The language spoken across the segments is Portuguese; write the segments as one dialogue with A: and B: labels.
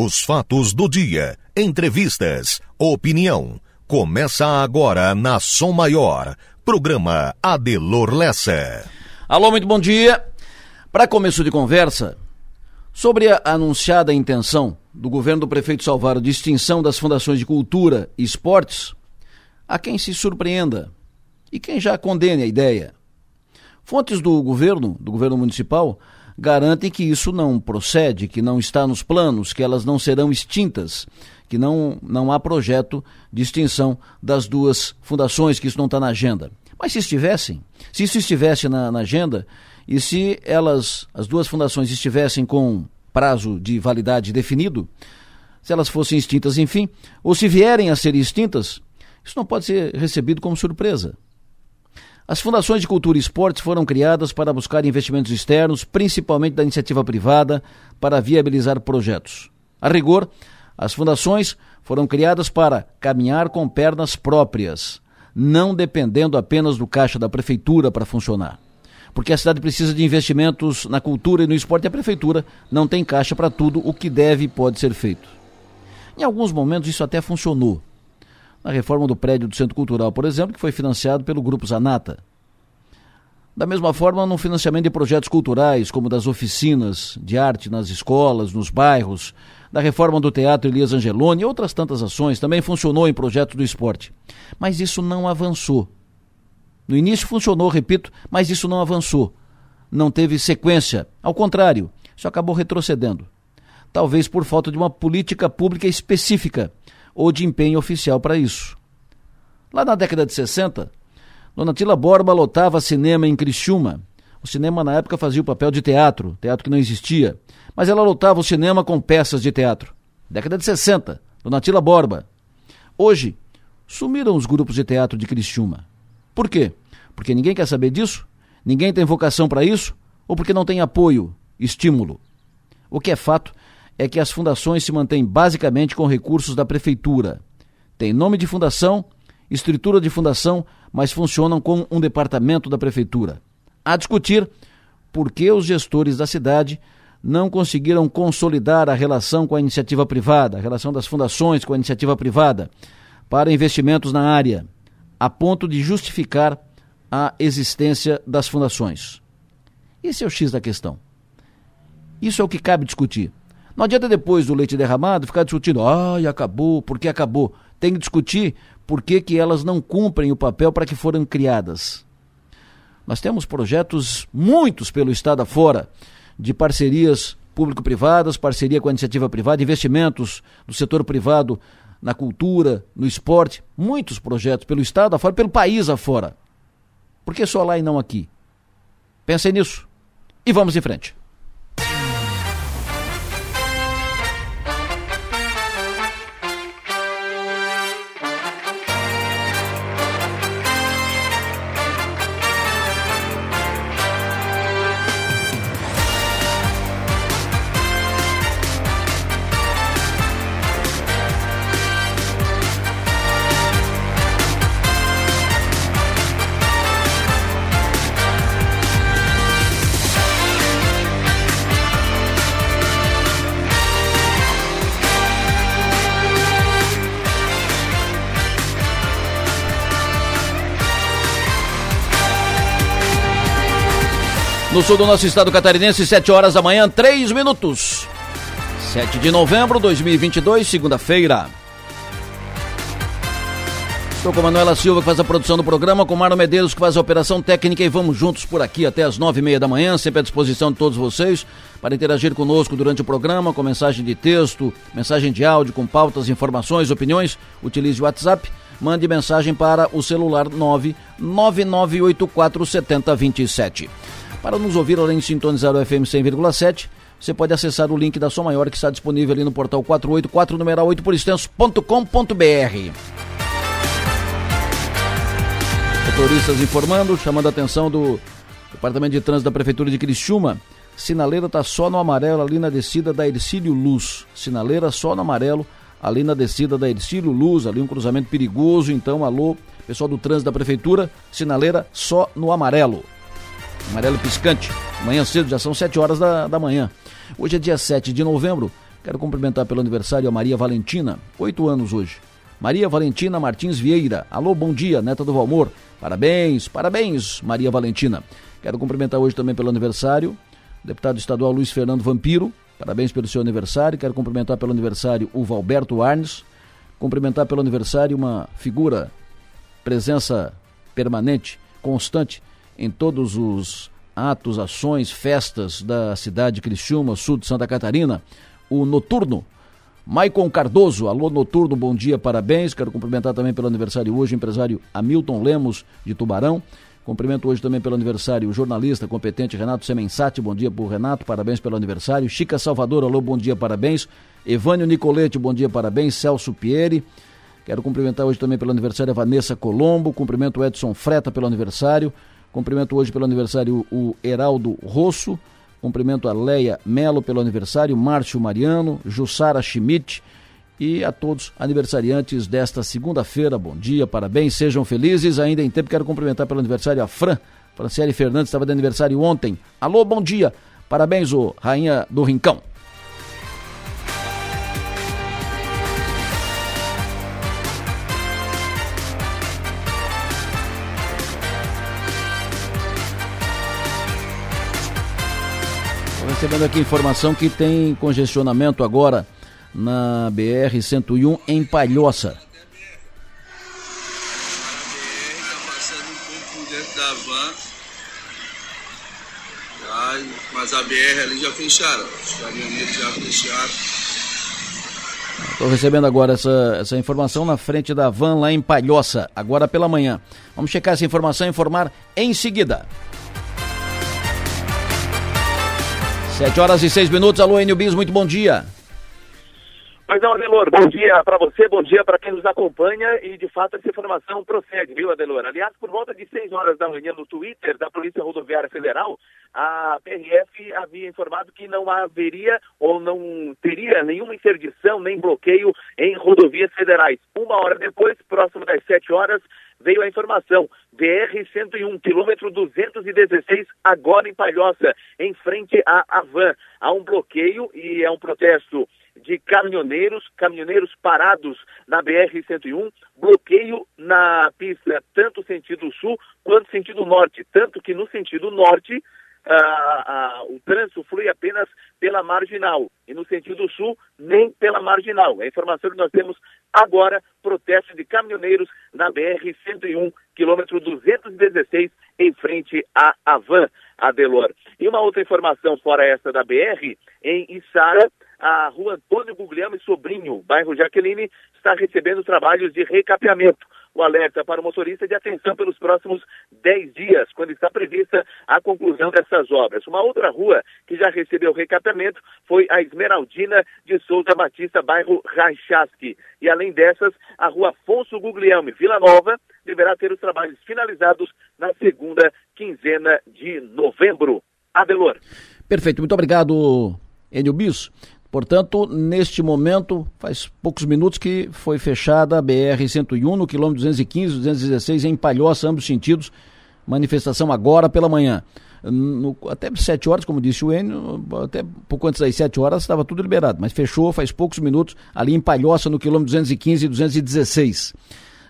A: Os fatos do dia, entrevistas, opinião. Começa agora na Som Maior. Programa Adelor Lessa.
B: Alô, muito bom dia. Para começo de conversa, sobre a anunciada intenção do governo do prefeito Salvaro de extinção das fundações de cultura e esportes, há quem se surpreenda e quem já condene a ideia. Fontes do governo, do governo municipal, garantem que isso não procede, que não está nos planos, que elas não serão extintas, que não, não há projeto de extinção das duas fundações, que isso não está na agenda. Mas se estivessem, se isso estivesse na, na agenda, e se elas, as duas fundações estivessem com prazo de validade definido, se elas fossem extintas, enfim, ou se vierem a ser extintas, isso não pode ser recebido como surpresa. As fundações de cultura e esportes foram criadas para buscar investimentos externos, principalmente da iniciativa privada, para viabilizar projetos. A rigor, as fundações foram criadas para caminhar com pernas próprias, não dependendo apenas do caixa da prefeitura para funcionar. Porque a cidade precisa de investimentos na cultura e no esporte e a prefeitura não tem caixa para tudo o que deve e pode ser feito. Em alguns momentos isso até funcionou na reforma do prédio do Centro Cultural, por exemplo, que foi financiado pelo Grupo Zanata. Da mesma forma, no financiamento de projetos culturais, como das oficinas de arte nas escolas, nos bairros, da reforma do Teatro Elias Angeloni e outras tantas ações, também funcionou em projetos do esporte. Mas isso não avançou. No início funcionou, repito, mas isso não avançou. Não teve sequência. Ao contrário, isso acabou retrocedendo. Talvez por falta de uma política pública específica ou de empenho oficial para isso. Lá na década de 60, Dona Tila Borba lotava cinema em Criciúma. O cinema na época fazia o papel de teatro, teatro que não existia. Mas ela lotava o cinema com peças de teatro. Década de 60, Dona Tila Borba. Hoje, sumiram os grupos de teatro de Criciúma. Por quê? Porque ninguém quer saber disso? Ninguém tem vocação para isso? Ou porque não tem apoio, estímulo? O que é fato é que as fundações se mantêm basicamente com recursos da prefeitura. Tem nome de fundação, estrutura de fundação, mas funcionam como um departamento da prefeitura. A discutir por que os gestores da cidade não conseguiram consolidar a relação com a iniciativa privada, a relação das fundações com a iniciativa privada, para investimentos na área, a ponto de justificar a existência das fundações. Esse é o X da questão. Isso é o que cabe discutir. Não adianta depois do leite derramado ficar discutindo, ai, acabou, por que acabou? Tem que discutir por que, que elas não cumprem o papel para que foram criadas. Nós temos projetos, muitos pelo Estado afora, de parcerias público-privadas, parceria com a iniciativa privada, investimentos do setor privado na cultura, no esporte, muitos projetos pelo Estado afora, pelo país afora. Por que só lá e não aqui? Pensem nisso e vamos em frente. Sul do nosso estado catarinense, 7 horas da manhã, 3 minutos. 7 de novembro de 2022, segunda-feira. Estou com a Manuela Silva, que faz a produção do programa, com Mário Medeiros, que faz a operação técnica, e vamos juntos por aqui até as nove e meia da manhã, sempre à disposição de todos vocês, para interagir conosco durante o programa, com mensagem de texto, mensagem de áudio, com pautas, informações, opiniões. Utilize o WhatsApp, mande mensagem para o celular 99984 7027. Para nos ouvir, além de sintonizar o FM 100,7, você pode acessar o link da Som Maior que está disponível ali no portal 484 numeral 8 por extenso.com.br. Motoristas informando, chamando a atenção do Departamento de Trânsito da Prefeitura de Criciúma. Sinaleira está só no amarelo ali na descida da Ercílio Luz. Sinaleira só no amarelo ali na descida da Ercílio Luz, ali um cruzamento perigoso. Então, alô, pessoal do trânsito da Prefeitura, sinaleira só no amarelo amarelo piscante. Amanhã cedo, já são 7 horas da, da manhã. Hoje é dia 7 de novembro. Quero cumprimentar pelo aniversário a Maria Valentina, oito anos hoje. Maria Valentina Martins Vieira. Alô, bom dia, neta do Valmor. Parabéns, parabéns, Maria Valentina. Quero cumprimentar hoje também pelo aniversário o deputado estadual Luiz Fernando Vampiro. Parabéns pelo seu aniversário. Quero cumprimentar pelo aniversário o Valberto Arnes. Cumprimentar pelo aniversário uma figura, presença permanente, constante em todos os atos, ações, festas da cidade de Criciúma, sul de Santa Catarina, o Noturno, Maicon Cardoso, alô Noturno, bom dia, parabéns. Quero cumprimentar também pelo aniversário hoje o empresário Hamilton Lemos, de Tubarão. Cumprimento hoje também pelo aniversário o jornalista competente Renato Semensati, bom dia para o Renato, parabéns pelo aniversário. Chica Salvador, alô, bom dia, parabéns. Evânio Nicolete, bom dia, parabéns. Celso Pieri. Quero cumprimentar hoje também pelo aniversário a Vanessa Colombo. Cumprimento o Edson Freta pelo aniversário. Cumprimento hoje pelo aniversário o Heraldo Rosso. Cumprimento a Leia Melo pelo aniversário, Márcio Mariano, Jussara Schmidt e a todos aniversariantes desta segunda-feira. Bom dia, parabéns, sejam felizes. Ainda em tempo, quero cumprimentar pelo aniversário a Fran. Franciele Fernandes estava de aniversário ontem. Alô, bom dia. Parabéns, ô Rainha do Rincão. Recebendo aqui informação que tem congestionamento agora na BR-101 em Palhoça.
C: mas a BR ali já fecharam, os caminhoneiros já fecharam.
B: Estou recebendo agora essa, essa informação na frente da van lá em Palhoça, agora pela manhã. Vamos checar essa informação e informar em seguida. Sete horas e seis minutos. Alô, Enio Bis, muito bom dia.
D: Pois não, Adelor, bom dia para você, bom dia para quem nos acompanha e de fato essa informação procede, viu, Adelor? Aliás, por volta de 6 horas da manhã no Twitter da Polícia Rodoviária Federal, a PRF havia informado que não haveria ou não teria nenhuma interdição nem bloqueio em rodovias federais. Uma hora depois, próximo das 7 horas, veio a informação. BR-101, quilômetro 216, agora em Palhoça, em frente à Avan. Há um bloqueio e é um protesto de caminhoneiros, caminhoneiros parados na BR-101, bloqueio na pista tanto sentido sul quanto sentido norte, tanto que no sentido norte ah, ah, o trânsito flui apenas pela marginal e no sentido sul nem pela marginal. É a informação que nós temos agora, protesto de caminhoneiros na BR-101, quilômetro 216, em frente à Avan, Adelor. E uma outra informação fora essa da BR, em Içara, a rua Antônio Guglielmo Sobrinho, bairro Jaqueline, está recebendo trabalhos de recapeamento. O alerta para o motorista de atenção pelos próximos 10 dias, quando está prevista a conclusão dessas obras. Uma outra rua que já recebeu recapeamento foi a Esmeraldina de Souza Batista, bairro Rachaski. E além dessas, a rua Afonso Guglielmo, Vila Nova, deverá ter os trabalhos finalizados na segunda quinzena de novembro. Adelor.
B: Perfeito, muito obrigado, Enio Bis. Portanto, neste momento, faz poucos minutos que foi fechada a BR-101 no quilômetro 215, 216 em Palhoça, ambos sentidos. Manifestação agora pela manhã. No, até 7 horas, como disse o Enio, até pouco antes das 7 horas estava tudo liberado, mas fechou faz poucos minutos ali em Palhoça, no quilômetro 215 e 216.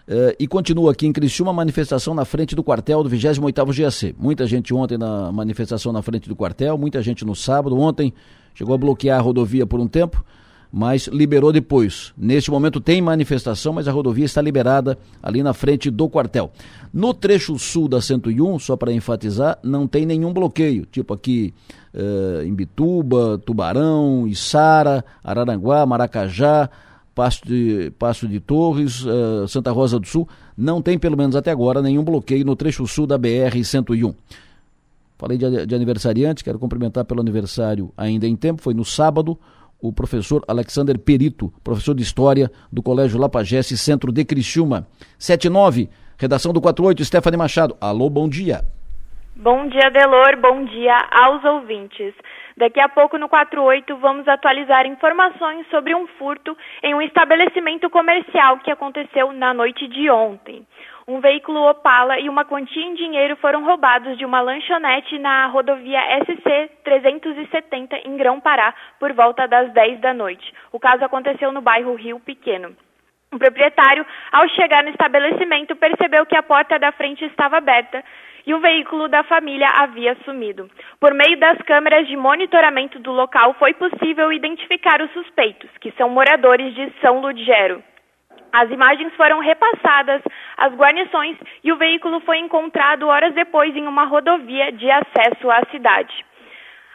B: Uh, e continua aqui em Criciúma manifestação na frente do quartel do 28º GAC. Muita gente ontem na manifestação na frente do quartel, muita gente no sábado. Ontem chegou a bloquear a rodovia por um tempo, mas liberou depois. Neste momento tem manifestação, mas a rodovia está liberada ali na frente do quartel. No trecho sul da 101, só para enfatizar, não tem nenhum bloqueio, tipo aqui uh, em Bituba, Tubarão, Içara, Araranguá, Maracajá, Passo de, Passo de Torres, uh, Santa Rosa do Sul, não tem, pelo menos até agora, nenhum bloqueio no trecho sul da BR-101. Falei de, de aniversariante, quero cumprimentar pelo aniversário ainda em tempo, foi no sábado, o professor Alexander Perito, professor de História do Colégio Lapagesse, Centro de Criciúma. 79, redação do 48, Stephanie Machado. Alô, bom dia.
E: Bom dia, Delor, bom dia aos ouvintes. Daqui a pouco no 48 vamos atualizar informações sobre um furto em um estabelecimento comercial que aconteceu na noite de ontem. um veículo Opala e uma quantia em dinheiro foram roubados de uma lanchonete na rodovia SC 370 em Grão-Pará por volta das 10 da noite. O caso aconteceu no bairro Rio Pequeno. O proprietário, ao chegar no estabelecimento, percebeu que a porta da frente estava aberta e o veículo da família havia sumido. Por meio das câmeras de monitoramento do local, foi possível identificar os suspeitos, que são moradores de São Ludgero. As imagens foram repassadas às guarnições e o veículo foi encontrado horas depois em uma rodovia de acesso à cidade.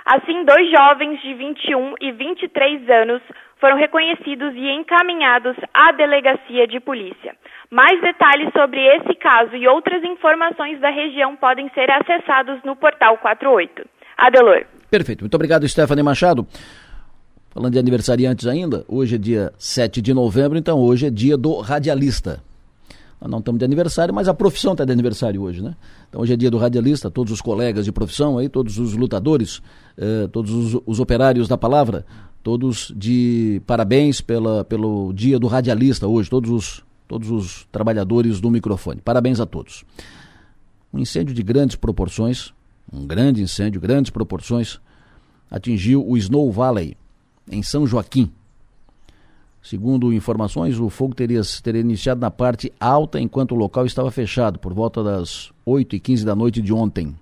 E: Assim, dois jovens de 21 e 23 anos foram reconhecidos e encaminhados à delegacia de polícia. Mais detalhes sobre esse caso e outras informações da região podem ser acessados no portal 48. Adelor.
B: Perfeito. Muito obrigado, Stephanie Machado. Falando de aniversariantes ainda, hoje é dia 7 de novembro, então hoje é dia do radialista. Nós não estamos de aniversário, mas a profissão está de aniversário hoje, né? Então hoje é dia do radialista, todos os colegas de profissão aí, todos os lutadores, eh, todos os, os, operários da palavra, todos de parabéns pela, pelo dia do radialista hoje, todos os, todos os trabalhadores do microfone. Parabéns a todos. Um incêndio de grandes proporções, um grande incêndio, grandes proporções, atingiu o Snow Valley, em São Joaquim. Segundo informações, o fogo teria, teria iniciado na parte alta enquanto o local estava fechado, por volta das 8 e 15 da noite de ontem.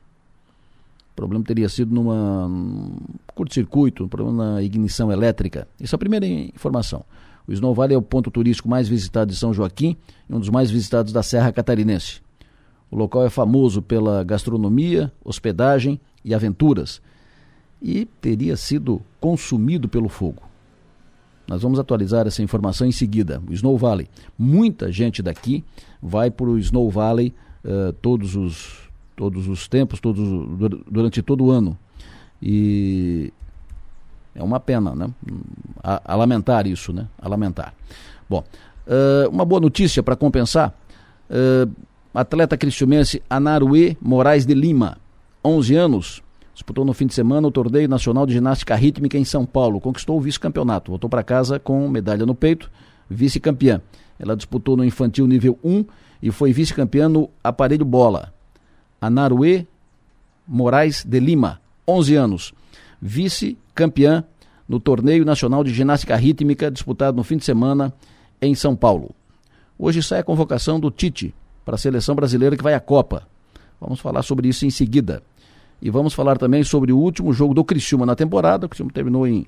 B: O problema teria sido numa um curto-circuito, um problema na ignição elétrica. Essa é a primeira informação. O Snow Valley é o ponto turístico mais visitado de São Joaquim e um dos mais visitados da Serra Catarinense. O local é famoso pela gastronomia, hospedagem e aventuras e teria sido consumido pelo fogo. Nós vamos atualizar essa informação em seguida. O Snow Valley. Muita gente daqui vai para o Snow Valley uh, todos os todos os tempos, todos, durante todo o ano. E é uma pena, né? A, a lamentar isso, né? A lamentar. Bom, uh, uma boa notícia para compensar. Uh, atleta cristiumense Anaruê Moraes de Lima, 11 anos, disputou no fim de semana o torneio nacional de ginástica rítmica em São Paulo, conquistou o vice-campeonato, voltou para casa com medalha no peito, vice-campeã. Ela disputou no infantil nível 1 e foi vice-campeã no aparelho bola. Anaruê Moraes de Lima, 11 anos, vice-campeã no Torneio Nacional de Ginástica Rítmica disputado no fim de semana em São Paulo. Hoje sai a convocação do Tite para a seleção brasileira que vai à Copa. Vamos falar sobre isso em seguida. E vamos falar também sobre o último jogo do Criciúma na temporada. O Criciúma terminou em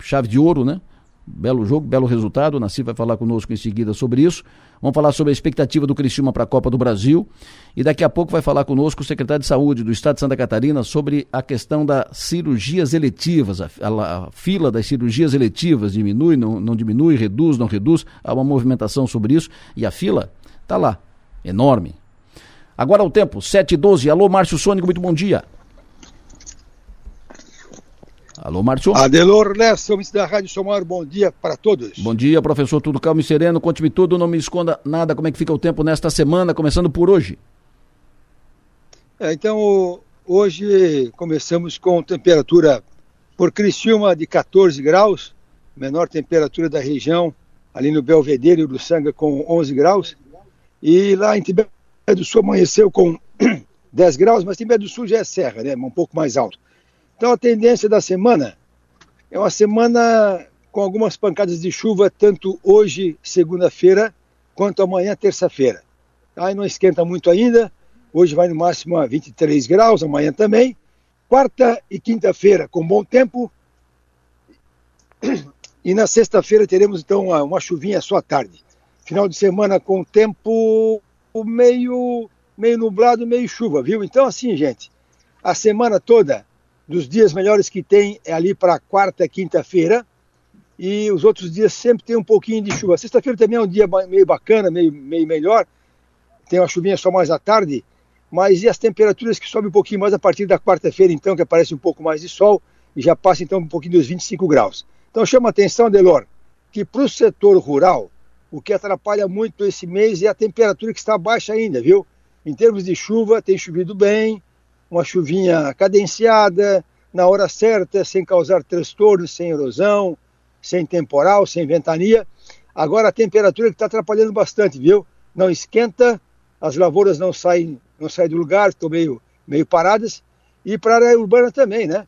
B: chave de ouro, né? Belo jogo, belo resultado. O Nassi vai falar conosco em seguida sobre isso. Vamos falar sobre a expectativa do Criciúma para a Copa do Brasil. E daqui a pouco vai falar conosco o secretário de Saúde do Estado de Santa Catarina sobre a questão das cirurgias eletivas. A, a, a fila das cirurgias eletivas diminui, não, não diminui, reduz, não reduz. Há uma movimentação sobre isso. E a fila está lá, enorme. Agora o tempo, 7 e 12. Alô, Márcio Sônico, muito bom dia. Alô, Márcio.
F: Adelor Lessa, da Rádio Somar, bom dia para todos.
B: Bom dia, professor, tudo calmo e sereno, conte-me tudo, não me esconda nada, como é que fica o tempo nesta semana, começando por hoje?
F: É, então, hoje começamos com temperatura por Criciúma de 14 graus, menor temperatura da região, ali no Belvedere e Uruçanga com 11 graus, e lá em Tibete do Sul amanheceu com 10 graus, mas Tibete do Sul já é serra, né, um pouco mais alto. Então a tendência da semana é uma semana com algumas pancadas de chuva, tanto hoje, segunda-feira, quanto amanhã, terça-feira. Aí não esquenta muito ainda, hoje vai no máximo a 23 graus, amanhã também. Quarta e quinta-feira com bom tempo. E na sexta-feira teremos então uma, chuvinha só à tarde. Final de semana com tempo meio, meio nublado, meio chuva, viu? Então assim, gente, a semana toda dos dias melhores que tem é ali para quarta, quinta-feira, e os outros dias sempre tem um pouquinho de chuva. Sexta-feira também é um dia meio bacana, meio, meio melhor, tem uma chuvinha só mais à tarde, mas e as temperaturas que sobem um pouquinho mais a partir da quarta-feira, então, que aparece um pouco mais de sol e já passa então um pouquinho dos 25 graus. Então chama atenção, Delor, que para o setor rural, o que atrapalha muito esse mês é a temperatura que está baixa ainda, viu? Em termos de chuva, tem chovido bem, uma chuvinha cadenciada, na hora certa, sem causar transtornos, sem erosão, sem temporal, sem ventania. Agora a temperatura que está atrapalhando bastante, viu? Não esquenta, as lavouras não saem, não saem do lugar, estão meio, meio paradas, e para a área urbana também, né?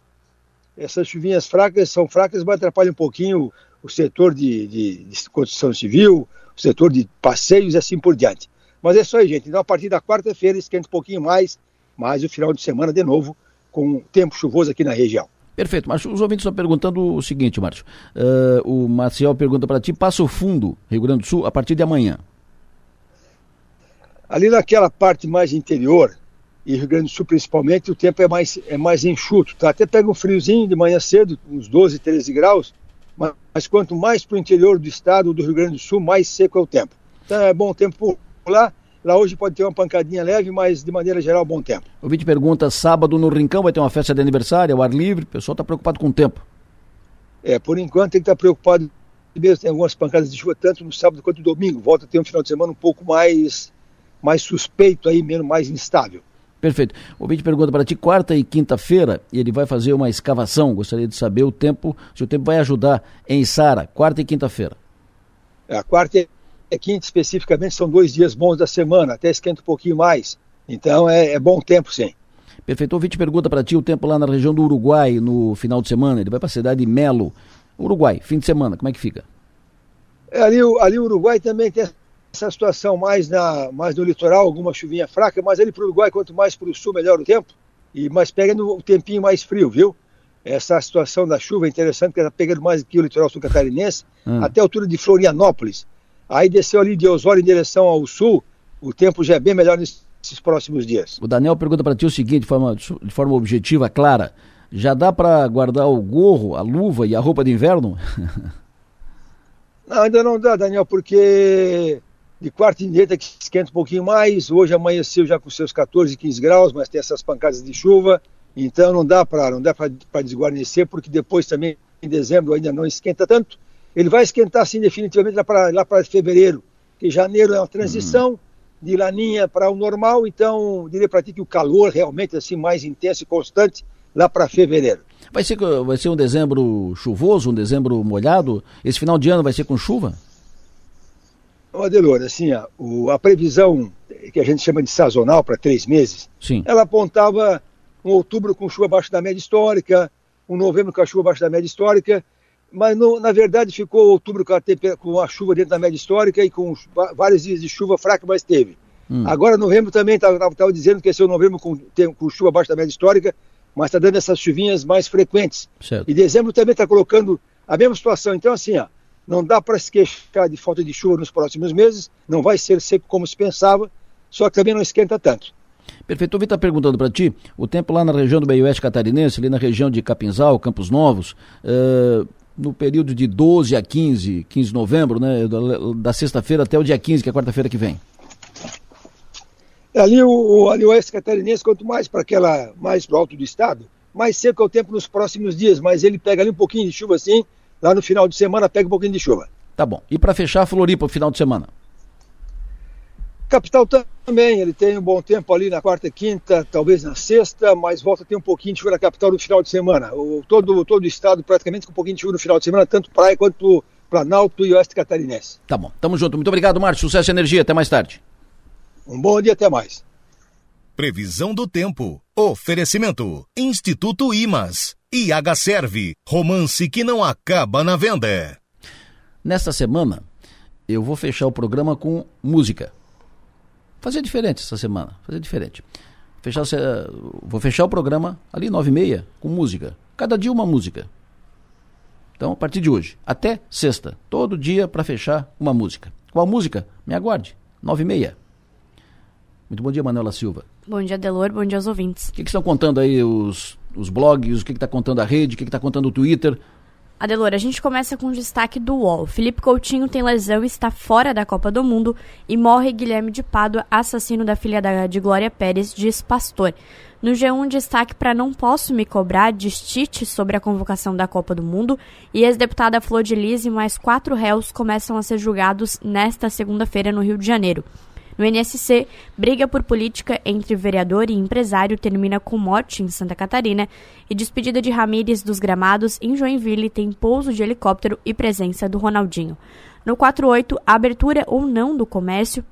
F: Essas chuvinhas fracas são fracas, mas atrapalham um pouquinho o setor de, de, de construção civil, o setor de passeios e assim por diante. Mas é isso aí, gente. Então, a partir da quarta-feira, esquenta um pouquinho mais, mas o final de semana, de novo, com tempo chuvoso aqui na região.
B: Perfeito, mas os ouvintes estão perguntando o seguinte, Márcio. Uh, o Marcial pergunta para ti, Passo Fundo, Rio Grande do Sul, a partir de amanhã.
F: Ali naquela parte mais interior, e Rio Grande do Sul principalmente, o tempo é mais, é mais enxuto, tá? Até pega um friozinho de manhã cedo, uns 12, 13 graus, mas, mas quanto mais para o interior do estado do Rio Grande do Sul, mais seco é o tempo. Então é bom tempo lá. Lá hoje pode ter uma pancadinha leve, mas de maneira geral, bom tempo.
B: O vídeo pergunta: sábado no Rincão vai ter uma festa de aniversário, ao ar livre? O pessoal está preocupado com o tempo.
F: É, por enquanto tem que estar tá preocupado mesmo. Tem algumas pancadas de chuva, tanto no sábado quanto no domingo. Volta a ter um final de semana um pouco mais, mais suspeito aí, menos mais instável.
B: Perfeito. O vídeo pergunta para ti, quarta e quinta-feira, e ele vai fazer uma escavação. Gostaria de saber o tempo, se o tempo vai ajudar em Sara, quarta e quinta-feira.
F: É, a quarta e a quinta especificamente são dois dias bons da semana, até esquenta um pouquinho mais. Então é, é bom tempo, sim.
B: Perfeito. O vídeo pergunta para ti o tempo lá na região do Uruguai no final de semana. Ele vai para a cidade de Melo. Uruguai, fim de semana, como é que fica?
F: É, ali, ali o Uruguai também tem essa situação mais, na, mais no litoral, alguma chuvinha fraca, mas ali para o Uruguai, quanto mais para o sul, melhor o tempo. E mais pega no tempinho mais frio, viu? Essa situação da chuva é interessante, porque está pegando mais aqui o litoral sul catarinense, hum. até a altura de Florianópolis. Aí desceu ali de Osório em direção ao sul, o tempo já é bem melhor nesses próximos dias.
B: O Daniel pergunta para ti o seguinte, de forma, de forma objetiva, clara: já dá para guardar o gorro, a luva e a roupa de inverno?
F: não, ainda não dá, Daniel, porque de quarta e direita que esquenta um pouquinho mais. Hoje amanheceu já com seus 14, 15 graus, mas tem essas pancadas de chuva. Então não dá para não dá para desguarnecer, porque depois também em dezembro ainda não esquenta tanto. Ele vai esquentar assim definitivamente lá para lá fevereiro, que janeiro é uma transição uhum. de laninha para o normal. Então diria para ti que o calor realmente assim mais intenso e constante lá para fevereiro.
B: Vai ser, vai ser um dezembro chuvoso, um dezembro molhado? Esse final de ano vai ser com chuva?
F: Adelor, assim, a, o, a previsão que a gente chama de sazonal para três meses,
B: Sim.
F: ela apontava um outubro com chuva abaixo da média histórica, um novembro com a chuva abaixo da média histórica, mas no, na verdade ficou outubro com a, com a, chuva dentro da média histórica e com vários dias de chuva fraca, mas teve. Hum. Agora novembro também estava dizendo que esse é o novembro com, tem, com chuva abaixo da média histórica, mas está dando essas chuvinhas mais frequentes.
B: Certo.
F: E dezembro também está colocando a mesma situação. Então, assim, ó, não dá para se queixar de falta de chuva nos próximos meses, não vai ser seco como se pensava, só que também não esquenta tanto.
B: Perfeito. O Vitor está perguntando para ti, o tempo lá na região do meio oeste catarinense, ali na região de Capinzal, Campos Novos, uh, no período de 12 a 15, 15 de novembro, né, da, sexta-feira até o dia 15, que é quarta-feira que vem.
F: Ali o, ali o oeste catarinense, quanto mais para aquela, mais para o alto do estado, mais seco é o tempo nos próximos dias, mas ele pega ali um pouquinho de chuva assim, lá no final de semana pega um pouquinho de chuva.
B: Tá bom. E para fechar, Floripa, final de semana?
F: Capital também, ele tem um bom tempo ali na quarta e quinta, talvez na sexta, mas volta a ter um pouquinho de chuva na capital no final de semana. O, todo, todo o estado praticamente com um pouquinho de chuva no final de semana, tanto praia quanto Planalto e Oeste Catarinense.
B: Tá bom, tamo junto. Muito obrigado, Márcio. Sucesso e energia. Até mais tarde.
F: Um bom dia, até mais.
A: Previsão do tempo. Oferecimento. Instituto Imas. IH Serve. Romance que não acaba na venda.
B: Nesta semana, eu vou fechar o programa com música. Fazer diferente essa semana. Fazer diferente. Fechar, vou fechar o programa ali nove e meia com música. Cada dia uma música. Então, a partir de hoje, até sexta, todo dia para fechar uma música. Qual música? Me aguarde. Nove e meia. Muito bom dia, Manuela Silva.
G: Bom dia, Delor. Bom dia aos ouvintes.
B: O que, que estão contando aí os, os blogs? O que está contando a rede? O que está contando o Twitter?
G: Adelor, a gente começa com o destaque do UOL. Felipe Coutinho tem lesão e está fora da Copa do Mundo e morre Guilherme de Pádua, assassino da filha da, de Glória Pérez, diz pastor. No G1, destaque para Não Posso Me Cobrar, de Stitch sobre a convocação da Copa do Mundo. E ex-deputada Flor de Lis e mais quatro réus começam a ser julgados nesta segunda-feira no Rio de Janeiro. No NSC, briga por política entre vereador e empresário termina com morte em Santa Catarina e despedida de Ramírez dos Gramados em Joinville tem pouso de helicóptero e presença do Ronaldinho. No 48, a abertura ou não do comércio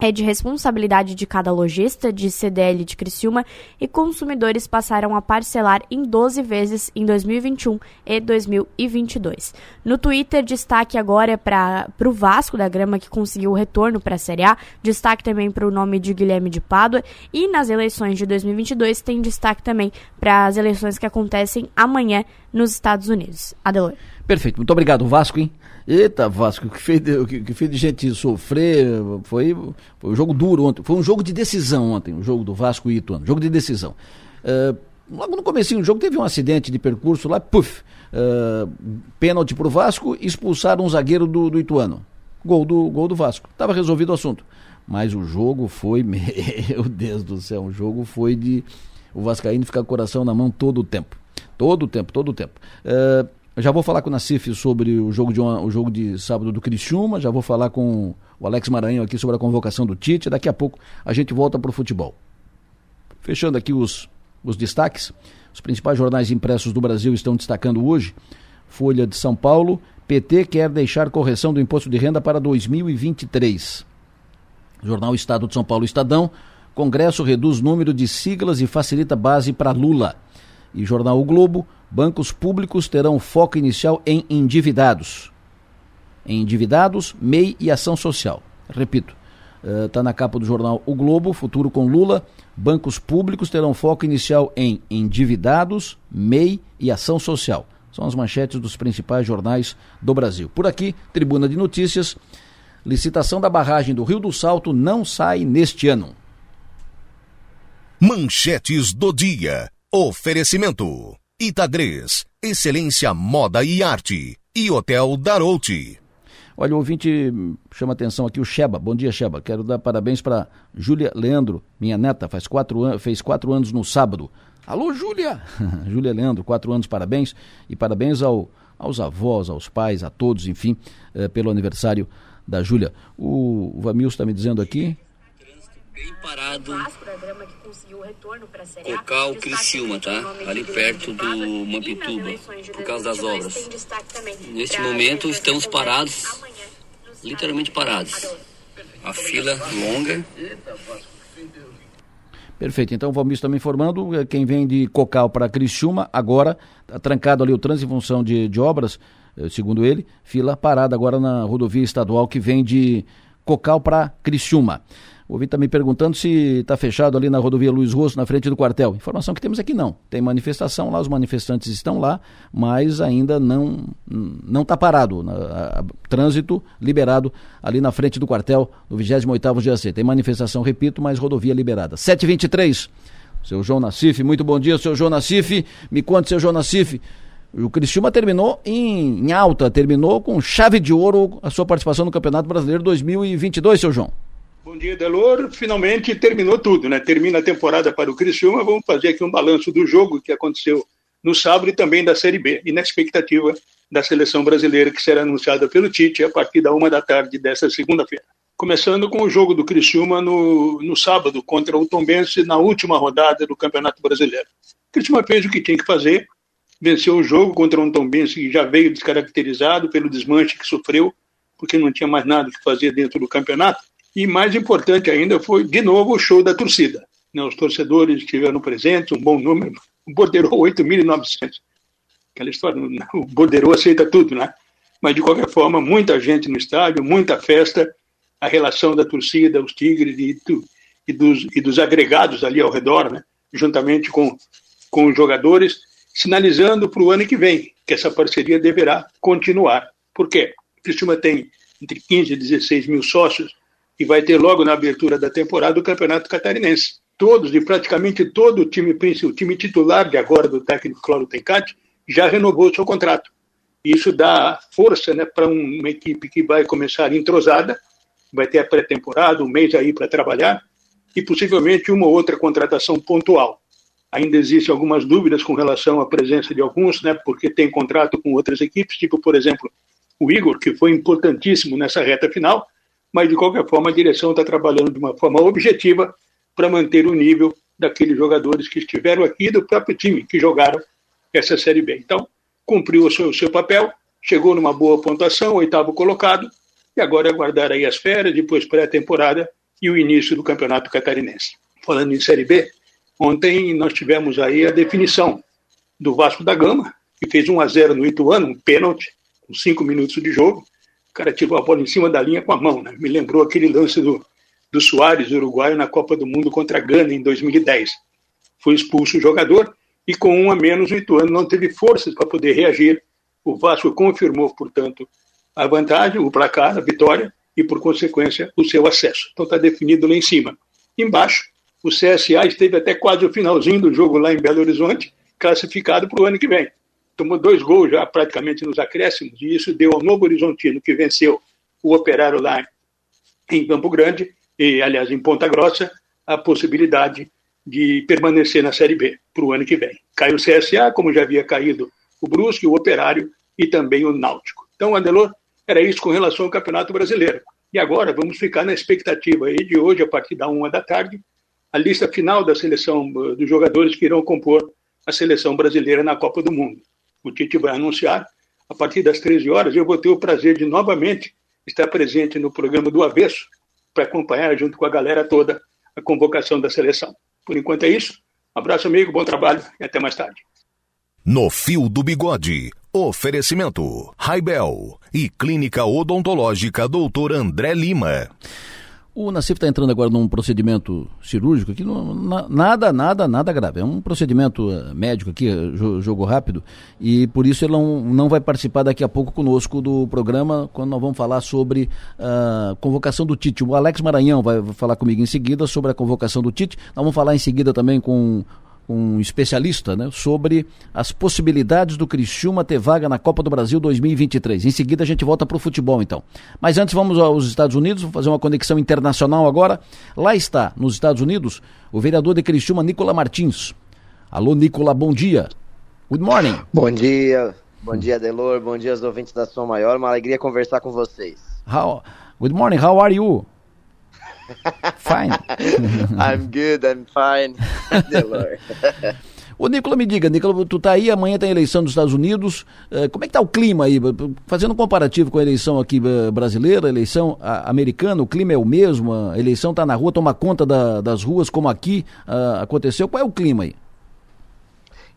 G: é de responsabilidade de cada lojista de CDL de Criciúma e consumidores passaram a parcelar em 12 vezes em 2021 e 2022. No Twitter, destaque agora é para o Vasco da Grama, que conseguiu o retorno para a Série A, destaque também para o nome de Guilherme de Pádua, e nas eleições de 2022 tem destaque também para as eleições que acontecem amanhã nos Estados Unidos. Adelor.
B: Perfeito, muito obrigado, Vasco, hein? Eita, Vasco, o que fez de, que, fez de gente sofrer foi, foi um jogo duro ontem. Foi um jogo de decisão ontem, o jogo do Vasco e Ituano. Jogo de decisão. Uh, logo no começo do jogo teve um acidente de percurso lá, puf, uh, pênalti pro Vasco, expulsaram um zagueiro do, do Ituano. Gol do, gol do Vasco. Tava resolvido o assunto. Mas o jogo foi, meu Deus do céu, o jogo foi de o Vascaíno ficar com o coração na mão todo o tempo. Todo o tempo, todo o tempo. Uh, já vou falar com o Nacife sobre o jogo de, uma, o jogo de sábado do Criciúma, já vou falar com o Alex Maranhão aqui sobre a convocação do Tite. Daqui a pouco a gente volta para o futebol. Fechando aqui os, os destaques, os principais jornais impressos do Brasil estão destacando hoje. Folha de São Paulo, PT quer deixar correção do imposto de renda para 2023. Jornal Estado de São Paulo Estadão, Congresso reduz número de siglas e facilita base para Lula. E Jornal o Globo, bancos públicos terão foco inicial em endividados. Em endividados, MEI e ação social. Repito, está uh, na capa do jornal O Globo, Futuro com Lula. Bancos públicos terão foco inicial em endividados, MEI e ação social. São as manchetes dos principais jornais do Brasil. Por aqui, Tribuna de Notícias. Licitação da barragem do Rio do Salto não sai neste ano.
A: Manchetes do dia. Oferecimento. Itagres, excelência moda e arte. E Hotel Darouti.
B: Olha, o ouvinte chama atenção aqui, o Sheba. Bom dia, Sheba. Quero dar parabéns para Júlia Leandro, minha neta, faz quatro an fez quatro anos no sábado. Alô, Júlia! Júlia Leandro, quatro anos, parabéns. E parabéns ao, aos avós, aos pais, a todos, enfim, eh, pelo aniversário da Júlia. O, o está me dizendo aqui
H: bem parado. Cocal Criciúma, tá? Ali perto do Mampituba, por causa das obras. Neste momento estamos parados, literalmente parados. A fila longa.
B: Perfeito. Então o Valmir está me informando, eh, quem vem de Cocal para Criciúma, agora está trancado ali o trânsito em função de, de obras, eh, segundo ele, fila parada agora na rodovia estadual que vem de Cocal para Criciúma. O ouvinte está me perguntando se está fechado ali na rodovia Luiz Rosso, na frente do quartel. Informação que temos aqui não. Tem manifestação lá, os manifestantes estão lá, mas ainda não não está parado. A, a, trânsito liberado ali na frente do quartel, no 28º GAC. Tem manifestação, repito, mas rodovia liberada. 723. Seu João Nassif, muito bom dia, seu João Nassif. Me conte, seu João Nassif. O Cristiúma terminou em, em alta, terminou com chave de ouro a sua participação no Campeonato Brasileiro 2022, seu João.
I: Bom dia, Delor. Finalmente terminou tudo, né? Termina a temporada para o Criciúma. Vamos fazer aqui um balanço do jogo que aconteceu no sábado e também da Série B. E na expectativa da seleção brasileira que será anunciada pelo Tite a partir da uma da tarde desta segunda-feira. Começando com o jogo do Criciúma no, no sábado contra o Tombense na última rodada do Campeonato Brasileiro. O Criciúma fez o que tinha que fazer, venceu o jogo contra um Tombense que já veio descaracterizado pelo desmanche que sofreu, porque não tinha mais nada que fazer dentro do campeonato e mais importante ainda foi, de novo, o show da torcida. Né, os torcedores estiveram presentes, um bom número, borderou 8.900. Aquela história, o borderou aceita tudo, né? Mas, de qualquer forma, muita gente no estádio, muita festa, a relação da torcida, os Tigres e, e, dos, e dos agregados ali ao redor, né? juntamente com, com os jogadores, sinalizando para o ano que vem que essa parceria deverá continuar. Por quê? Cristina tem entre 15 e 16 mil sócios, e vai ter logo na abertura da temporada o Campeonato Catarinense. Todos e praticamente todo o time principal, o time titular de agora do técnico Cláudio Tencati já renovou seu contrato. Isso dá força né, para uma equipe que vai começar entrosada, vai ter a pré-temporada, um mês aí para trabalhar, e possivelmente uma ou outra contratação pontual. Ainda existem algumas dúvidas com relação à presença de alguns, né, porque tem contrato com outras equipes, tipo, por exemplo, o Igor, que foi importantíssimo nessa reta final, mas de qualquer forma a direção está trabalhando de uma forma objetiva para manter o nível daqueles jogadores que estiveram aqui do próprio time que jogaram essa Série B. Então, cumpriu o seu, o seu papel, chegou numa boa pontuação, oitavo colocado, e agora é aguardar aí as férias, depois pré-temporada, e o início do Campeonato Catarinense. Falando em Série B, ontem nós tivemos aí a definição do Vasco da Gama, que fez 1 a 0 no Ituano, um pênalti, com cinco minutos de jogo. Cara tirou a bola em cima da linha com a mão, né? Me lembrou aquele lance do, do Soares, uruguaio, na Copa do Mundo contra a Gana em 2010. Foi expulso o jogador e com um a menos o Ituano não teve forças para poder reagir. O Vasco confirmou, portanto, a vantagem, o placar, a vitória e, por consequência, o seu acesso. Então está definido lá em cima. Embaixo, o CSA esteve até quase o finalzinho do jogo lá em Belo Horizonte, classificado para o ano que vem. Tomou dois gols já praticamente nos acréscimos, e isso deu ao Novo Horizontino, que venceu o Operário lá em Campo Grande, e aliás em Ponta Grossa, a possibilidade de permanecer na Série B para o ano que vem. Caiu o CSA, como já havia caído o Brusque, o Operário e também o Náutico. Então, Andelor, era isso com relação ao Campeonato Brasileiro. E agora vamos ficar na expectativa aí de hoje, a partir da uma da tarde, a lista final da seleção eh, dos jogadores que irão compor a seleção brasileira na Copa do Mundo. O Tite vai anunciar a partir das 13 horas. Eu vou ter o prazer de novamente estar presente no programa do Avesso para acompanhar junto com a galera toda a convocação da seleção. Por enquanto é isso. Um abraço, amigo, bom trabalho e até mais tarde.
A: No Fio do Bigode, oferecimento Raibel e Clínica Odontológica Dr. André Lima.
B: O Nassif está entrando agora num procedimento cirúrgico aqui, não, nada, nada, nada grave. É um procedimento eh, médico aqui, eh, jogo rápido, e por isso ele não, não vai participar daqui a pouco conosco do programa, quando nós vamos falar sobre a uh, convocação do Tite. O Alex Maranhão vai falar comigo em seguida sobre a convocação do Tite. Nós vamos falar em seguida também com um especialista né, sobre as possibilidades do Criciúma ter vaga na Copa do Brasil 2023. Em seguida a gente volta para o futebol então. Mas antes vamos aos Estados Unidos, vamos fazer uma conexão internacional agora. Lá está, nos Estados Unidos, o vereador de Criciúma, Nicola Martins. Alô, Nicola, bom dia. Good morning.
J: Bom dia. Bom dia, Delor. Bom dia aos ouvintes da Som Maior. Uma alegria conversar com vocês.
B: How... Good morning, how are you?
J: Fine. I'm good, I'm fine.
B: Ô, Nicola, me diga, Nicola, tu tá aí, amanhã tem eleição dos Estados Unidos, uh, como é que tá o clima aí? Fazendo um comparativo com a eleição aqui uh, brasileira, a eleição uh, americana, o clima é o mesmo, a eleição tá na rua, toma conta da, das ruas como aqui aconteceu, qual é o clima aí?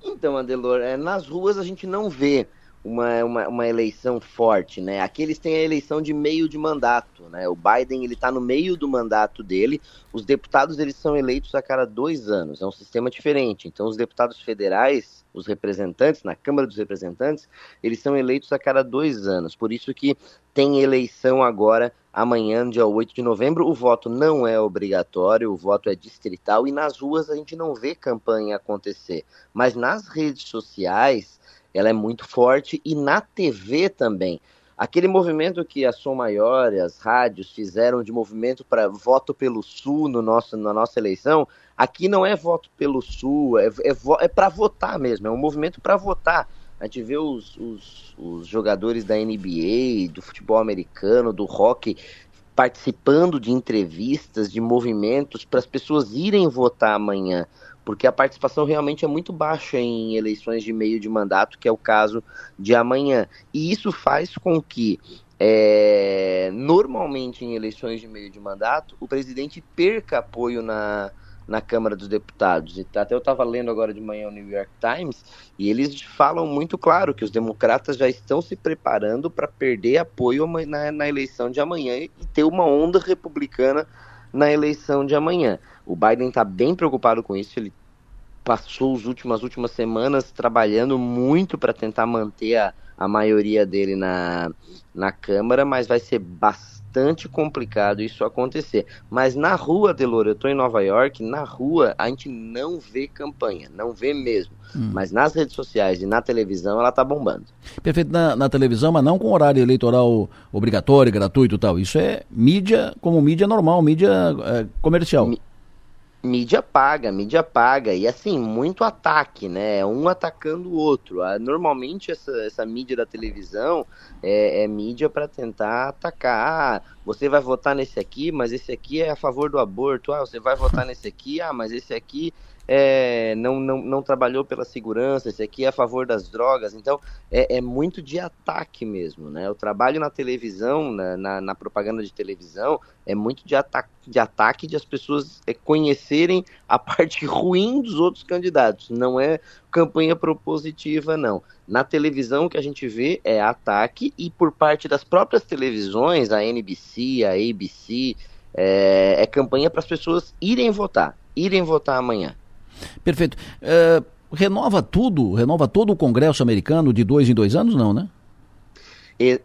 J: Então, Adelor, é, nas ruas a gente não vê uma, uma, uma, eleição forte, né? Aqui eles têm a eleição de meio de mandato, né? O Biden ele está no meio do mandato dele. Os deputados eles são eleitos a cada dois anos. É um sistema diferente. Então os deputados federais, os representantes na Câmara dos Representantes, eles são eleitos a cada dois anos. Por isso que tem eleição agora amanhã, dia 8 de novembro. O voto não é obrigatório, o voto é distrital e nas ruas a gente não vê campanha acontecer. Mas nas redes sociais ela é muito forte e na TV também. Aquele movimento que a Som Maior e as rádios fizeram de movimento para voto pelo Sul no nosso, na nossa eleição, aqui não é voto pelo Sul, é, é, é para votar mesmo, é um movimento para votar. A gente vê os, os, os jogadores da NBA, do futebol americano, do rock, participando de entrevistas, de movimentos para as pessoas irem votar amanhã porque a participação realmente é muito baixa em eleições de meio de mandato, que é o caso de amanhã. E isso faz com que, é, normalmente em eleições de meio de mandato, o presidente perca apoio na, na Câmara dos Deputados. E até eu estava lendo agora de manhã o New York Times e eles falam muito claro que os democratas já estão se preparando para perder apoio na, na, eleição de amanhã e ter uma onda republicana na eleição de amanhã. O Biden está bem preocupado com isso, ele passou as últimas, últimas semanas trabalhando muito para tentar manter a, a maioria dele na, na Câmara, mas vai ser bastante complicado isso acontecer. Mas na rua, Delor, eu estou em Nova York, na rua a gente não vê campanha, não vê mesmo. Hum. Mas nas redes sociais e na televisão ela está bombando.
B: Perfeito, na, na, televisão, mas não com horário eleitoral obrigatório, gratuito e tal. Isso é mídia como mídia normal, mídia é, comercial. Mi
J: mídia paga, mídia paga, e assim, muito ataque, né? Um atacando o outro. Ah, normalmente essa, essa mídia da televisão é, é mídia para tentar atacar. Ah, você vai votar nesse aqui, mas esse aqui é a favor do aborto. Ah, você vai votar nesse aqui, ah, mas esse aqui é, não, não, não trabalhou pela segurança, esse aqui é a favor das drogas. Então, é, é muito de ataque mesmo, né? O trabalho na televisão, na, na, na propaganda de televisão, é muito de, ata de ataque de as pessoas é, conhecerem a parte ruim dos outros candidatos. Não é campanha propositiva, não. Na televisão o que a gente vê é ataque e por parte das próprias televisões, a NBC, a ABC, é, é campanha para as pessoas irem votar, irem votar amanhã.
B: Perfeito. Uh, renova tudo, renova todo o Congresso americano de dois em dois anos, não, né?
J: E,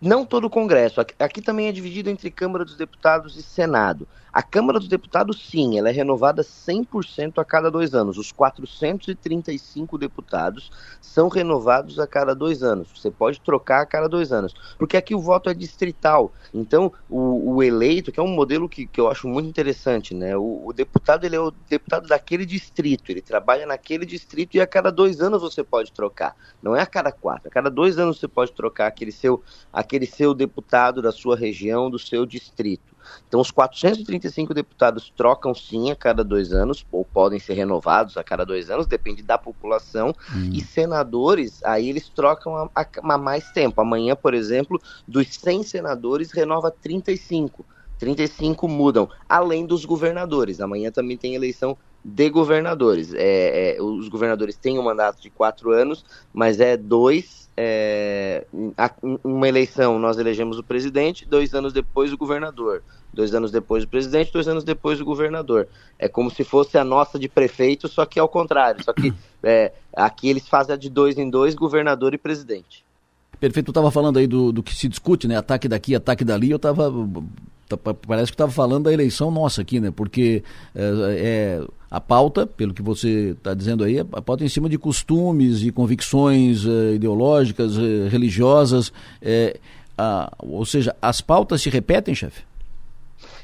J: não todo o Congresso. Aqui, aqui, também é dividido entre Câmara dos Deputados e Senado. A Câmara dos Deputados, sim, ela é renovada 100% a cada dois anos. Os 435 deputados são renovados a cada dois anos. Você pode trocar a cada dois anos. Porque aqui o voto é distrital. Então, o, o eleito, que é um modelo que, que eu acho muito interessante, né? O, o, deputado, ele é o deputado daquele distrito. Ele trabalha naquele distrito e a cada dois anos você pode trocar. Não é a cada quatro. A cada dois anos você pode trocar aquele seu, aquele seu deputado da sua região, do seu distrito. Então, os 435 deputados trocam sim a cada dois anos, ou podem ser renovados a cada dois anos, depende da população. Hum. E senadores, aí eles trocam a, a, a mais tempo. Amanhã, por exemplo, dos 100 senadores, renova 35. 35 mudam, além dos governadores. Amanhã também tem eleição de governadores. É, é, os governadores têm um mandato de quatro anos, mas é dois. É, uma eleição nós elegemos o presidente, dois anos depois o governador. Dois anos depois o presidente, dois anos depois o governador. É como se fosse a nossa de prefeito, só que ao contrário. Só que é, aqui eles fazem a de dois em dois, governador e presidente.
B: Perfeito, tu estava falando aí do, do que se discute, né? Ataque daqui, ataque dali. Eu estava Tá, parece que estava falando da eleição nossa aqui, né? Porque é, é a pauta, pelo que você está dizendo aí, a pauta é em cima de costumes e convicções é, ideológicas, é, religiosas. É, a, ou seja, as pautas se repetem, chefe?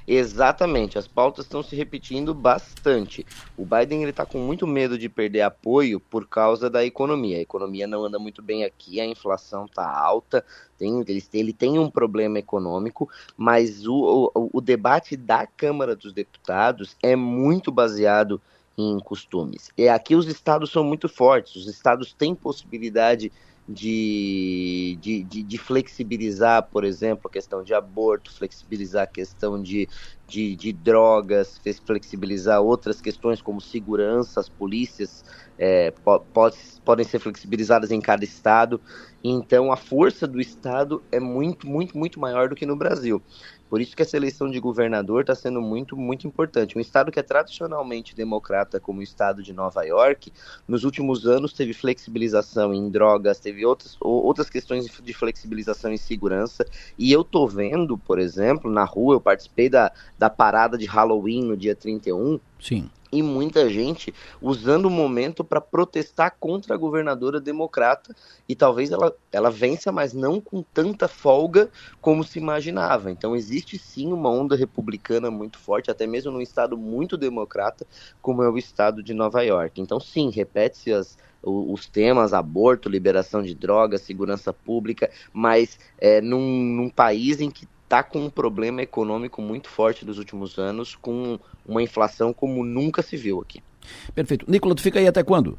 J: Exatamente, as pautas estão se repetindo bastante. O Biden está com muito medo de perder apoio por causa da economia. A economia não anda muito bem aqui, a inflação está alta, tem, ele, ele, tem um problema econômico, mas o, o, o debate da Câmara dos Deputados é muito baseado em costumes. E aqui os estados são muito fortes, os estados têm possibilidade de, de, de, de, flexibilizar, por exemplo, a questão de aborto, flexibilizar a questão de, de, de drogas, flexibilizar outras questões como segurança, as polícias é, pode, podem ser flexibilizadas em cada estado. Então a força do estado é muito, muito, muito maior do que no Brasil. Por isso que essa eleição de governador está sendo muito, muito importante. Um estado que é tradicionalmente democrata, como o estado de Nova York, nos últimos anos teve flexibilização em drogas, teve outras, outras questões de flexibilização em segurança. E eu tô vendo, por exemplo, na rua, eu participei da, da parada de Halloween no dia 31.
B: Sim
J: e muita gente usando o momento para protestar contra a governadora democrata e talvez ela, ela vença, mas não com tanta folga como se imaginava. Então existe sim uma onda republicana muito forte, até mesmo num estado muito democrata como é o estado de Nova York. Então sim, repete-se as, os temas aborto, liberação de drogas, segurança pública, mas é, num, num país em que está com um problema econômico muito forte nos últimos anos, com uma inflação como nunca se viu aqui.
B: Perfeito. Nicolas, tu fica aí até quando?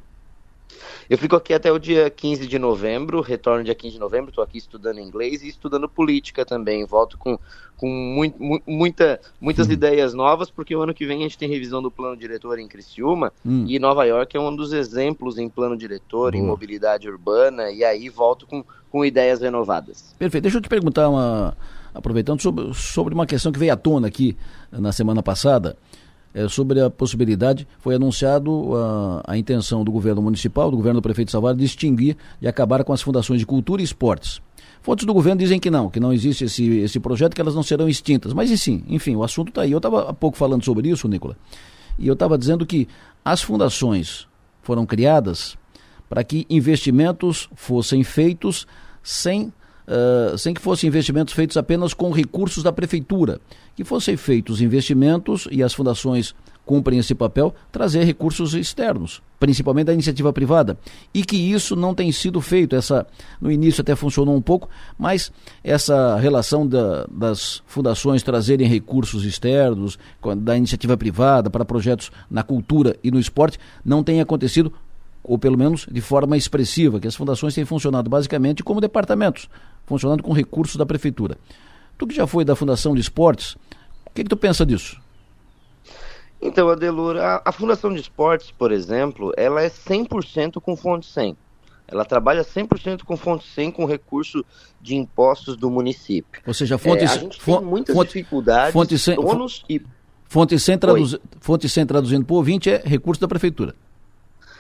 J: Eu fico aqui até o dia 15 de novembro, retorno dia 15 de novembro, estou aqui estudando inglês e estudando política também. Volto com, com muito, muita, muitas hum. ideias novas, porque o ano que vem a gente tem revisão do plano diretor em Criciúma hum. e Nova York é um dos exemplos em plano diretor, Boa. em mobilidade urbana, e aí volto com, com ideias renovadas.
B: Perfeito. Deixa eu te perguntar uma aproveitando sobre, sobre uma questão que veio à tona aqui na semana passada, é, sobre a possibilidade, foi anunciado a, a, intenção do governo municipal, do governo do prefeito Salvador, de extinguir e acabar com as fundações de cultura e esportes. Fontes do governo dizem que não, que não existe esse, esse projeto, que elas não serão extintas. Mas sim, enfim, o assunto está aí. Eu estava há pouco falando sobre isso, Nicola, e eu estava dizendo que as fundações foram criadas para que investimentos fossem feitos sem uh, sem que fossem investimentos feitos apenas com recursos da prefeitura, que fossem feitos investimentos e as fundações cumprem esse papel, trazer recursos externos, principalmente da iniciativa privada, e que isso não tem sido feito. Essa no início até funcionou um pouco, mas essa relação da, das fundações trazerem recursos externos da iniciativa privada para projetos na cultura e no esporte não tem acontecido ou pelo menos de forma expressiva, que as fundações têm funcionado basicamente como departamentos, funcionando com recursos da prefeitura. Tu que já foi da Fundação de Esportes, o que, que tu pensa disso?
J: Então, Adelur, a, a Fundação de Esportes, por exemplo, ela é 100% com fonte 100. Ela trabalha 100% com fonte 100 com recurso de impostos do município.
B: Ou seja, fonte, é,
J: a gente tem muitas fonte, dificuldades,
B: fonte 100, ônus e... Fonte 100, traduz, fonte 100 traduzindo por ouvinte é recurso da prefeitura.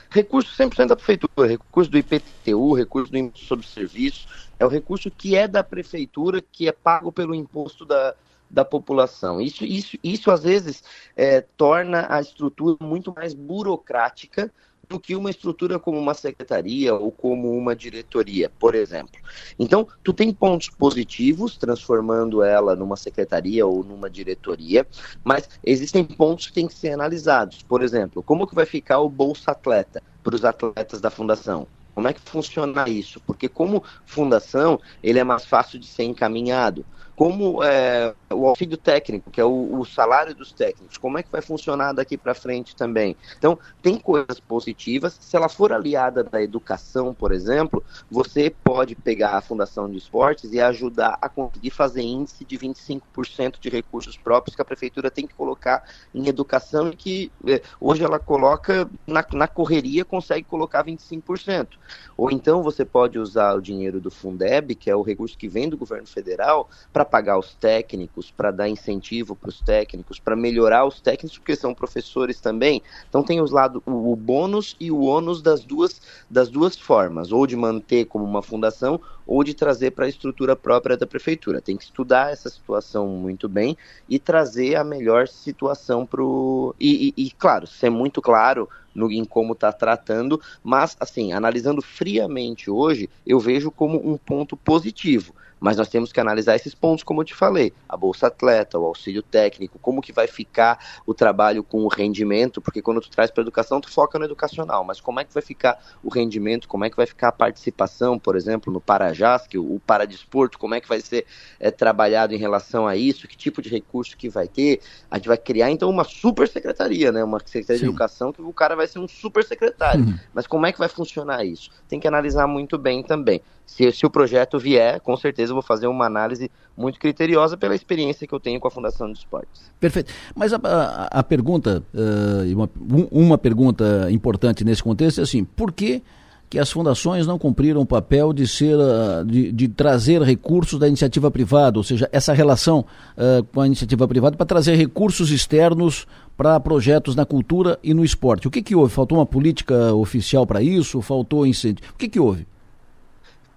J: Recurso 100% da prefeitura, recurso do IPTU, recurso do imposto sobre serviços, é o recurso que é da prefeitura, que é pago pelo imposto da, da população. Isso, isso, isso às vezes é, torna a estrutura muito mais burocrática do que uma estrutura como uma secretaria ou como uma diretoria, por exemplo. Então, tu tem pontos positivos, transformando ela numa secretaria ou numa diretoria, mas existem pontos que têm que ser analisados. Por exemplo, como que vai ficar o Bolsa Atleta para os atletas da fundação? Como é que funciona isso? Porque como fundação, ele é mais fácil de ser encaminhado como é, o auxílio técnico, que é o, o, salário dos técnicos, como é que vai funcionar daqui para frente também. Então, tem coisas positivas. Se ela for aliada da educação, por exemplo, você pode pegar a Fundação de Esportes e ajudar a conseguir fazer índice de 25% de recursos próprios que a prefeitura tem que colocar em educação e que é, hoje ela coloca na, na correria, consegue colocar 25%. Ou então você pode usar o dinheiro do Fundeb, que é o recurso que vem do governo federal, para pagar os técnicos, para dar incentivo para os técnicos, para melhorar os técnicos, porque são professores também. Então tem os lados, o, o bônus e o ônus das duas, das duas formas, ou de manter como uma fundação, ou de trazer para a estrutura própria da prefeitura. Tem que estudar essa situação muito bem e trazer a melhor situação para o. E, e, e, claro, ser muito claro no, em como está tratando, mas, assim, analisando friamente hoje, eu vejo como um ponto positivo. Mas nós temos que analisar esses pontos, como eu te falei, a bolsa atleta, o auxílio técnico, como que vai ficar o trabalho com o rendimento, porque quando tu traz para educação, tu foca no educacional, mas como é que vai ficar o rendimento, como é que vai ficar a participação, por exemplo, no Parajás, que o Paradesporto, como é que vai ser é, trabalhado em relação a isso, que tipo de recurso que vai ter, a gente vai criar então uma super secretaria, né, uma secretaria Sim. de educação que o cara vai ser um super secretário, uhum. mas como é que vai funcionar isso? Tem que analisar muito bem também. Se, se o projeto vier, com certeza eu vou fazer uma análise muito criteriosa pela experiência que eu tenho com a Fundação de Esportes.
B: Perfeito. Mas a, a, a pergunta, uh, uma, uma pergunta importante nesse contexto é assim, por que que as fundações não cumpriram o papel de ser uh, de, de, trazer recursos da iniciativa privada, ou seja, essa relação uh, com a iniciativa privada para trazer recursos externos para projetos na cultura e no esporte. O que, que houve? Faltou uma política oficial para isso? Faltou incentivo? O que, que houve?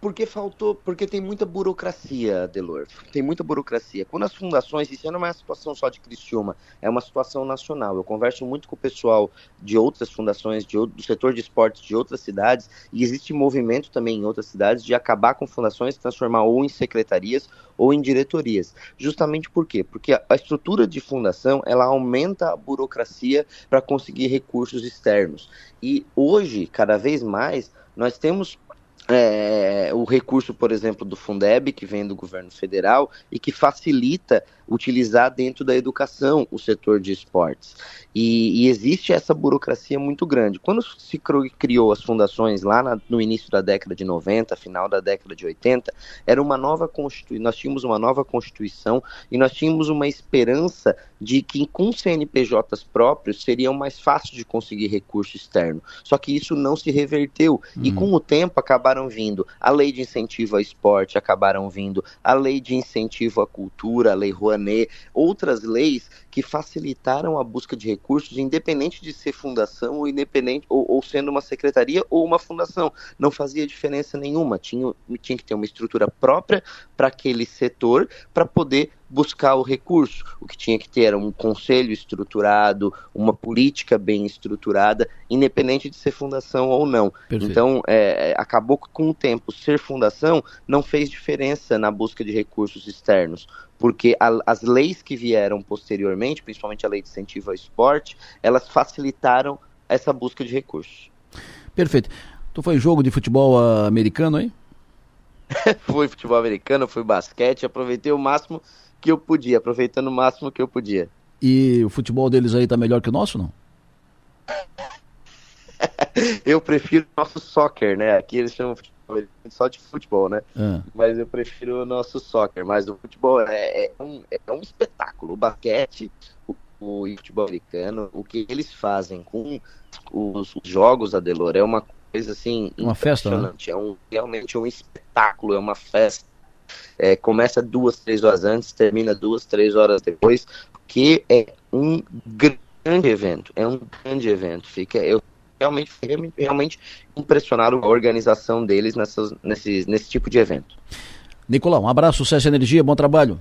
J: Porque faltou, porque tem muita burocracia, Delor. Tem muita burocracia. Quando as fundações, isso não é uma situação só de Criciúma, é uma situação nacional. Eu converso muito com o pessoal de outras fundações, de, do setor de esportes de outras cidades, e existe movimento também em outras cidades de acabar com fundações, transformar ou em secretarias ou em diretorias. Justamente por quê? Porque a estrutura de fundação, ela aumenta a burocracia para conseguir recursos externos. E hoje, cada vez mais, nós temos é, o recurso, por exemplo, do Fundeb, que vem do governo federal e que facilita utilizar dentro da educação o setor de esportes. E, e existe essa burocracia muito grande. Quando se criou as fundações lá na, no início da década de 90, final da década de 80, era uma nova constituição, nós tínhamos uma nova constituição e nós tínhamos uma esperança de que com CNPJs próprios seriam mais fácil de conseguir recurso externo. Só que isso não se reverteu uhum. e com o tempo acabaram vindo. A lei de incentivo ao esporte, acabaram vindo. A lei de incentivo à cultura, a lei Rouanet outras leis que facilitaram a busca de recursos, independente de ser fundação ou independente ou, ou sendo uma secretaria ou uma fundação. Não fazia diferença nenhuma. Tinha, tinha que ter uma estrutura própria para aquele setor para poder buscar o recurso. O que tinha que ter era um conselho estruturado, uma política bem estruturada, independente de ser fundação ou não. Perfeito. Então, é, acabou que com o tempo ser fundação não fez diferença na busca de recursos externos, porque a, as leis que vieram posteriormente, principalmente a lei de incentivo ao esporte, elas facilitaram essa busca de recursos.
B: Perfeito. Tu foi jogo de futebol uh, americano aí?
J: fui futebol americano, fui basquete, aproveitei o máximo que eu podia, aproveitando o máximo que eu podia.
B: E o futebol deles aí tá melhor que o nosso, não?
J: eu prefiro o nosso soccer, né? Aqui eles chamam futebol só de futebol, né? É. Mas eu prefiro o nosso soccer. Mas o futebol é, é, um, é um espetáculo. O basquete, o, o futebol americano, o que eles fazem com os, os jogos, Adelor, é uma coisa assim.
B: Uma festa, né?
J: É um, realmente um espetáculo, é uma festa. É, começa duas, três horas antes, termina duas, três horas depois, que é um grande evento, é um grande evento. Fica, eu realmente, realmente impressionado a organização deles nessas, nesse, nesse tipo de evento.
B: Nicolau, um abraço, sucesso e energia, bom trabalho.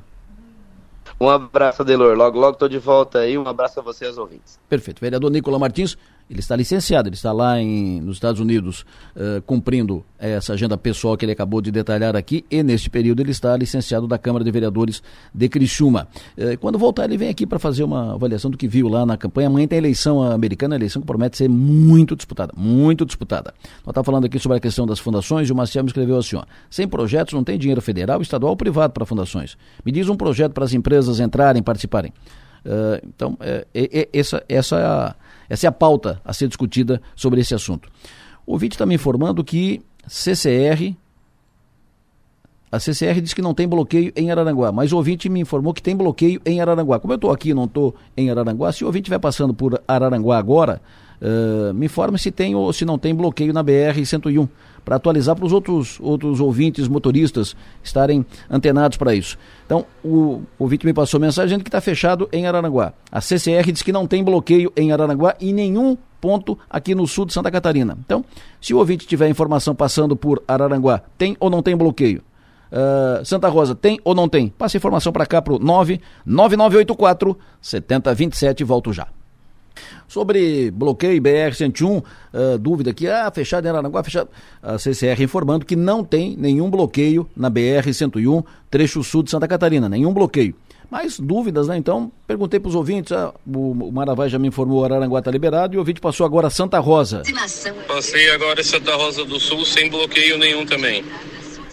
J: Um abraço, Adelor. Logo, logo estou de volta aí. Um abraço a vocês, ouvintes.
B: Perfeito. Vereador Nicolau Martins, ele está licenciado, ele está lá em, nos Estados Unidos uh, cumprindo essa agenda pessoal que ele acabou de detalhar aqui e neste período ele está licenciado da Câmara de Vereadores de Criciúma. Uh, quando voltar ele vem aqui para fazer uma avaliação do que viu lá na campanha. Amanhã tem eleição americana, eleição que promete ser muito disputada, muito disputada. Nós estávamos falando aqui sobre a questão das fundações e o Marcelo me escreveu assim, ó, sem projetos não tem dinheiro federal, estadual ou privado para fundações. Me diz um projeto para as empresas entrarem, participarem. Uh, então, essa, essa é a essa é a pauta a ser discutida sobre esse assunto. O ouvinte está me informando que CCR. A CCR diz que não tem bloqueio em Araranguá, mas o ouvinte me informou que tem bloqueio em Araranguá. Como eu estou aqui e não estou em Araranguá, se o ouvinte estiver passando por Araranguá agora, uh, me informe se tem ou se não tem bloqueio na BR-101 para atualizar para os outros, outros ouvintes motoristas estarem antenados para isso. Então, o, ouvinte me passou mensagem dizendo que está fechado em Araranguá. A CCR diz que não tem bloqueio em Araranguá e nenhum ponto aqui no sul de Santa Catarina. Então, se o ouvinte tiver informação passando por Araranguá, tem ou não tem bloqueio? Uh, Santa Rosa, tem ou não tem? Passe informação para cá para o 99984 7027 e volto já. Sobre bloqueio BR-101, uh, dúvida aqui, ah, fechado em Aranaguá, fechado. A CCR informando que não tem nenhum bloqueio na BR-101, trecho sul de Santa Catarina, nenhum bloqueio. Mas dúvidas, né? Então, perguntei para os ouvintes, ah, o, o Maravai já me informou, Araranguá está liberado, e o ouvinte passou agora Santa Rosa.
K: Passei agora em Santa Rosa do Sul sem bloqueio nenhum também.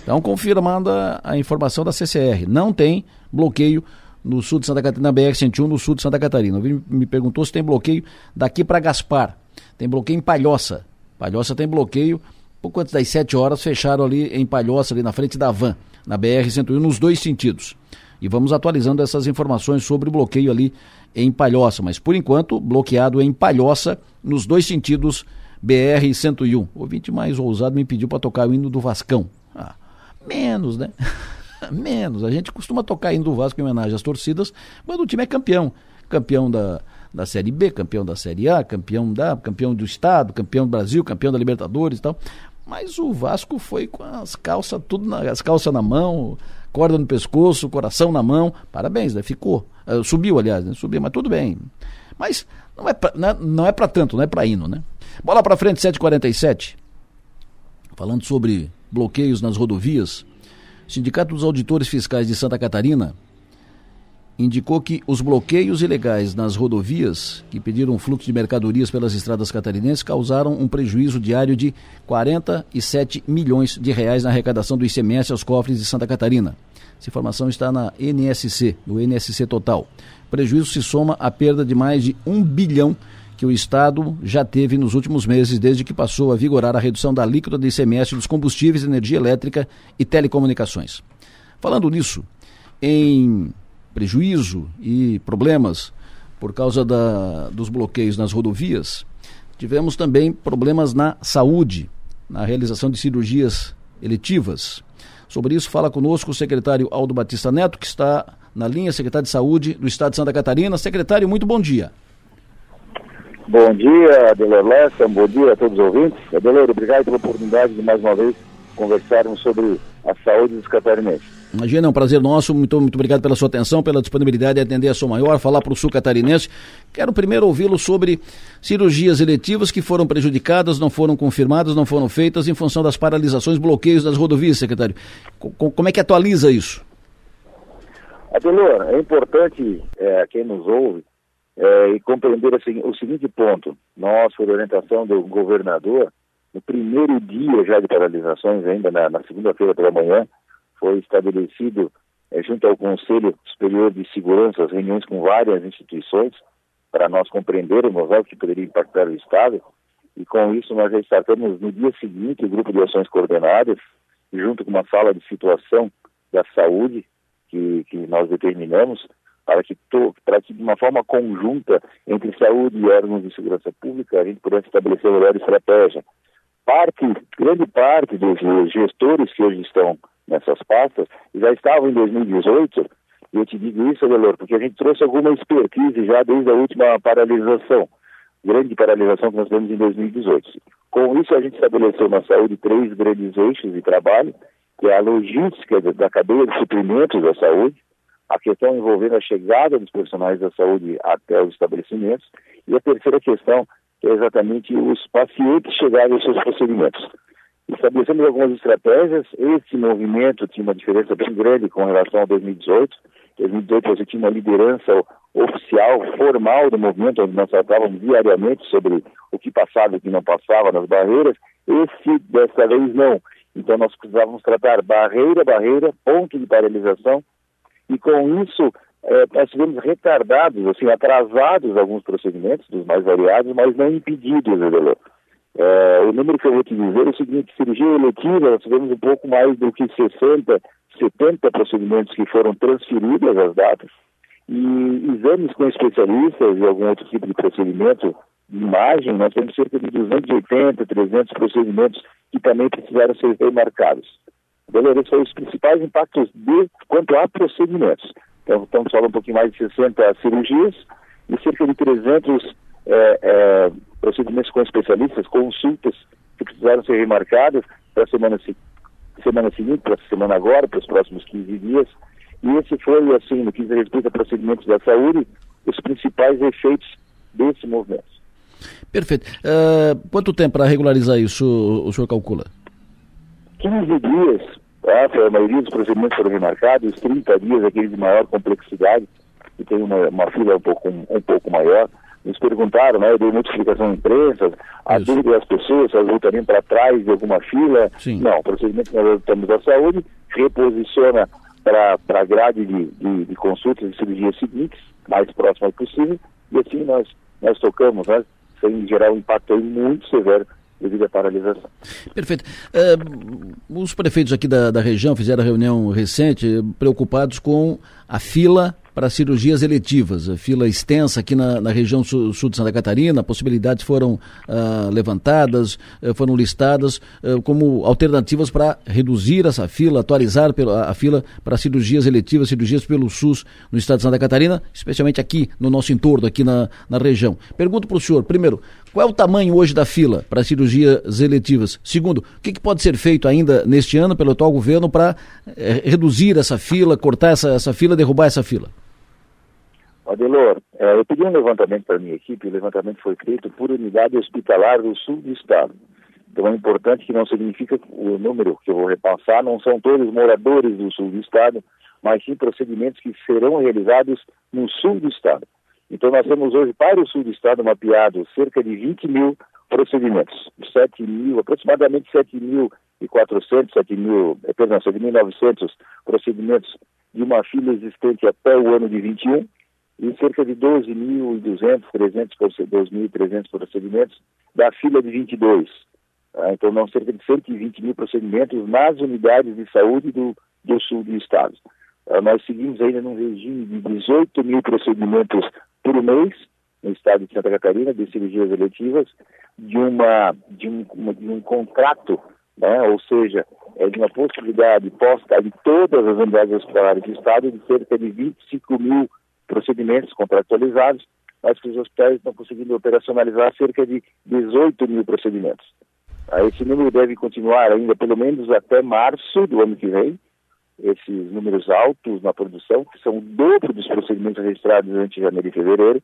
B: Então, confirmando a, a informação da CCR, não tem bloqueio no sul de Santa Catarina, na BR-101, no sul de Santa Catarina. O me perguntou se tem bloqueio daqui para Gaspar. Tem bloqueio em Palhoça. Palhoça tem bloqueio, pouco antes das 7 horas, fecharam ali em Palhoça, ali na frente da van, na BR-101, nos dois sentidos. E vamos atualizando essas informações sobre o bloqueio ali em Palhoça. Mas, por enquanto, bloqueado em Palhoça, nos dois sentidos, BR-101. O ouvinte mais ousado me pediu para tocar o hino do Vascão. Ah, menos, né? Menos. A gente costuma tocar indo do Vasco em homenagem às torcidas quando o time é campeão. Campeão da, da Série B, campeão da Série A, campeão da, campeão do Estado, campeão do Brasil, campeão da Libertadores e tal. Mas o Vasco foi com as calças, tudo na, as calças na mão, corda no pescoço, coração na mão. Parabéns, né? Ficou. Uh, subiu, aliás, né? Subiu, mas tudo bem. Mas não é pra, não é, é pra tanto, não é pra hino, né? Bola pra frente, 747. Falando sobre bloqueios nas rodovias. Sindicato dos Auditores Fiscais de Santa Catarina indicou que os bloqueios ilegais nas rodovias que pediram o fluxo de mercadorias pelas estradas catarinenses causaram um prejuízo diário de 47 milhões de reais na arrecadação do ICMS aos cofres de Santa Catarina. Essa informação está na NSC, no NSC Total. O prejuízo se soma à perda de mais de um bilhão que o Estado já teve nos últimos meses, desde que passou a vigorar a redução da alíquota de ICMS dos combustíveis, energia elétrica e telecomunicações. Falando nisso, em prejuízo e problemas por causa da, dos bloqueios nas rodovias, tivemos também problemas na saúde, na realização de cirurgias eletivas. Sobre isso, fala conosco o secretário Aldo Batista Neto, que está na linha, secretário de Saúde do Estado de Santa Catarina. Secretário, muito bom dia.
L: Bom dia, Adelor Lessa, bom dia a todos os ouvintes. Adelor, obrigado pela oportunidade de mais uma vez conversarmos sobre a saúde dos catarinenses.
B: Imagina, é um prazer nosso. Muito, muito obrigado pela sua atenção, pela disponibilidade de atender a Sou Maior, falar para o sul catarinense. Quero primeiro ouvi-lo sobre cirurgias eletivas que foram prejudicadas, não foram confirmadas, não foram feitas em função das paralisações, bloqueios das rodovias, secretário. como é que atualiza isso?
L: Adelor, é importante é, quem nos ouve é, e compreender assim, o seguinte ponto. Nós, por orientação do governador, no primeiro dia já de paralisações, ainda na, na segunda-feira pela manhã, foi estabelecido, é, junto ao Conselho Superior de Segurança, reuniões com várias instituições, para nós compreendermos o que poderia impactar o Estado, e com isso nós já startamos no dia seguinte o grupo de ações coordenadas, junto com uma sala de situação da saúde, que, que nós determinamos, para que, to, para que de uma forma conjunta entre saúde e órgãos de segurança pública a gente pudesse estabelecer a melhor estratégia. Parte, grande parte dos gestores que hoje estão nessas pastas já estavam em 2018, e eu te digo isso, Adelor, porque a gente trouxe alguma expertise já desde a última paralisação, grande paralisação que nós temos em 2018. Com isso, a gente estabeleceu na saúde três grandes eixos de trabalho, que é a logística da cadeia de suprimentos da saúde, a questão envolvendo a chegada dos profissionais da saúde até os estabelecimentos, e a terceira questão, que é exatamente os pacientes chegarem aos seus procedimentos. Estabelecemos algumas estratégias, esse movimento tinha uma diferença bem grande com relação a 2018. Em 2018 você tinha uma liderança oficial, formal do movimento, onde nós tratávamos diariamente sobre o que passava e o que não passava nas barreiras. Esse, dessa vez, não. Então nós precisávamos tratar barreira, barreira, ponto de paralisação, e com isso é, nós tivemos retardados, assim, atrasados alguns procedimentos, dos mais variados, mas não impedidos, Edelô. É, o número que eu vou te dizer é o seguinte, cirurgia eletiva, nós tivemos um pouco mais do que 60, 70 procedimentos que foram transferidos às datas, e exames com especialistas e algum outro tipo de procedimento imagem, nós temos cerca de 280, 300 procedimentos que também precisaram ser remarcados. Esses são os principais impactos de quanto a procedimentos. Então, estamos falando um pouquinho mais de 60 cirurgias e cerca de 300 é, é, procedimentos com especialistas, consultas que precisaram ser remarcadas para a semana, semana seguinte, para a semana agora, para os próximos 15 dias. E esse foi, assim, no que diz respeito a procedimentos da saúde, os principais efeitos desse movimento.
B: Perfeito. Uh, quanto tempo para regularizar isso o senhor calcula?
L: 15 dias, tá? a maioria dos procedimentos foram remarcados, 30 dias aqueles de maior complexidade, que tem uma, uma fila um pouco, um, um pouco maior. Nos perguntaram, né, eu dei muita explicação em imprensa, a Isso. dúvida das pessoas, se elas voltariam para trás de alguma fila. Sim. Não, o procedimento que nós adotamos da saúde reposiciona para a grade de, de, de consultas e cirurgias seguintes, mais próximas possível, e assim nós, nós tocamos, né, sem gerar um impacto muito severo devido à paralisação.
B: Perfeito. Uh, os prefeitos aqui da, da região fizeram reunião recente preocupados com a fila para cirurgias eletivas. A fila extensa aqui na, na região sul, sul, de Santa Catarina, possibilidades foram uh, levantadas, uh, foram listadas uh, como alternativas para reduzir essa fila, atualizar a, a fila para cirurgias eletivas, cirurgias pelo SUS no estado de Santa Catarina, especialmente aqui no nosso entorno, aqui na, na região. Pergunto para o senhor, primeiro, qual é o tamanho hoje da fila para cirurgias eletivas? Segundo, o que, que, pode ser feito ainda neste ano pelo atual governo para eh, reduzir essa fila, cortar essa, essa fila, derrubar essa fila?
L: Adelor, é, eu pedi um levantamento para a minha equipe, o levantamento foi feito por unidade hospitalar do sul do estado. Então é importante que não significa o número que eu vou repassar, não são todos moradores do sul do estado, mas sim procedimentos que serão realizados no sul do estado. Então nós temos hoje para o sul do estado mapeado cerca de 20 mil procedimentos, 7 mil, aproximadamente 7.400, 7 mil, eh, perdão, 7.900 procedimentos de uma fila existente até o ano de 21 e cerca de 12.200, 300, 12.300 procedimentos da fila de 22. Tá? Então, não cerca de 120 mil procedimentos nas unidades de saúde do, do sul do estado. Tá? Nós seguimos ainda num regime de 18 mil procedimentos por mês no estado de Santa Catarina, de cirurgias eletivas, de, uma, de, um, de um contrato, né? ou seja, é de uma possibilidade posta em todas as unidades hospitalares do estado de cerca de 25 mil procedimentos contratualizados, mas que os hospitais estão conseguindo operacionalizar cerca de 18 mil procedimentos. Esse número deve continuar ainda pelo menos até março do ano que vem, esses números altos na produção, que são o dobro dos procedimentos registrados entre janeiro e fevereiro.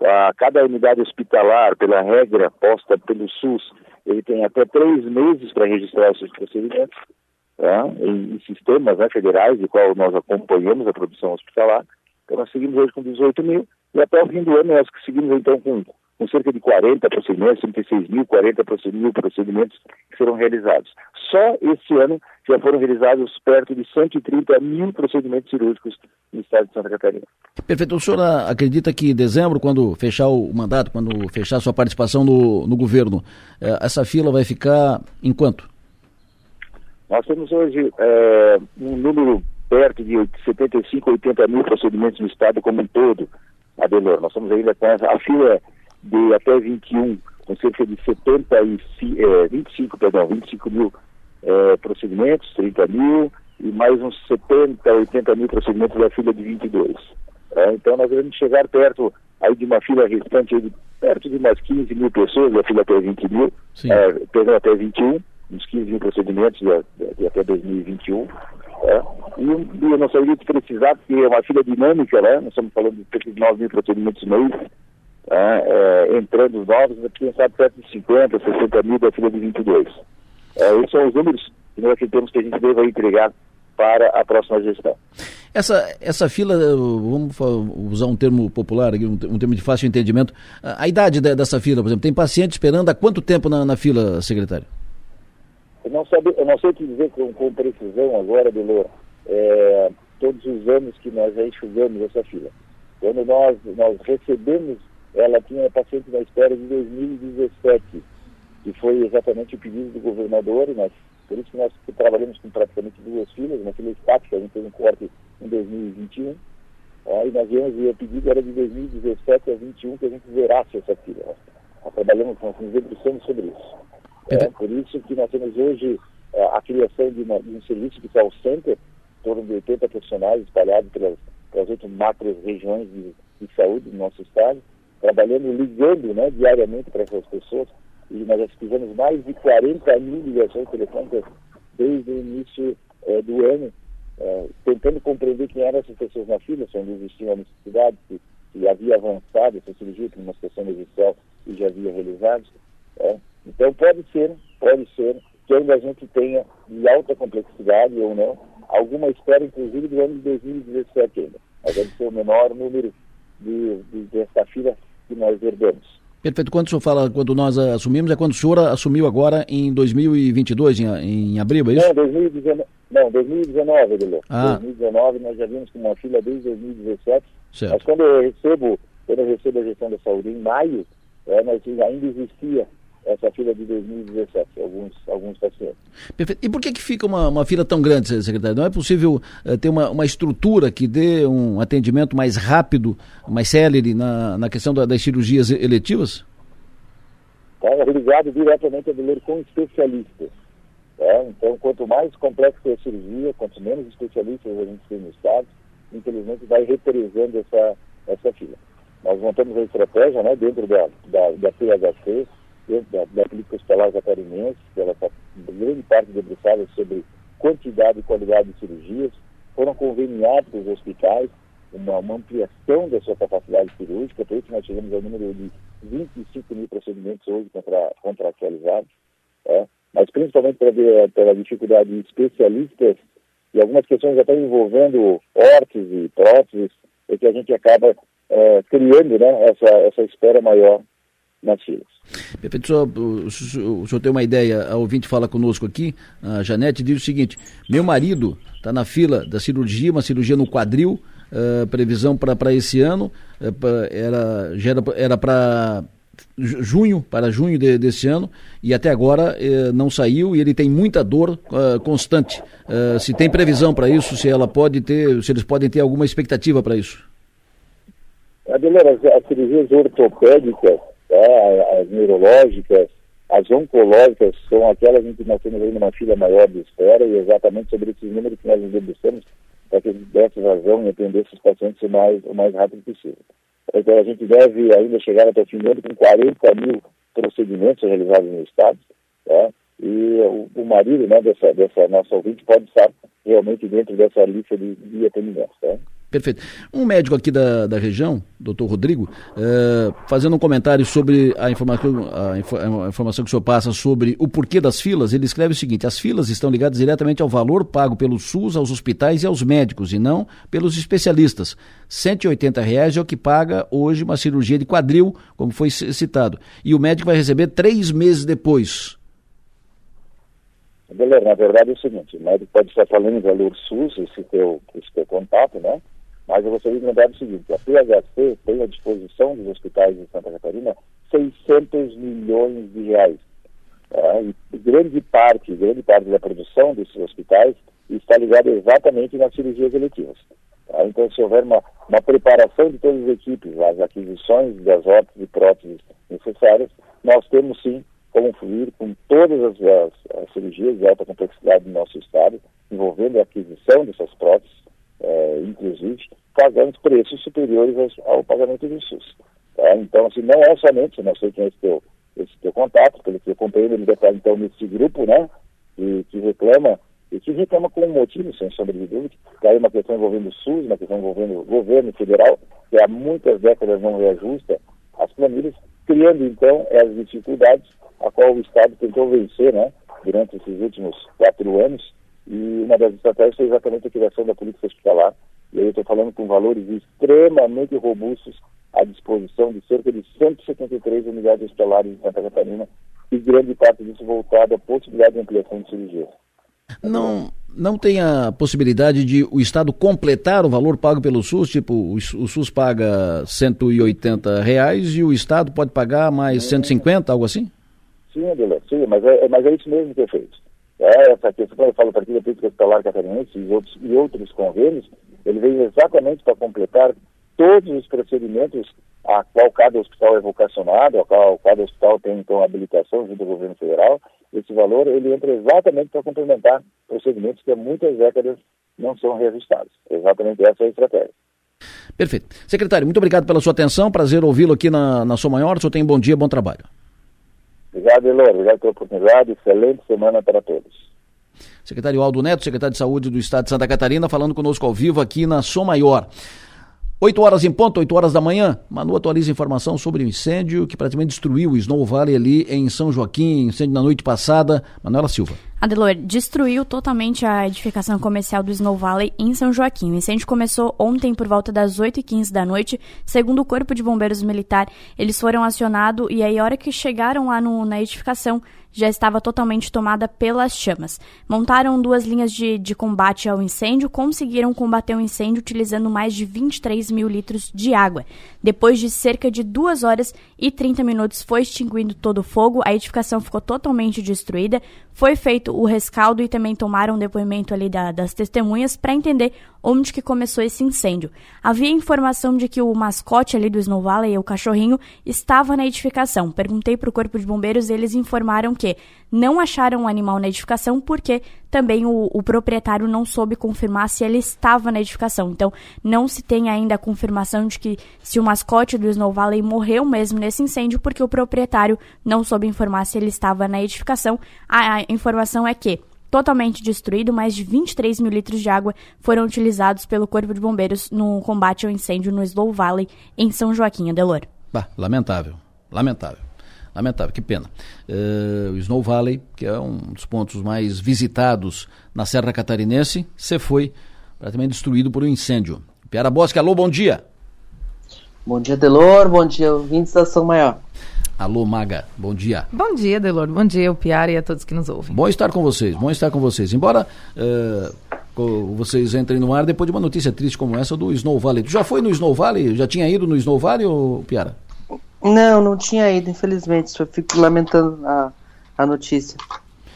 L: A cada unidade hospitalar, pela regra posta pelo SUS, ele tem até três meses para registrar esses procedimentos tá? em, em, sistemas né, federais, de qual nós acompanhamos a produção hospitalar. Então, nós seguimos hoje com 18 mil, e até o fim do ano nós seguimos então com, com cerca de 40 procedimentos, 36 mil, 40 mil procedimentos que serão realizados. Só esse ano já foram realizados perto de 130 mil procedimentos cirúrgicos no estado de Santa Catarina.
B: Perfeito. O senhor acredita que em dezembro, quando fechar o mandato, quando fechar sua participação no, no governo, eh, essa fila vai ficar em quanto?
L: Nós temos hoje é, um número perto de 75, 80 mil procedimentos no estado como um todo, Adelor. Nós estamos ainda com a fila de até 21, com cerca de 70 e, é, 25, perdão, 25 mil é, procedimentos, 30 mil, e mais uns 70, 80 mil procedimentos da fila de 22. É, então nós devemos chegar perto aí de uma fila restante de perto de umas 15 mil pessoas, da fila até 20 mil, é, perdão, até 21, uns 15 mil procedimentos de, de, de até 2021. É, e, e eu não saberia precisar, porque é uma fila dinâmica, né? Nós estamos falando de cerca de 9 mil procedimentos mês, é, é, entrando os novos, quem sabe perto de 50, 60 mil da fila de 22. É, esses são os números que nós acreditamos que a gente deva entregar para a próxima gestão.
B: Essa, essa fila, vamos usar um termo popular, aqui, um, termo de fácil entendimento, a, a idade de, dessa fila, por exemplo, tem paciente esperando há quanto tempo na, na fila, secretário?
L: Eu não, sabe, eu não sei te dizer com, com precisão agora, Delor, é, todos os anos que nós enxugamos essa fila. Quando nós, nós recebemos, ela tinha paciente na espera de 2017, que foi exatamente o pedido do governador, e nós, por isso que nós trabalhamos com praticamente duas filas, uma fila estática, a gente fez um corte em 2021, ó, e nós viemos, e o pedido era de 2017 a 2021 que a gente zerasse essa fila. Nós trabalhamos, nós nos debruçamos sobre isso. É, por isso que nós temos hoje a, é, a criação de, uma, de, um serviço de call center, em torno de 80 profissionais espalhados pelas, pelas oito macro regiões de, de, saúde do nosso estado, trabalhando, ligando né, diariamente para essas pessoas. E nós já fizemos mais de 40 mil ligações telefônicas desde o início é, do ano, é, tentando compreender quem eram essas pessoas na fila, se onde existia a necessidade, se, se havia avançado essa cirurgia por uma situação emergencial e já havia realizado. É. Então pode ser, pode ser que ainda a gente tenha de alta complexidade ou não, alguma espera, inclusive, do ano de 2017 ainda. Mas deve ser o menor número de, de, dessa fila que nós herdamos.
B: Perfeito. Quando o senhor fala quando nós assumimos, é quando o senhor assumiu agora em 2022, em, em abril, é isso?
L: Não, 2019, não 2019, Edilô. Ah. 2019 nós já vimos com uma fila desde 2017. Certo. Mas quando eu recebo, quando eu recebo a gestão da saúde em maio, é, nós ainda existia essa fila de 2017, alguns, alguns pacientes.
B: Perfeito. E por que, que fica uma, uma fila tão grande, secretário? Não é possível uh, ter uma, uma estrutura que dê um atendimento mais rápido, mais célere na, na questão da, das cirurgias eletivas?
L: Está ligado diretamente a doler com especialistas. Tá? Então, quanto mais complexa é a cirurgia, quanto menos especialistas a gente tem no Estado, infelizmente vai represando essa, essa fila. Nós montamos a estratégia né, dentro da, da, da PHC, da, da política hospitalar catarinense, que ela está grande parte debruçada sobre quantidade e qualidade de cirurgias, foram conveniados os hospitais uma, uma, ampliação da sua capacidade cirúrgica, por isso nós chegamos ao número de 25 mil procedimentos hoje contra, contratualizados, é, mas principalmente pela, pela dificuldade de especialistas e algumas questões estão envolvendo órteses e próteses, é que a gente acaba é, criando né, essa, essa espera maior nas filas.
B: Perfeito, o, senhor tem uma ideia, a ouvinte fala conosco aqui, a Janete diz o seguinte, meu marido está na fila da cirurgia, uma cirurgia no quadril, uh, previsão para esse ano, uh, pra, era, para junho, para junho de, desse ano, e até agora uh, não saiu e ele tem muita dor constante. se tem previsão para isso, se ela pode ter, se eles podem ter alguma expectativa para isso?
L: Adelera, as, as cirurgias ortopédicas tá? as neurológicas, as oncológicas são aquelas em que nós temos ainda uma fila maior de espera e exatamente sobre esses números que nós nos debruçamos para que a gente desse razão e atender esses pacientes o mais, o mais rápido possível. Então a gente deve ainda chegar até o fim do ano com 40 mil procedimentos realizados no Estado, tá? E o, o marido né, dessa, dessa nossa ouvinte pode estar realmente dentro dessa lista de, de atendimentos. Tá?
B: Perfeito. Um médico aqui da, da região, doutor Rodrigo, uh, fazendo um comentário sobre a informação, a, inf a, informação que o senhor passa sobre o porquê das filas, ele escreve o seguinte: as filas estão ligadas diretamente ao valor pago pelo SUS aos hospitais e aos médicos, e não pelos especialistas. 180 reais é o que paga hoje uma cirurgia de quadril, como foi citado. E o médico vai receber três meses depois.
L: Beleza, na verdade é o seguinte, o médico pode estar falando em valor SUS, esse teu, esse teu contato, né? Mas eu gostaria de lembrar o seguinte, a PHC tem à disposição dos hospitais de Santa Catarina 600 milhões de reais. É, e grande parte, grande parte da produção desses hospitais está ligada exatamente nas cirurgias eletivas. Tá? Então, se houver uma, uma preparação de todas as equipes, as aquisições das órteses e próteses necessárias, nós temos sim como fluir com todas as, as, as cirurgias de alta complexidade do nosso estado, envolvendo a aquisição dessas próteses, é, inclusive, pagando preços superiores ao, pagamento do SUS. Tá? Então, assim, não é somente, não sei quem é esse teu, esse teu contato, pelo que eu acompanhei, ele deve então nesse grupo, né, que, que reclama, e que reclama com um motivo, sem sombra de dúvida, que aí uma questão envolvendo o SUS, uma questão envolvendo o governo federal, que há muitas décadas não reajusta as planilhas, criando então as dificuldades a qual o Estado tentou vencer, né, durante esses últimos quatro anos, e uma das estratégias foi exatamente a criação da política hospitalar. E aí eu estou falando com valores extremamente robustos à disposição de cerca de 173 unidades hospitalares em Santa Catarina e grande parte disso voltado à possibilidade de ampliação de cirurgias.
B: Não, não tem a possibilidade de o Estado completar o valor pago pelo SUS? Tipo, o, o SUS paga 180 reais e o Estado pode pagar mais 150, algo assim?
L: Sim, Adela, sim, mas é, mas é isso mesmo que é feito. É, essa questão, quando eu falo Partido Política Hospitalar Catarinense e outros, e outros convênios, ele vem exatamente para completar todos os procedimentos a qual cada hospital é vocacionado, a qual cada hospital tem então habilitação junto ao governo federal, esse valor ele entra exatamente para complementar procedimentos que há muitas décadas não são reajustados. Exatamente essa é a estratégia.
B: Perfeito. Secretário, muito obrigado pela sua atenção, prazer ouvi-lo aqui na, na Sua Maior, o senhor tem bom dia, bom trabalho.
L: Obrigado, Elor. Obrigado pela oportunidade. Excelente semana para todos.
B: Secretário Aldo Neto, secretário de Saúde do Estado de Santa Catarina, falando conosco ao vivo aqui na Som Maior. 8 horas em ponto, 8 horas da manhã. Manu atualiza informação sobre o incêndio que praticamente destruiu o Snow Valley ali em São Joaquim, incêndio na noite passada. Manuela Silva.
G: Adelor, destruiu totalmente a edificação comercial do Snow Valley em São Joaquim. O incêndio começou ontem por volta das 8h15 da noite. Segundo o Corpo de Bombeiros Militar, eles foram acionados e aí, a hora que chegaram lá no, na edificação, já estava totalmente tomada pelas chamas. Montaram duas linhas de, de combate ao incêndio, conseguiram combater o incêndio utilizando mais de 23 mil litros de água. Depois de cerca de duas horas e 30 minutos foi extinguido todo o fogo, a edificação ficou totalmente destruída. Foi feito o rescaldo e também tomaram um depoimento ali da, das testemunhas para entender onde que começou esse incêndio. Havia informação de que o mascote ali do Snow Valley, o cachorrinho, estava na edificação. Perguntei para o corpo de bombeiros e eles informaram que não acharam o animal na edificação porque também o, o, proprietário não soube confirmar se ele estava na edificação. Então, não se tem ainda a confirmação de que se o mascote do Snow Valley morreu mesmo nesse incêndio, porque o proprietário não soube informar se ele estava na edificação. A, a informação é que totalmente destruído, mais de 23 mil litros de água foram utilizados pelo Corpo de Bombeiros no combate ao incêndio no Slow Valley, em São Joaquim, Adelor.
B: Bah, lamentável, lamentável. Lamentável, que pena. Uh, o Snow Valley, que é um dos pontos mais visitados na Serra Catarinense, você foi praticamente destruído por um incêndio. Piara Bosque, alô, bom dia.
M: Bom dia, Delor, bom dia, ouvintes da Ação Maior.
B: Alô, Maga, bom dia.
N: Bom dia, Delor, bom dia, o Piara e a todos que nos ouvem.
B: Bom estar com vocês, bom estar com vocês. Embora uh, vocês entrem no ar depois de uma notícia triste como essa do Snow Valley. Tu já foi no Snow Valley? Já tinha ido no Snow Valley, ou Piara?
M: Não, não tinha ido, infelizmente. Só fico lamentando a, a notícia.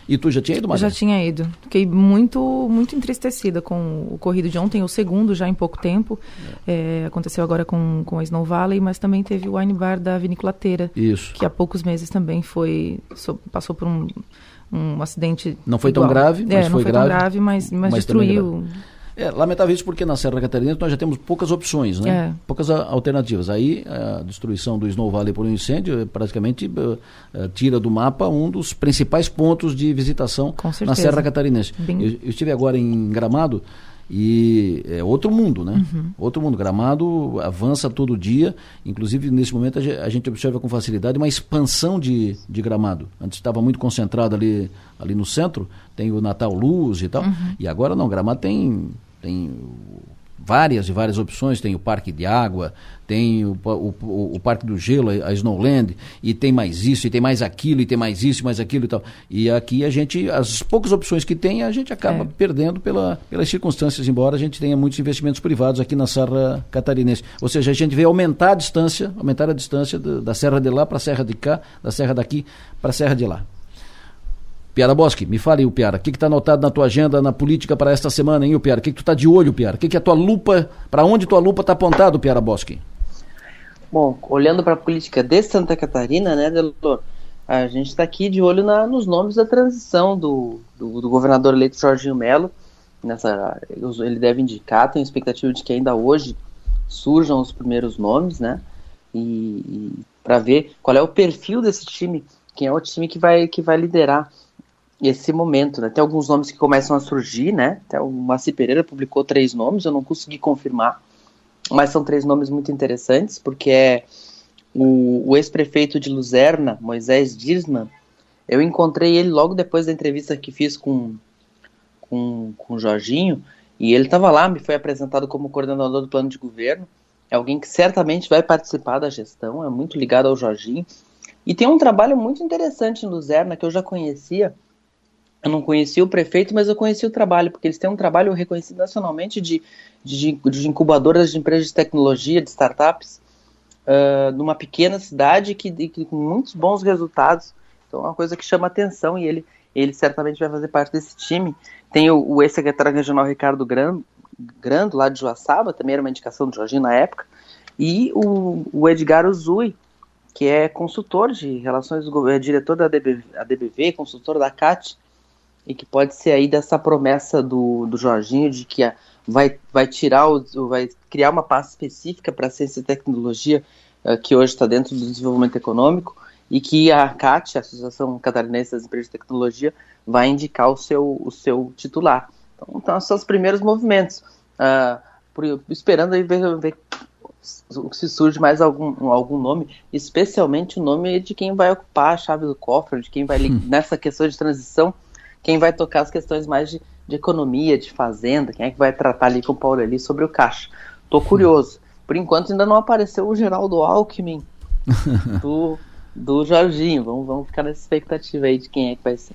B: E tu já tinha ido, Maria?
N: Já tinha ido. Fiquei muito, muito entristecida com o corrido de ontem, o segundo já em pouco tempo. É. É, aconteceu agora com, com a Snow Valley, mas também teve o wine bar da Viniculateira.
B: Isso.
N: Que há poucos meses também foi, so, passou por um, um acidente.
B: Não foi igual. tão grave, mas
N: é,
B: foi
N: não foi
B: grave.
N: tão grave, mas, mas, mas destruiu.
B: É, lamentável isso porque na Serra Catarinense nós já temos poucas opções, né? É. Poucas alternativas. Aí a destruição do Snow Valley por um incêndio eh, praticamente uh, uh, tira do mapa um dos principais pontos de visitação na Serra Catarinense. Eu, eu estive agora em Gramado e é outro mundo, né? Uhum. Outro mundo. Gramado avança todo dia. Inclusive, nesse momento, a gente observa com facilidade uma expansão de, de Gramado. Antes estava muito concentrado ali, ali no centro, tem o Natal Luz e tal. Uhum. E agora não, Gramado tem, tem várias e várias opções. Tem o Parque de Água, tem o, o, o, Parque do Gelo, a Snowland, e tem mais isso, e tem mais aquilo, e tem mais isso, mais aquilo e tal. E aqui a gente, as poucas opções que tem, a gente acaba é. perdendo pela, pelas circunstâncias, embora a gente tenha muitos investimentos privados aqui na Serra Catarinense. Ou seja, a gente vê aumentar a distância, aumentar a distância da, da Serra de lá para a Serra de cá, da Serra daqui para a Serra de lá. Piara Bosque, me fale, o Piara, o que está anotado na tua agenda na política para esta semana, hein, o Piara? O que, que tu está de olho, Piara? O que, que a tua lupa, para onde tua lupa está apontada, Piara Bosque?
M: Bom, olhando para a política de Santa Catarina, né, Delor, a gente está aqui de olho na, nos nomes da transição do, do, do governador eleito Jorginho Melo. Nessa, ele deve indicar, tem expectativa de que ainda hoje surjam os primeiros nomes, né? E, e para ver qual é o perfil desse time, quem é o time que vai, que vai liderar esse momento, né? Tem alguns nomes que começam a surgir, né? Até o Maci Pereira publicou três nomes, eu não consegui confirmar, mas são três nomes muito interessantes, porque é o, o ex-prefeito de Luzerna, Moisés Dirsman, eu encontrei ele logo depois da entrevista que fiz com, com, com o Jorginho, e ele estava lá, me foi apresentado como coordenador do plano de governo, é alguém que certamente vai participar da gestão, é muito ligado ao Jorginho, e tem um trabalho muito interessante em Luzerna, que eu já conhecia, eu não conhecia o prefeito, mas eu conheci o trabalho, porque eles têm um trabalho reconhecido nacionalmente de, de, de incubadoras de empresas de tecnologia, de startups, uh, numa pequena cidade que, que, com muitos bons resultados. Então é uma coisa que chama atenção e ele, ele certamente vai fazer parte desse time. Tem o, o ex-secretário regional Ricardo Grando, Grando, lá de Joaçaba, também era uma indicação do Jorginho na época, e o, o Edgar Uzui, que é consultor de relações, é diretor da DBV, DBV consultor da CAT, e que pode ser aí dessa promessa do, do Jorginho de que a, vai, vai tirar o, vai criar uma pasta específica para ciência e tecnologia uh, que hoje está dentro do desenvolvimento econômico e que a CAT, a Associação Catarinense das Empresas de Tecnologia, vai indicar o seu, o seu titular. Então, então são os primeiros movimentos. Uh, por, esperando aí ver, ver se surge mais algum, algum nome, especialmente o nome de quem vai ocupar a chave do cofre, de quem vai hum. nessa questão de transição quem vai tocar as questões mais de, de economia, de fazenda, quem é que vai tratar ali com o Paulo ali sobre o caixa. Tô curioso. Por enquanto ainda não apareceu o Geraldo Alckmin do, do Jorginho. Vamos, vamos ficar nessa expectativa aí de quem é que vai ser.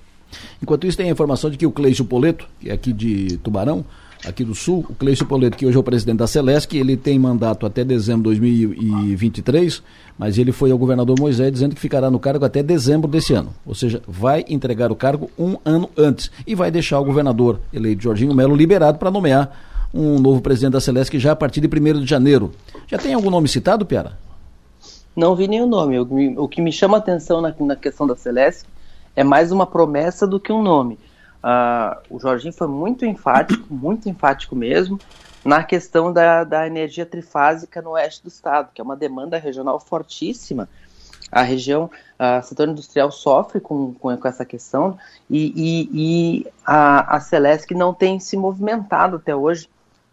B: Enquanto isso, tem a informação de que o Cleison Poleto, que é aqui de Tubarão, aqui do Sul, o Cleison Poleto, que hoje é o presidente da Celesc, ele tem mandato até dezembro de 2023, mas ele foi ao governador Moisés dizendo que ficará no cargo até dezembro desse ano. Ou seja, vai entregar o cargo um ano antes e vai deixar o governador eleito Jorginho Melo liberado para nomear um novo presidente da Celesc já a partir de 1 de janeiro. Já tem algum nome citado, Piara?
M: Não vi nenhum nome. O, o que me chama a atenção na, na questão da Celesc é mais uma promessa do que um nome Uh, o Jorginho foi muito enfático, muito enfático mesmo, na questão da, da energia trifásica no oeste do estado, que é uma demanda regional fortíssima. A região, a setor industrial sofre com, com, com essa questão e, e, e a, a Celesc não tem se movimentado até hoje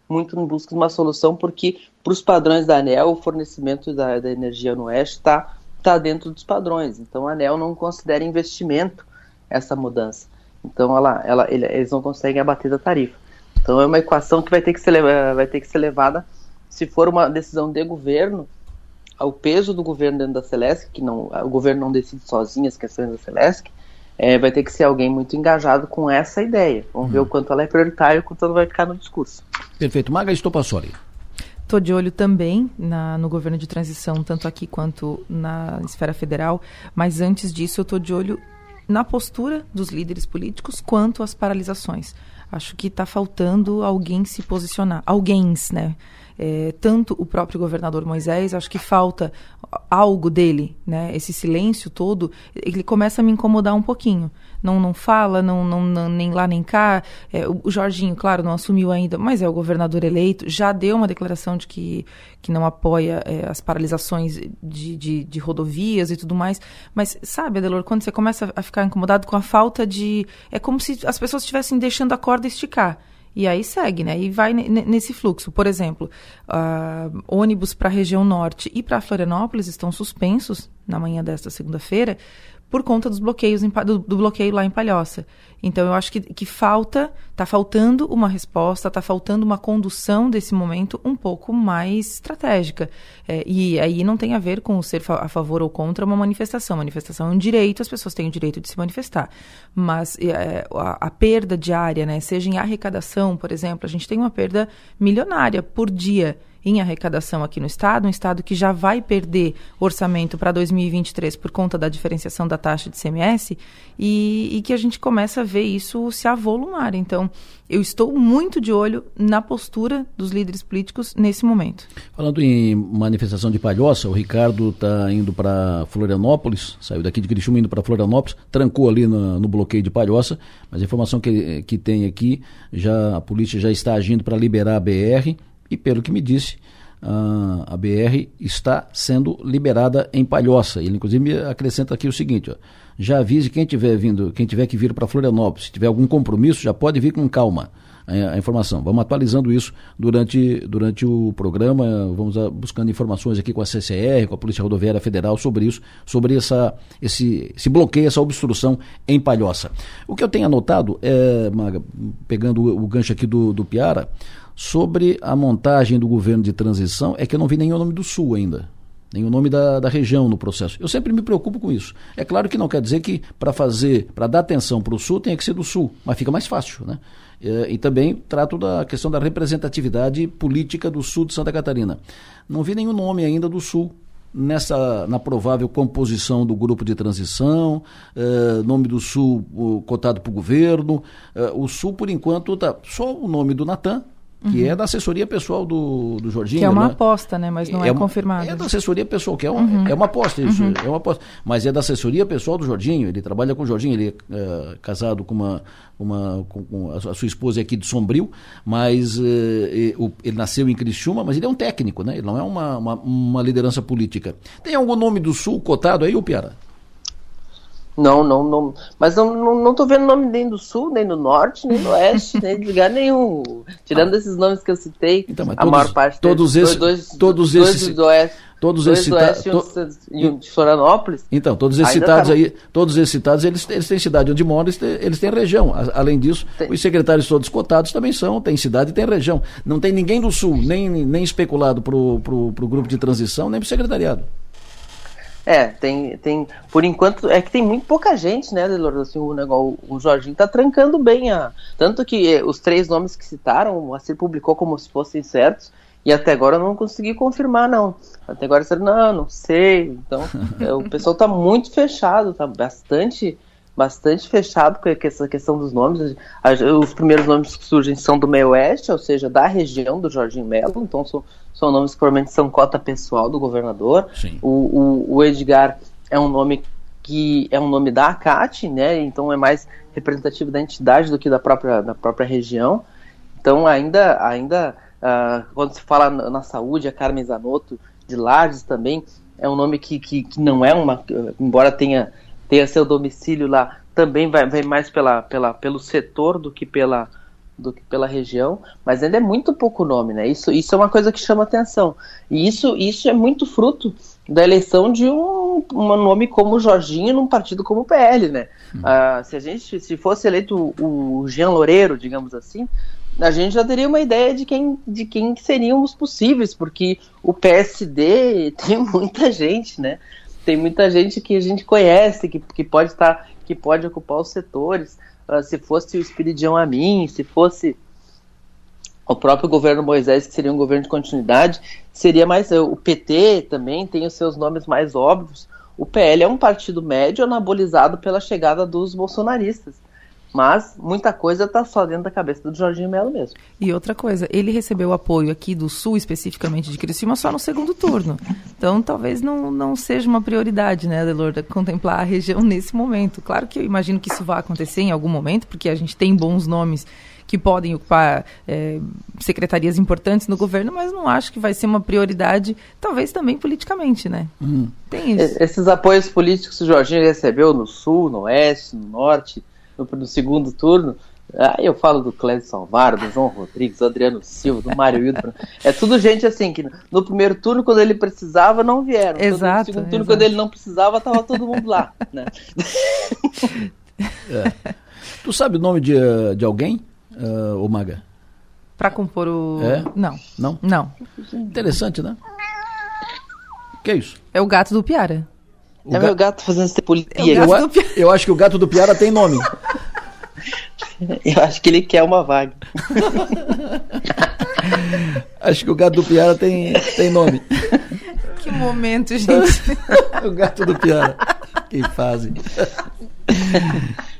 M: muito em busca de uma solução, porque para os padrões da ANEL, o fornecimento da, da energia no oeste está tá dentro dos padrões. Então a ANEL não considera investimento essa mudança. Então ela, ela, eles não conseguem abater da tarifa. Então é uma equação que vai ter que ser, vai ter que ser levada, se for uma decisão de governo, ao peso do governo dentro da Celesc, que não, o governo não decide sozinho as questões da Celesc, é, vai ter que ser alguém muito engajado com essa ideia. Vamos uhum. ver o quanto ela é prioritária e o quanto ela vai ficar no discurso.
B: Perfeito. Maga Estopassoli.
N: Estou de olho também na, no governo de transição, tanto aqui quanto na esfera federal, mas antes disso eu estou de olho na postura dos líderes políticos quanto às paralisações. Acho que está faltando alguém se posicionar, alguém, né? é, tanto o próprio governador Moisés, acho que falta algo dele, né? Esse silêncio todo, ele começa a me incomodar um pouquinho. Não, não fala, não, não, não nem lá nem cá. É, o, Jorginho, claro, não assumiu ainda, mas é o governador eleito. Já deu uma declaração de que, que não apoia é, as paralisações de, de, de, rodovias e tudo mais. Mas sabe, Adelor, quando você começa a ficar incomodado com a falta de, é como se as pessoas estivessem deixando a corda esticar. E aí segue, né? E vai nesse fluxo. Por exemplo, uh, ônibus para a região norte e para Florianópolis estão suspensos na manhã desta segunda-feira por conta dos bloqueios do, do, bloqueio lá em Palhoça. Então eu acho que, que falta, está faltando uma resposta, está faltando uma condução desse momento um pouco mais estratégica. É, e aí não tem a ver com ser a favor ou contra uma manifestação. Manifestação é um direito, as pessoas têm o direito de se manifestar. Mas é, a, a perda diária, né, seja em arrecadação, por exemplo, a gente tem uma perda milionária por dia em arrecadação aqui no Estado, um Estado que já vai perder orçamento para 2023 por conta da diferenciação da taxa de CMS e, e que a gente começa a ver isso se avolumar. Então, eu estou muito de olho na postura dos líderes políticos nesse momento.
B: Falando em manifestação de palhoça, o Ricardo está indo para Florianópolis, saiu daqui de Criciúma indo para Florianópolis, trancou ali no, no, bloqueio de palhoça, mas a informação que, que tem aqui, já a polícia já está agindo para liberar a BR, e pelo que me disse, a, a BR está sendo liberada em Palhoça. Ele inclusive acrescenta aqui o seguinte, ó, já avise quem tiver vindo, quem tiver que vir para Florianópolis, se tiver algum compromisso, já pode vir com calma. A, informação. Vamos atualizando isso durante, durante o programa. Vamos a, buscando informações aqui com a CCR, com a Polícia Rodoviária Federal sobre isso, sobre essa, esse, esse bloqueio, essa obstrução em Palhoça. O que eu tenho anotado, é, Maga, pegando o, o gancho aqui do, do Piara, Sobre a montagem do governo de transição, é que eu não vi nenhum nome do Sul ainda. Nem o nome da, da região no processo. Eu sempre me preocupo com isso. É claro que não quer dizer que para fazer, para dar atenção para o Sul, tenha que ser do Sul, mas fica mais fácil, né? É, e também trato da questão da representatividade política do Sul de Santa Catarina. Não vi nenhum nome ainda do Sul nessa na provável composição do grupo de transição, é, nome do Sul cotado para o governo. É, o Sul, por enquanto, está só o nome do Natan, que uhum. é da assessoria pessoal do, do Jorginho.
N: Que é uma
B: né?
N: aposta, né? Mas não é, é confirmado.
B: É da assessoria pessoal, que é, uma, uhum. é uma aposta isso, uhum. é uma aposta. Mas é da assessoria pessoal do Jorginho, ele trabalha com o Jorginho, ele é, é casado com uma, uma com, com a, sua esposa é aqui de Sombrio, mas é, ele nasceu em Criciúma, mas ele é um técnico, né? Ele não é uma, uma, uma liderança política. Tem algum nome do Sul cotado aí, o Piara?
M: Não, não, não. Mas não, não, não tô vendo nome nem do sul, nem do norte, nem do oeste, nem de lugar nenhum. Tirando ah. esses nomes que eu citei,
B: então,
M: a
B: todos,
M: maior parte
B: todos
M: deles,
B: esses,
M: dois,
B: todos
M: dois
B: esses,
M: do oeste.
B: Todos
M: dois
B: esses
M: citados. To... e um de Florianópolis.
B: Então, todos esses citados tá... aí, todos esses citados, eles, eles têm cidade onde moram, eles têm, eles têm região. Além disso, tem. os secretários todos cotados também são, tem cidade e tem região. Não tem ninguém do sul, nem, nem especulado para o grupo de transição, nem para o secretariado.
M: É, tem, tem. Por enquanto, é que tem muito pouca gente, né, Delor? Assim, o, negócio, o Jorginho tá trancando bem a. Tanto que eh, os três nomes que citaram, o Moacir publicou como se fossem certos, e até agora eu não consegui confirmar, não. Até agora disseram, não, não sei. Então, é, o pessoal tá muito fechado, tá bastante bastante fechado com essa questão dos nomes. Os primeiros nomes que surgem são do meio oeste, ou seja, da região do Jorginho Melo, então são, são nomes que provavelmente são cota pessoal do governador. O, o, o, Edgar é um nome que é um nome da ACAT, né? Então é mais representativo da entidade do que da própria, da própria região. Então ainda, ainda uh, quando se fala na, na, saúde, a Carmen Zanotto de Lages também é um nome que, que, que não é uma, embora tenha tenha seu domicílio lá, também vai, vai mais pela, pela, pelo setor do que pela, do que pela região, mas ainda é muito pouco nome, né? Isso, isso é uma coisa que chama atenção. E isso, isso é muito fruto da eleição de um, um nome como Jorginho num partido como o PL, né? Hum. Ah, se a gente se fosse eleito o, o Jean Loureiro, digamos assim, a gente já teria uma ideia de quem, de quem seriam os possíveis, porque o PSD tem muita gente, né? Tem muita gente que a gente conhece, que, que pode estar, que pode ocupar os setores. Uh, se fosse o Espiridião Amin, se fosse o próprio governo Moisés, que seria um governo de continuidade, seria mais. O PT também tem os seus nomes mais óbvios. O PL é um partido médio anabolizado pela chegada dos bolsonaristas. Mas muita coisa está só dentro da cabeça do Jorginho Melo mesmo.
N: E outra coisa, ele recebeu apoio aqui do Sul, especificamente de Criciúma, só no segundo turno. Então talvez não, não seja uma prioridade, né, Adelor, contemplar a região nesse momento. Claro que eu imagino que isso vai acontecer em algum momento, porque a gente tem bons nomes que podem ocupar é, secretarias importantes no governo, mas não acho que vai ser uma prioridade, talvez também politicamente, né?
M: Hum. Tem isso. Esses apoios políticos que o Jorginho recebeu no Sul, no Oeste, no Norte, no, no segundo turno, Aí eu falo do Clésio Salvar, do João Rodrigues, do Adriano Silva, do Mário Hildo. É tudo gente assim que no primeiro turno, quando ele precisava, não vieram.
N: Exato.
M: No segundo turno,
N: exato.
M: quando ele não precisava, estava todo mundo lá. Né?
B: É. Tu sabe o nome de, de alguém, uh, ô Maga?
N: Para compor o.
B: É?
N: Não.
B: Não?
N: Não.
B: Interessante, né? que é isso?
N: É o gato do Piara.
M: O é ga... meu gato fazendo policia.
B: É eu, eu acho que o gato do Piara tem nome.
M: Eu acho que ele quer uma vaga.
B: acho que o gato do Piara tem, tem nome.
N: Que momento, gente.
B: o gato do Piara. Que fazem.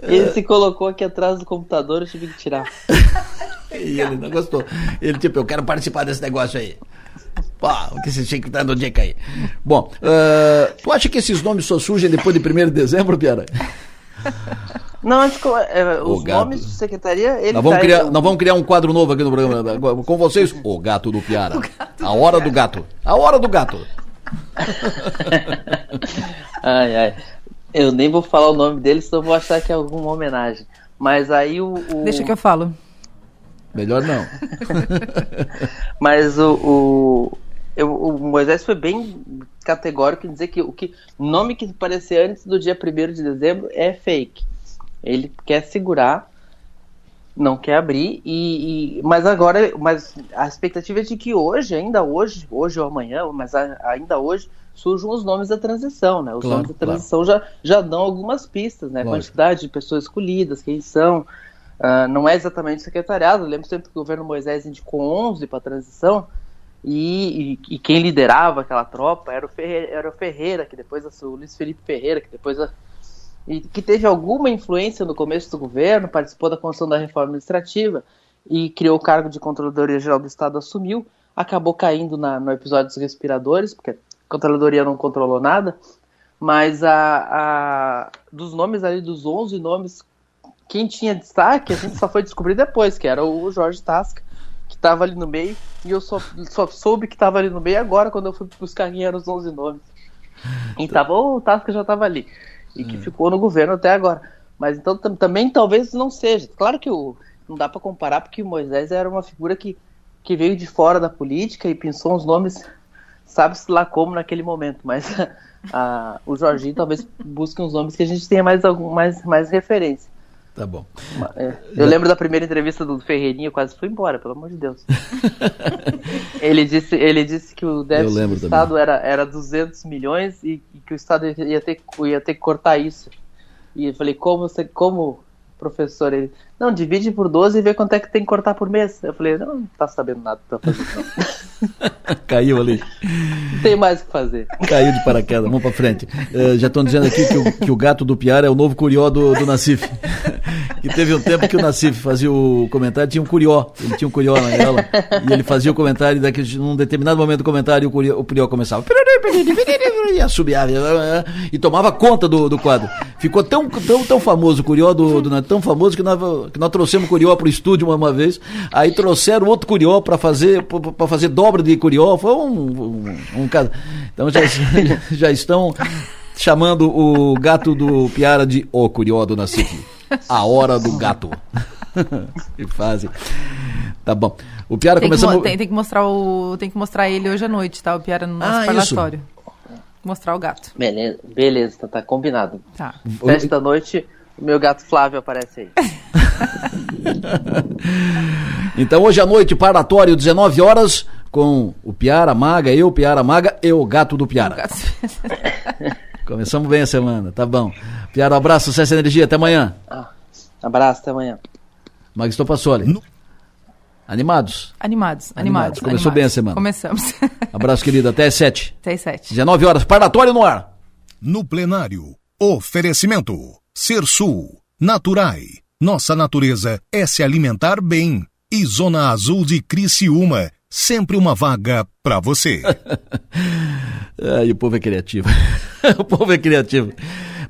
M: Ele se colocou aqui atrás do computador, eu tive que tirar.
B: E ele não gostou. Ele, tipo, eu quero participar desse negócio aí. Pô, o que você tinha que estar no dica aí. Bom, uh, tu acha que esses nomes só surgem depois de 1 de dezembro, Piara?
M: Não, acho que é, os nomes de secretaria. Ele
B: nós, vamos
M: tá
B: criar,
M: aí,
B: nós vamos criar um quadro novo aqui no programa. Com vocês, o gato do Piara. Gato a hora do gato. A hora do gato.
M: ai, ai. Eu nem vou falar o nome dele, senão vou achar que é alguma homenagem. Mas aí o. o...
N: Deixa que eu falo.
B: Melhor não.
M: Mas o, o, eu, o Moisés foi bem categórico em dizer que o que nome que aparecer antes do dia 1 de dezembro é fake. Ele quer segurar, não quer abrir, e, e, mas agora mas a expectativa é de que hoje, ainda hoje, hoje ou amanhã, mas a, ainda hoje, surjam os nomes da transição, né? Os
B: claro,
M: nomes da transição claro. já, já dão algumas pistas, né? Lógico. Quantidade de pessoas escolhidas, quem são. Uh, não é exatamente secretariado. Eu lembro sempre que o governo Moisés indicou 11 para a transição e, e, e, quem liderava aquela tropa era o Ferreira, era o Ferreira que depois o Luiz Felipe Ferreira, que depois a, e que teve alguma influência no começo do governo, participou da construção da reforma administrativa e criou o cargo de Controladoria Geral do Estado, assumiu, acabou caindo na, no episódio dos respiradores, porque a Controladoria não controlou nada, mas a, a, dos nomes ali, dos 11 nomes quem tinha destaque, a gente só foi descobrir depois, que era o Jorge Tasca, que estava ali no meio, e eu só, só soube que estava ali no meio agora, quando eu fui buscar quem eram os 11 nomes. E tava, o Tasca já estava ali, e que hum. ficou no governo até agora. Mas então também talvez não seja. Claro que o, não dá para comparar, porque o Moisés era uma figura que, que veio de fora da política e pensou uns nomes, sabe-se lá como naquele momento, mas a, o Jorginho talvez busque uns nomes que a gente tenha mais, algum, mais, mais referência.
B: Tá bom.
M: É, eu lembro da primeira entrevista do Ferreirinha, eu quase fui embora, pelo amor de Deus. ele, disse, ele disse que o déficit do Estado era, era 200 milhões e, e, que o Estado ia ter, ia ter que cortar isso. E eu falei, como, você, como professor? Ele, não, divide por 12 e vê quanto é que tem que cortar por mês. Eu falei, não, não tá sabendo nada do que tá fazendo.
B: Caiu ali.
M: Não tem mais o que fazer.
B: Caiu de paraquedas, vamos pra frente. Uh, já estão dizendo aqui que o, que o, gato do Piara é o novo curió do, do Nacif. que teve um tempo que o Nacif fazia o comentário, tinha um curió. Ele tinha um curió na ela. E ele fazia o comentário, daquele, num determinado momento do comentário, o curió, o curió começava. E assobiava. E tomava conta do, do quadro. Ficou tão, tão, tão famoso o curió do, do tão famoso que nós, que nós trouxemos o curió pro estúdio uma, uma vez. Aí trouxeram outro curió para fazer, pra fazer dobra de curió. Foi um, um, um caso. Então já, já estão chamando o gato do Piara de O Curió do Nacife. A hora do gato. que fazem. Tá bom. O Piara
N: tem
B: começamos.
N: Que, tem, tem, que mostrar o, tem que mostrar ele hoje à noite, tá? O Piara no nosso
B: Ah,
N: parlatório. Mostrar o gato.
M: Beleza, beleza tá, tá combinado.
N: Tá.
M: Sete da noite, o meu gato Flávio aparece aí.
B: Então hoje à noite, parlatório, 19 horas, com o Piara Maga, eu, Piara Maga e o gato do Piara. Começamos bem a semana, tá bom. Piara, um abraço, sucesso e energia, até amanhã.
M: Ah, abraço, até amanhã.
B: Magisto Passoli. Animados?
N: Animados, animados.
B: Começou
N: animados.
B: bem a semana.
N: Começamos.
B: Abraço, querido. Até às 7.
N: Até às 7.
B: 19 horas, parlatório no ar.
A: No plenário, oferecimento. Ser Sul, Naturai, Nossa natureza é se alimentar bem. E Zona Azul de Criciúma, sempre uma vaga para você.
B: Ai, o povo é criativo. o povo é criativo.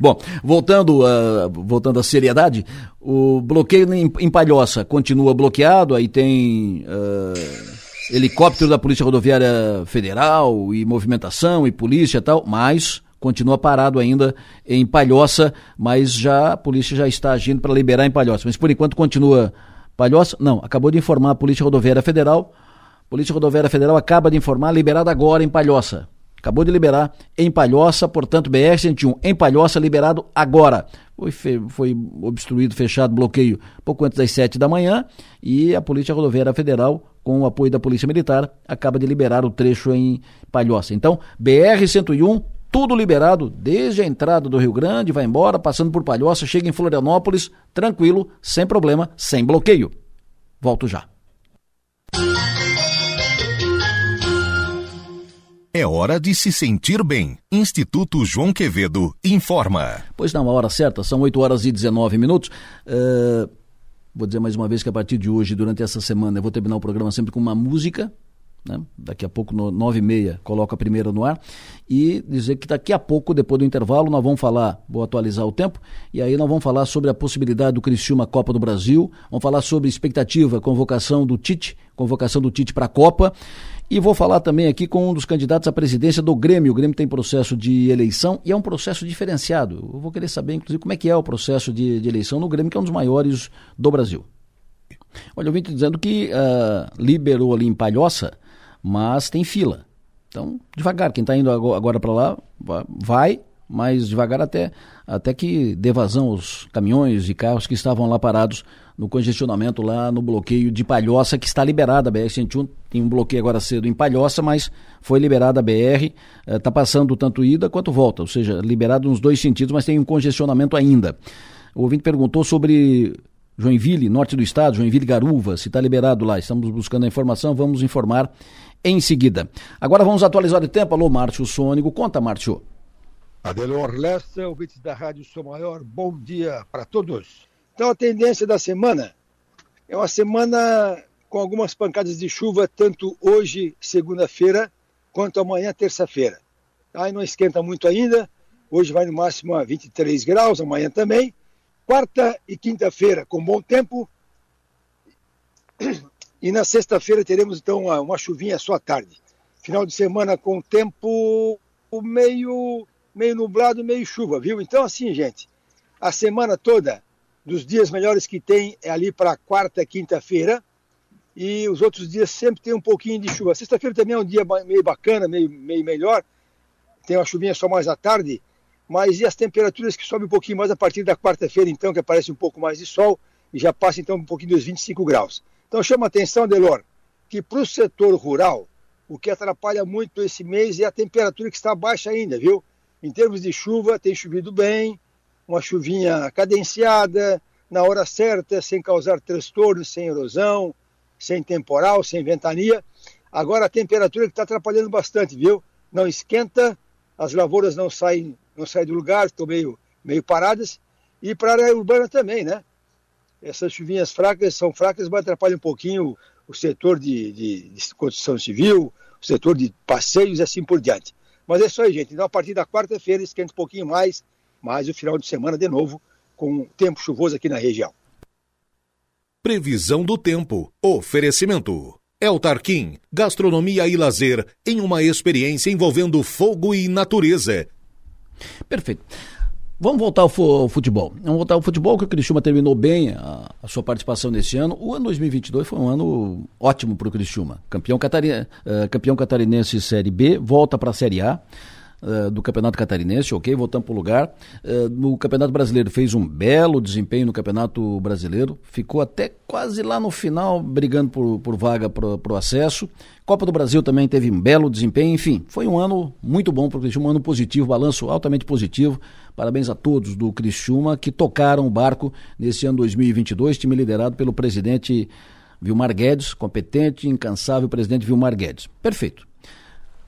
B: Bom, voltando, uh, voltando à seriedade, o bloqueio em, em Palhoça continua bloqueado, aí tem uh, helicóptero da Polícia Rodoviária Federal e movimentação e polícia e tal, mas continua parado ainda em Palhoça, mas já a polícia já está agindo para liberar em Palhoça. Mas por enquanto continua Palhoça? Não, acabou de informar a Polícia Rodoviária Federal. Polícia Rodoviária Federal acaba de informar, liberado agora em Palhoça. Acabou de liberar em Palhoça, portanto, BR-101 em Palhoça, liberado agora. Foi, foi obstruído, fechado, bloqueio pouco antes das sete da manhã e a Polícia Rodoviária Federal, com o apoio da Polícia Militar, acaba de liberar o trecho em Palhoça. Então, BR-101, tudo liberado desde a entrada do Rio Grande, vai embora, passando por Palhoça, chega em Florianópolis, tranquilo, sem problema, sem bloqueio. Volto já.
A: É hora de se sentir bem. Instituto João Quevedo informa.
B: Pois não, a hora certa, são 8 horas e 19 minutos. Uh, vou dizer mais uma vez que a partir de hoje, durante essa semana, eu vou terminar o programa sempre com uma música. Né? Daqui a pouco, no 9 e meia, coloco a primeira no ar. E dizer que daqui a pouco, depois do intervalo, nós vamos falar, vou atualizar o tempo, e aí nós vamos falar sobre a possibilidade do Criciúma Copa do Brasil, vamos falar sobre expectativa, convocação do Tite, convocação do Tite para a Copa. E vou falar também aqui com um dos candidatos à presidência do Grêmio. O Grêmio tem processo de eleição e é um processo diferenciado. Eu vou querer saber, inclusive, como é que é o processo de, de eleição no Grêmio, que é um dos maiores do Brasil. Olha, eu vim te dizendo que uh, liberou ali em Palhoça, mas tem fila. Então, devagar, quem está indo agora para lá, vai, mas devagar até, até que dê vazão os caminhões e carros que estavam lá parados no congestionamento lá no bloqueio de Palhoça, que está liberada a BR-101. Tem um bloqueio agora cedo em Palhoça, mas foi liberada a BR, está eh, passando tanto ida quanto volta, ou seja, liberado nos dois sentidos, mas tem um congestionamento ainda. O ouvinte perguntou sobre Joinville, norte do estado, Joinville Garuva, se está liberado lá. Estamos buscando a informação, vamos informar em seguida. Agora vamos atualizar o tempo. Alô, Márcio Sônico. Conta, Márcio.
F: Adelor Lessa, ouvintes da Rádio Sou Maior, bom dia para todos. Então, a tendência da semana é uma semana com algumas pancadas de chuva, tanto hoje, segunda-feira, quanto amanhã, terça-feira. Aí não esquenta muito ainda. Hoje vai no máximo a 23 graus, amanhã também. Quarta e quinta-feira com bom tempo. E na sexta-feira teremos então uma, chuvinha só à tarde. Final de semana com tempo meio, meio nublado, meio chuva, viu? Então, assim, gente, a semana toda dos dias melhores que tem é ali para quarta, quinta-feira. E os outros dias sempre tem um pouquinho de chuva. Sexta-feira também é um dia meio bacana, meio, meio melhor. Tem uma chuvinha só mais à tarde. Mas e as temperaturas que sobem um pouquinho mais a partir da quarta-feira, então, que aparece um pouco mais de sol e já passa então um pouquinho dos 25 graus. Então chama atenção, Delor, que para o setor rural, o que atrapalha muito esse mês é a temperatura que está baixa ainda, viu? Em termos de chuva, tem chovido bem, uma chuvinha cadenciada, na hora certa, sem causar transtornos, sem erosão, sem temporal, sem ventania. Agora a temperatura que está atrapalhando bastante, viu? Não esquenta, as lavouras não saem, não saem do lugar, estão meio, meio paradas. E para a área urbana também, né? Essas chuvinhas fracas são fracas, mas atrapalham um pouquinho o setor de, de, de construção civil, o setor de passeios e assim por diante. Mas é isso aí, gente. Então, a partir da quarta-feira, esquenta um pouquinho mais, mas o final de semana, de novo, com tempo chuvoso aqui na região.
A: Previsão do tempo. Oferecimento. El Tarquim, gastronomia e lazer em uma experiência envolvendo fogo e natureza.
B: Perfeito. Vamos voltar ao futebol. Vamos voltar ao futebol, que o Criciúma terminou bem a, a sua participação nesse ano. O ano 2022 foi um ano ótimo para o Criciúma. Campeão, catarinense, uh, campeão catarinense Série B, volta para a Série A. Uh, do Campeonato Catarinense, ok, voltando para o lugar. Uh, no Campeonato Brasileiro fez um belo desempenho no Campeonato Brasileiro, ficou até quase lá no final brigando por, por vaga para o acesso. Copa do Brasil também teve um belo desempenho, enfim, foi um ano muito bom para o Criciúma, um ano positivo, balanço altamente positivo. Parabéns a todos do Criciúma que tocaram o barco nesse ano 2022, time liderado pelo presidente Vilmar Guedes, competente, incansável presidente Vilmar Guedes. Perfeito.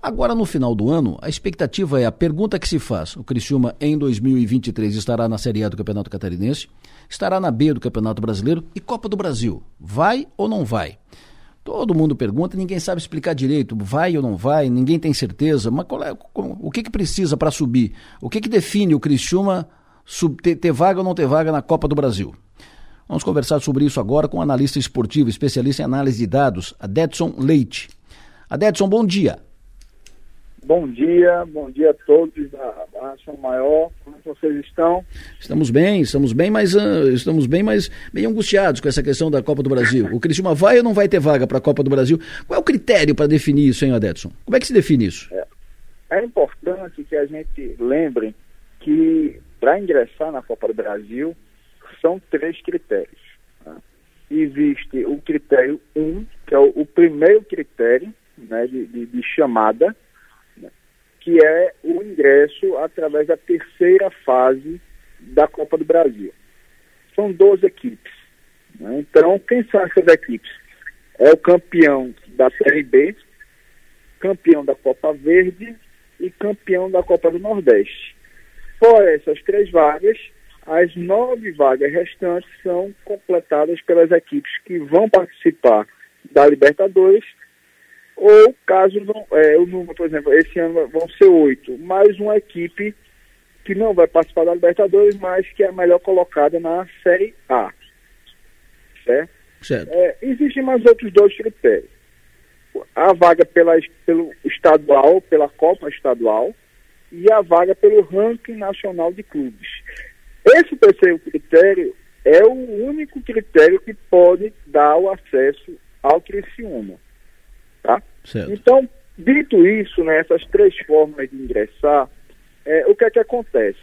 B: Agora, no final do ano, a expectativa é a pergunta que se faz: o Criciúma em 2023 estará na Série A do Campeonato Catarinense, estará na B do Campeonato Brasileiro e Copa do Brasil. Vai ou não vai? Todo mundo pergunta, ninguém sabe explicar direito, vai ou não vai, ninguém tem certeza. Mas é, o que, que precisa para subir? O que, que define o Criciúma sub, ter, ter vaga ou não ter vaga na Copa do Brasil? Vamos conversar sobre isso agora com o analista esportivo, especialista em análise de dados, Adedson Leite. Adedson, bom dia.
O: Bom dia, bom dia a todos da Raça Maior. Como vocês estão?
B: Estamos bem, estamos bem, mas uh, estamos bem, mas bem angustiados com essa questão da Copa do Brasil. O Criciúma vai ou não vai ter vaga para a Copa do Brasil? Qual é o critério para definir isso, hein, Adedson? Como é que se define isso?
O: É, é importante que a gente lembre que para ingressar na Copa do Brasil são três critérios. Né? Existe o critério 1, um, que é o, o primeiro critério né, de, de, de chamada que é o ingresso através da terceira fase da Copa do Brasil. São 12 equipes. Né? Então, quem são essas equipes? É o campeão da Série B, campeão da Copa Verde e campeão da Copa do Nordeste. Por essas três vagas, as nove vagas restantes são completadas pelas equipes que vão participar da Libertadores ou caso não, é, o número, por exemplo, esse ano vão ser oito, mais uma equipe que não vai participar da Libertadores, mas que é a melhor colocada na Série A. Certo?
B: certo.
O: É, existem mais outros dois critérios. A vaga pela, pelo estadual, pela Copa Estadual, e a vaga pelo ranking nacional de clubes. Esse terceiro critério é o único critério que pode dar o acesso ao Criciúma.
B: Certo.
O: Então, dito isso, né, essas três formas de ingressar, é, o que é que acontece?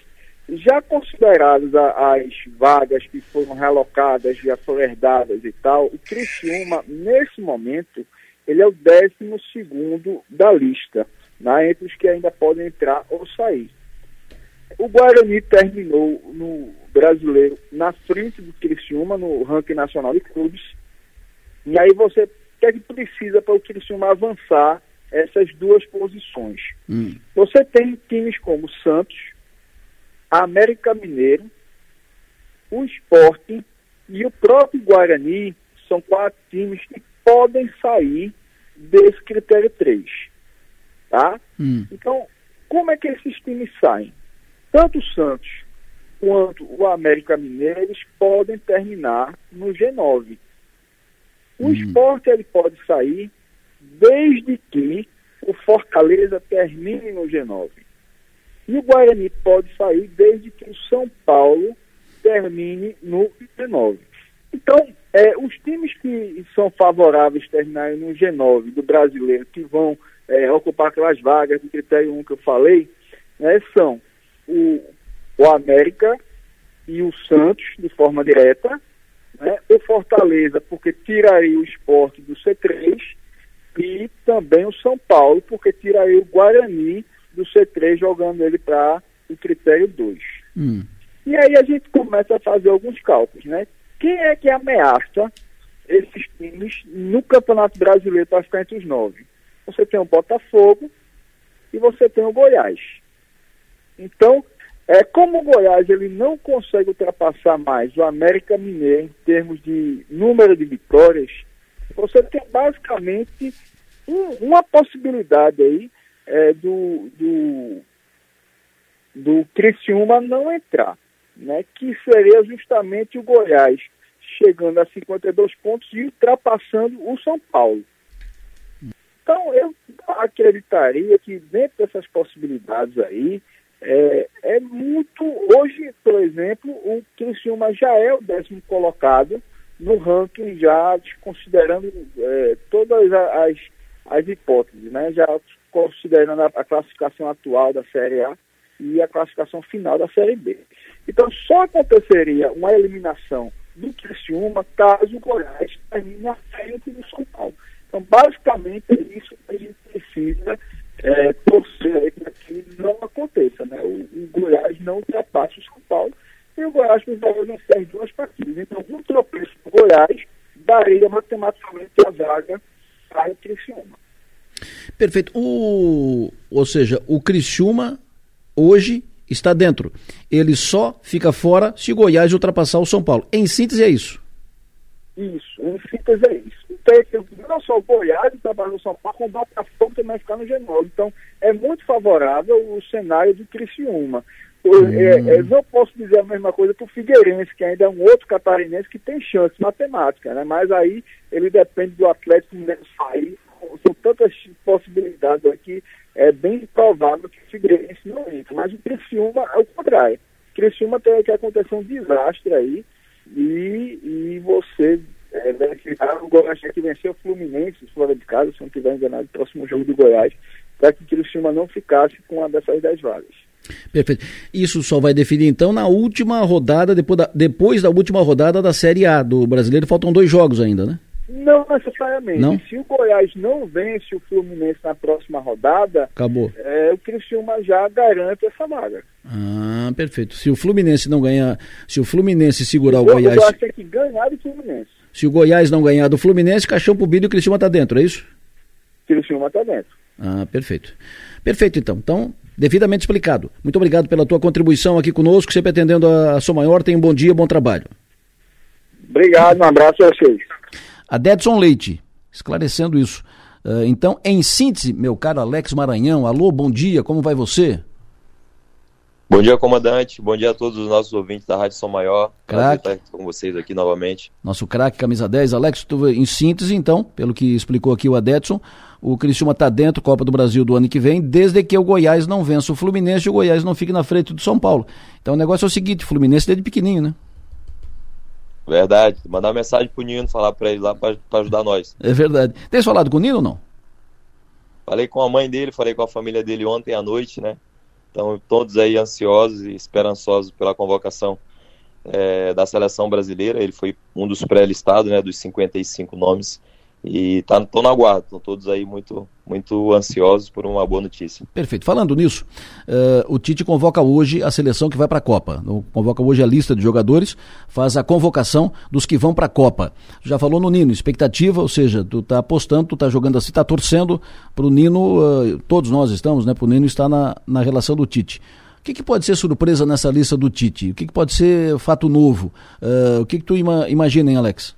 O: Já consideradas as vagas que foram relocadas, já foram herdadas e tal, o Criciúma, nesse momento, ele é o décimo segundo da lista, né, entre os que ainda podem entrar ou sair. O Guarani terminou no brasileiro na frente do Criciúma, no ranking nacional de clubes, e aí você que precisa para o Criciúma avançar essas duas posições?
B: Hum.
O: Você tem times como Santos, América Mineiro, o Esporte e o próprio Guarani, são quatro times que podem sair desse critério 3. Tá?
B: Hum.
O: Então, como é que esses times saem? Tanto o Santos quanto o América Mineiro, eles podem terminar no G9. O hum. esporte ele pode sair desde que o Fortaleza termine no G9. E o Guarani pode sair desde que o São Paulo termine no G9. Então, é, os times que são favoráveis terminarem no G9 do brasileiro, que vão é, ocupar aquelas vagas do critério 1 que eu falei, né, são o, o América e o Santos, de forma direta, né? O Fortaleza, porque tiraria o esporte do C3, e também o São Paulo, porque tiraria o Guarani do C3, jogando ele para o critério 2.
B: Hum.
O: E aí a gente começa a fazer alguns cálculos, né? Quem é que ameaça esses times no Campeonato Brasileiro para ficar entre os nove? Você tem o Botafogo e você tem o Goiás. Então, é, como o Goiás ele não consegue ultrapassar mais o América Mineiro em termos de número de vitórias, você tem basicamente um, uma possibilidade aí é, do, do, do Criciúma não entrar, né? que seria justamente o Goiás chegando a 52 pontos e ultrapassando o São Paulo. Então eu acreditaria que dentro dessas possibilidades aí, é, é muito. Hoje, por exemplo, o Criciúma já é o décimo colocado no ranking, já considerando é, todas as, as hipóteses, né? já considerando a, a classificação atual da Série A e a classificação final da Série B. Então, só aconteceria uma eliminação do Criciúma caso o Goiás termine à frente do São Paulo. Então, basicamente, é isso que a gente precisa é, torcer que não aconteça. Né? O, o Goiás não ultrapasse o São Paulo e o Goiás precisaria vencer as duas partidas. Então, um tropeço do Goiás daria matematicamente a vaga para o Criciúma.
B: Perfeito. O, ou seja, o Criciúma hoje está dentro. Ele só fica fora se o Goiás ultrapassar o São Paulo. Em síntese é isso.
O: Isso, em síntese é isso. Então, não só o Goiás ultrapassar o São Paulo, como o Botafogo também ficar no G9. Então, é muito favorável o cenário do Criciúma. Hum. É, é, não posso dizer a mesma coisa para o Figueirense, que ainda é um outro catarinense que tem chance matemática, né? mas aí ele depende do Atlético Mineiro sair. São tantas possibilidades aqui, é bem provável que o Figueirense não entre. Mas o Criciúma é o contrário. O Criciúma tem que acontecer um desastre aí e, e você é, verificar o Goiás tem que vencer o Fluminense fora de casa, se não estiver enganado, no próximo jogo do Goiás, para que o Criciúma não ficasse com uma dessas dez vagas.
B: Perfeito. Isso só vai definir então na última rodada, depois da, depois da última rodada da Série A do brasileiro, faltam dois jogos ainda, né?
O: Não necessariamente. Não? Se o Goiás não vence o Fluminense na próxima rodada,
B: acabou.
O: É, o Criciúma já garante essa vaga.
B: Ah, perfeito. Se o Fluminense não ganhar, se o Fluminense segurar o, o Goiás.
O: Goiás tem que ganhar do Fluminense.
B: Se o Goiás não ganhar do Fluminense, caixão pro bilho e o Criciúma tá dentro, é isso?
O: Criciúma tá dentro.
B: Ah, perfeito. Perfeito, então. Então, devidamente explicado. Muito obrigado pela tua contribuição aqui conosco, sempre atendendo a Sou Maior. Tenha um bom dia, bom trabalho.
O: Obrigado, um abraço a vocês.
B: A Dedson Leite, esclarecendo isso. Uh, então, em síntese, meu caro Alex Maranhão, alô, bom dia, como vai você?
P: Bom dia, comandante. Bom dia a todos os nossos ouvintes da Rádio São Maior.
B: Crack.
P: estar com vocês aqui novamente.
B: Nosso craque, camisa 10. Alex, tu, em síntese, então, pelo que explicou aqui o Adetson, o Criciúma está dentro Copa do Brasil do ano que vem, desde que o Goiás não vença o Fluminense e o Goiás não fique na frente do São Paulo. Então o negócio é o seguinte, Fluminense desde pequenininho, né?
P: Verdade. Mandar mensagem pro Nino, falar para ele lá para ajudar nós.
B: É verdade. Tem falado com o Nino ou não?
P: Falei com a mãe dele, falei com a família dele ontem à noite, né? Então, todos aí ansiosos e esperançosos pela convocação é, da seleção brasileira. Ele foi um dos pré-listados, né, dos 55 nomes. E estão tá, no aguardo, estão todos aí muito, muito ansiosos por uma boa notícia.
B: Perfeito. Falando nisso, uh, o Tite convoca hoje a seleção que vai para a Copa. Convoca hoje a lista de jogadores, faz a convocação dos que vão para a Copa. Já falou no Nino, expectativa, ou seja, tu tá apostando, tu tá jogando assim, tá torcendo para o Nino, uh, todos nós estamos, né, para o Nino estar na, na relação do Tite. O que, que, pode ser surpresa nessa lista do Tite? O que, que pode ser fato novo? Uh, o que, que tu ima, imagina, hein, Alex?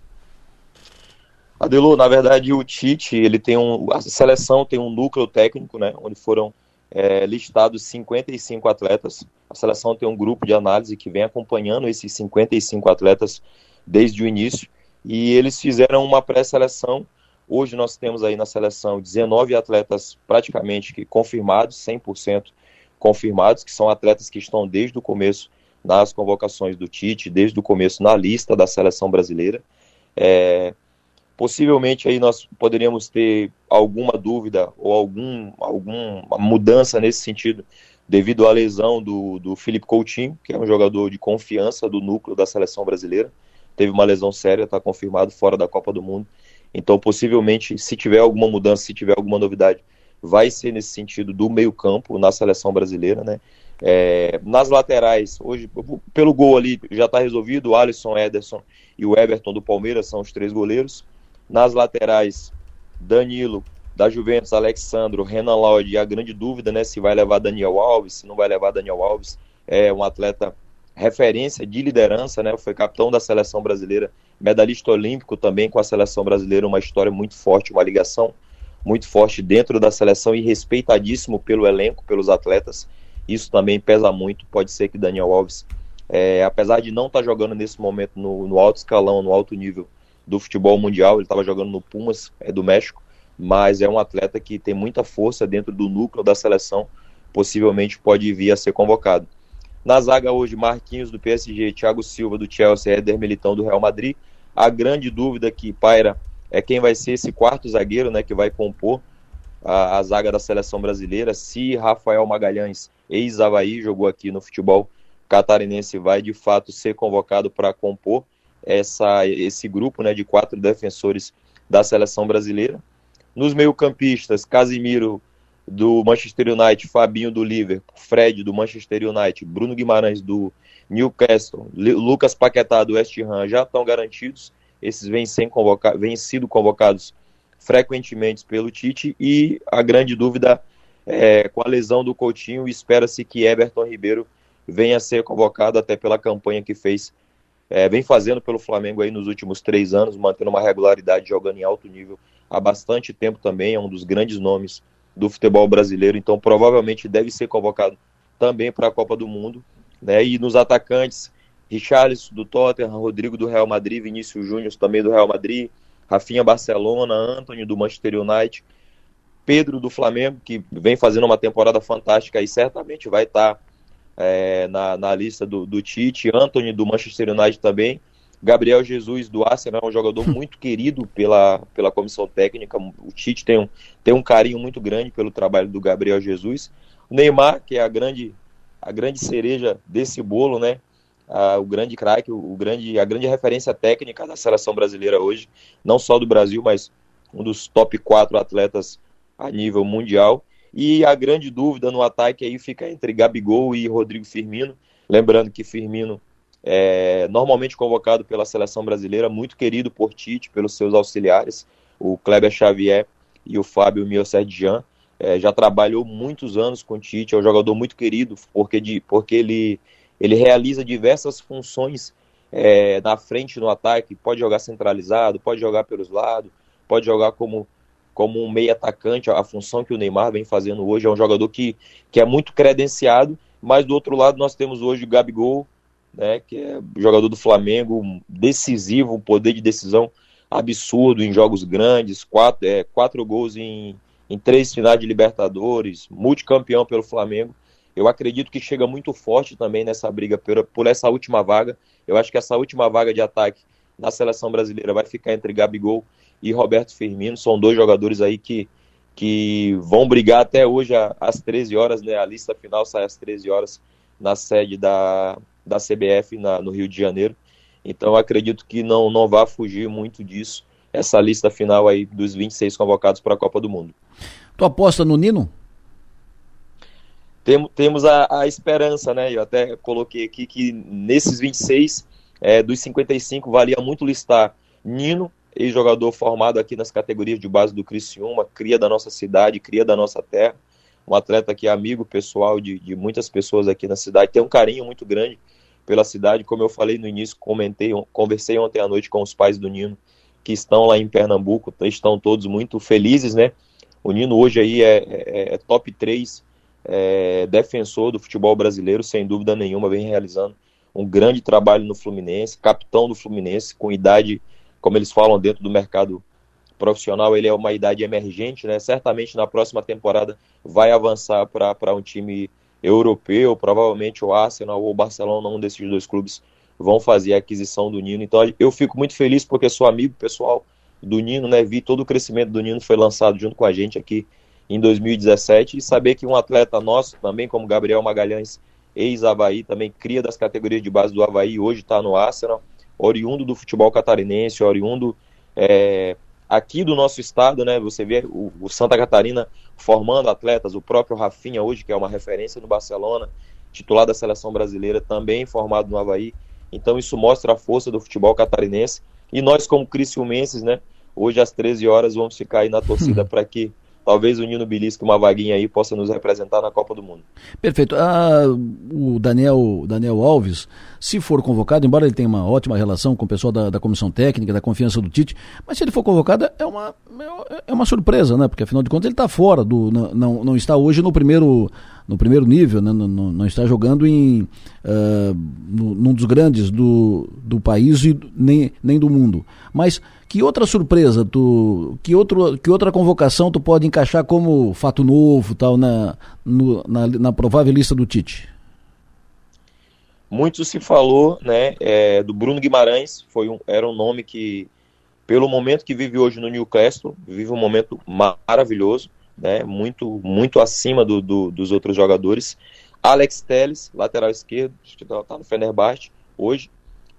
P: Adelu, na verdade, o Tite, ele tem um, a seleção tem um núcleo técnico, né, onde foram é, listados 55 atletas. A seleção tem um grupo de análise que vem acompanhando esses 55 atletas desde o início e eles fizeram uma pré-seleção. Hoje nós temos aí na seleção 19 atletas praticamente que confirmados, 100% confirmados, que são atletas que estão desde o começo nas convocações do Tite, desde o começo na lista da seleção brasileira. É, Possivelmente aí nós poderíamos ter alguma dúvida ou algum, alguma mudança nesse sentido devido à lesão do, do Felipe Coutinho, que é um jogador de confiança do núcleo da seleção brasileira. Teve uma lesão séria, está confirmado fora da Copa do Mundo. Então, possivelmente, se tiver alguma mudança, se tiver alguma novidade, vai ser nesse sentido do meio-campo na seleção brasileira, né? É, nas laterais, hoje, pelo gol ali já está resolvido: o Alisson, Ederson e o Everton do Palmeiras são os três goleiros. Nas laterais, Danilo, da Juventus, Alexandro, Renan Lodge, e a grande dúvida, né, se vai levar Daniel Alves, se não vai levar Daniel Alves, é um atleta referência de liderança, né, foi capitão da seleção brasileira, medalhista olímpico também com a seleção brasileira, uma história muito forte, uma ligação muito forte dentro da seleção e respeitadíssimo pelo elenco, pelos atletas, isso também pesa muito, pode ser que Daniel Alves, é, apesar de não estar tá jogando nesse momento no, no alto escalão, no alto nível, do futebol mundial, ele estava jogando no Pumas, é do México, mas é um atleta que tem muita força dentro do núcleo da seleção, possivelmente pode vir a ser convocado. Na zaga hoje, Marquinhos do PSG, Thiago Silva do Chelsea, Éder Militão do Real Madrid. A grande dúvida que paira é quem vai ser esse quarto zagueiro, né, que vai compor a, a zaga da seleção brasileira. Se Rafael Magalhães, ex-Havaí, jogou aqui no futebol catarinense, vai de fato ser convocado para compor essa, esse grupo né, de quatro defensores da seleção brasileira. Nos meio-campistas, Casimiro do Manchester United, Fabinho do Liverpool, Fred do Manchester United, Bruno Guimarães do Newcastle, Lucas Paquetá do West Ham já estão garantidos. Esses vêm, sem convocar, vêm sido convocados frequentemente pelo Tite e a grande dúvida é, com a lesão do Coutinho, espera-se que Everton Ribeiro venha a ser convocado até pela campanha que fez, é, vem fazendo pelo Flamengo aí nos últimos três anos, mantendo uma regularidade jogando em alto nível há bastante tempo também, é um dos grandes nomes do futebol brasileiro, então provavelmente deve ser convocado também para a Copa do Mundo, né? E nos atacantes, Richarlison do Tottenham, Rodrigo do Real Madrid, Vinícius Júnior também do Real Madrid, Rafinha Barcelona, Anthony do Manchester United, Pedro do Flamengo, que vem fazendo uma temporada fantástica e certamente vai estar é, na, na lista do, do Tite. Anthony do Manchester United também. Gabriel Jesus do Arsenal é um jogador muito querido pela, pela comissão técnica. O Tite tem um, tem um carinho muito grande pelo trabalho do Gabriel Jesus. O Neymar, que é a grande, a grande cereja desse bolo, né? Ah, o grande craque, o, o, grande, a grande referência técnica da seleção brasileira hoje, não só do Brasil, mas um dos top 4 atletas a nível mundial. E a grande dúvida no ataque aí fica entre Gabigol e Rodrigo Firmino. Lembrando que Firmino é normalmente convocado pela seleção brasileira, muito querido por Tite, pelos seus auxiliares, o Kleber Xavier e o Fábio Mioserdian. É, já trabalhou muitos anos com Tite, é um jogador muito querido, porque, de, porque ele, ele realiza diversas funções é, na frente no ataque, pode jogar centralizado, pode jogar pelos lados, pode jogar como como um meio atacante, a função que o Neymar vem fazendo hoje, é um jogador que, que é muito credenciado, mas do outro lado nós temos hoje o Gabigol, né, que é jogador do Flamengo, decisivo, um poder de decisão absurdo em jogos grandes, quatro, é, quatro gols em, em três finais de Libertadores, multicampeão pelo Flamengo. Eu acredito que chega muito forte também nessa briga por, por essa última vaga. Eu acho que essa última vaga de ataque na seleção brasileira vai ficar entre Gabigol e Roberto Firmino. São dois jogadores aí que, que vão brigar até hoje às 13 horas, né? A lista final sai às 13 horas na sede da, da CBF na, no Rio de Janeiro. Então acredito que não, não vai fugir muito disso, essa lista final aí dos 26 convocados para a Copa do Mundo.
B: Tu aposta no Nino?
P: Tem, temos a, a esperança, né? Eu até coloquei aqui que nesses 26, é, dos 55, valia muito listar Nino, ex-jogador formado aqui nas categorias de base do Criciúma, cria da nossa cidade, cria da nossa terra, um atleta que é amigo pessoal de, de muitas pessoas aqui na cidade, tem um carinho muito grande pela cidade, como eu falei no início, comentei, conversei ontem à noite com os pais do Nino, que estão lá em Pernambuco, estão todos muito felizes, né? O Nino hoje aí é, é, é top 3 é, defensor do futebol brasileiro, sem dúvida nenhuma, vem realizando um grande trabalho no Fluminense, capitão do Fluminense, com idade como eles falam dentro do mercado profissional, ele é uma idade emergente, né? Certamente na próxima temporada vai avançar para um time europeu, provavelmente o Arsenal ou o Barcelona, um desses dois clubes vão fazer a aquisição do Nino. Então eu fico muito feliz porque sou amigo pessoal do Nino, né? Vi todo o crescimento do Nino foi lançado junto com a gente aqui em 2017 e saber que um atleta nosso também, como Gabriel Magalhães, ex-Havaí, também cria das categorias de base do Havaí, hoje está no Arsenal oriundo do futebol catarinense, oriundo é, aqui do nosso estado, né? Você vê o, o, Santa Catarina formando atletas, o próprio Rafinha hoje, que é uma referência no Barcelona, titular da seleção brasileira, também formado no Havaí. Então isso mostra a força do futebol catarinense. E nós, como criciumenses, né? Hoje às 13 horas vamos ficar aí na torcida para que talvez o Nino Bilisco, uma vaguinha aí, possa nos representar na Copa do Mundo.
B: Perfeito. Ah, o Daniel, Daniel Alves, se for convocado, embora ele tenha uma ótima relação com o pessoal da, da comissão técnica, da confiança do Tite, mas se ele for convocado é uma, é uma surpresa, né? Porque afinal de contas ele está fora, do, não, não, não está hoje no primeiro no primeiro nível, né? não, não, não, está jogando em uh, no, num dos grandes do, do país e nem, nem do mundo. Mas que outra surpresa, tu, que, outro, que outra convocação tu pode encaixar como fato novo tal na, no, na, na provável lista do Tite?
P: Muito se falou né, é, do Bruno Guimarães, foi um, era um nome que, pelo momento que vive hoje no Newcastle, vive um momento maravilhoso, né, muito, muito acima do, do, dos outros jogadores. Alex Telles, lateral esquerdo, que está no Fenerbahçe hoje,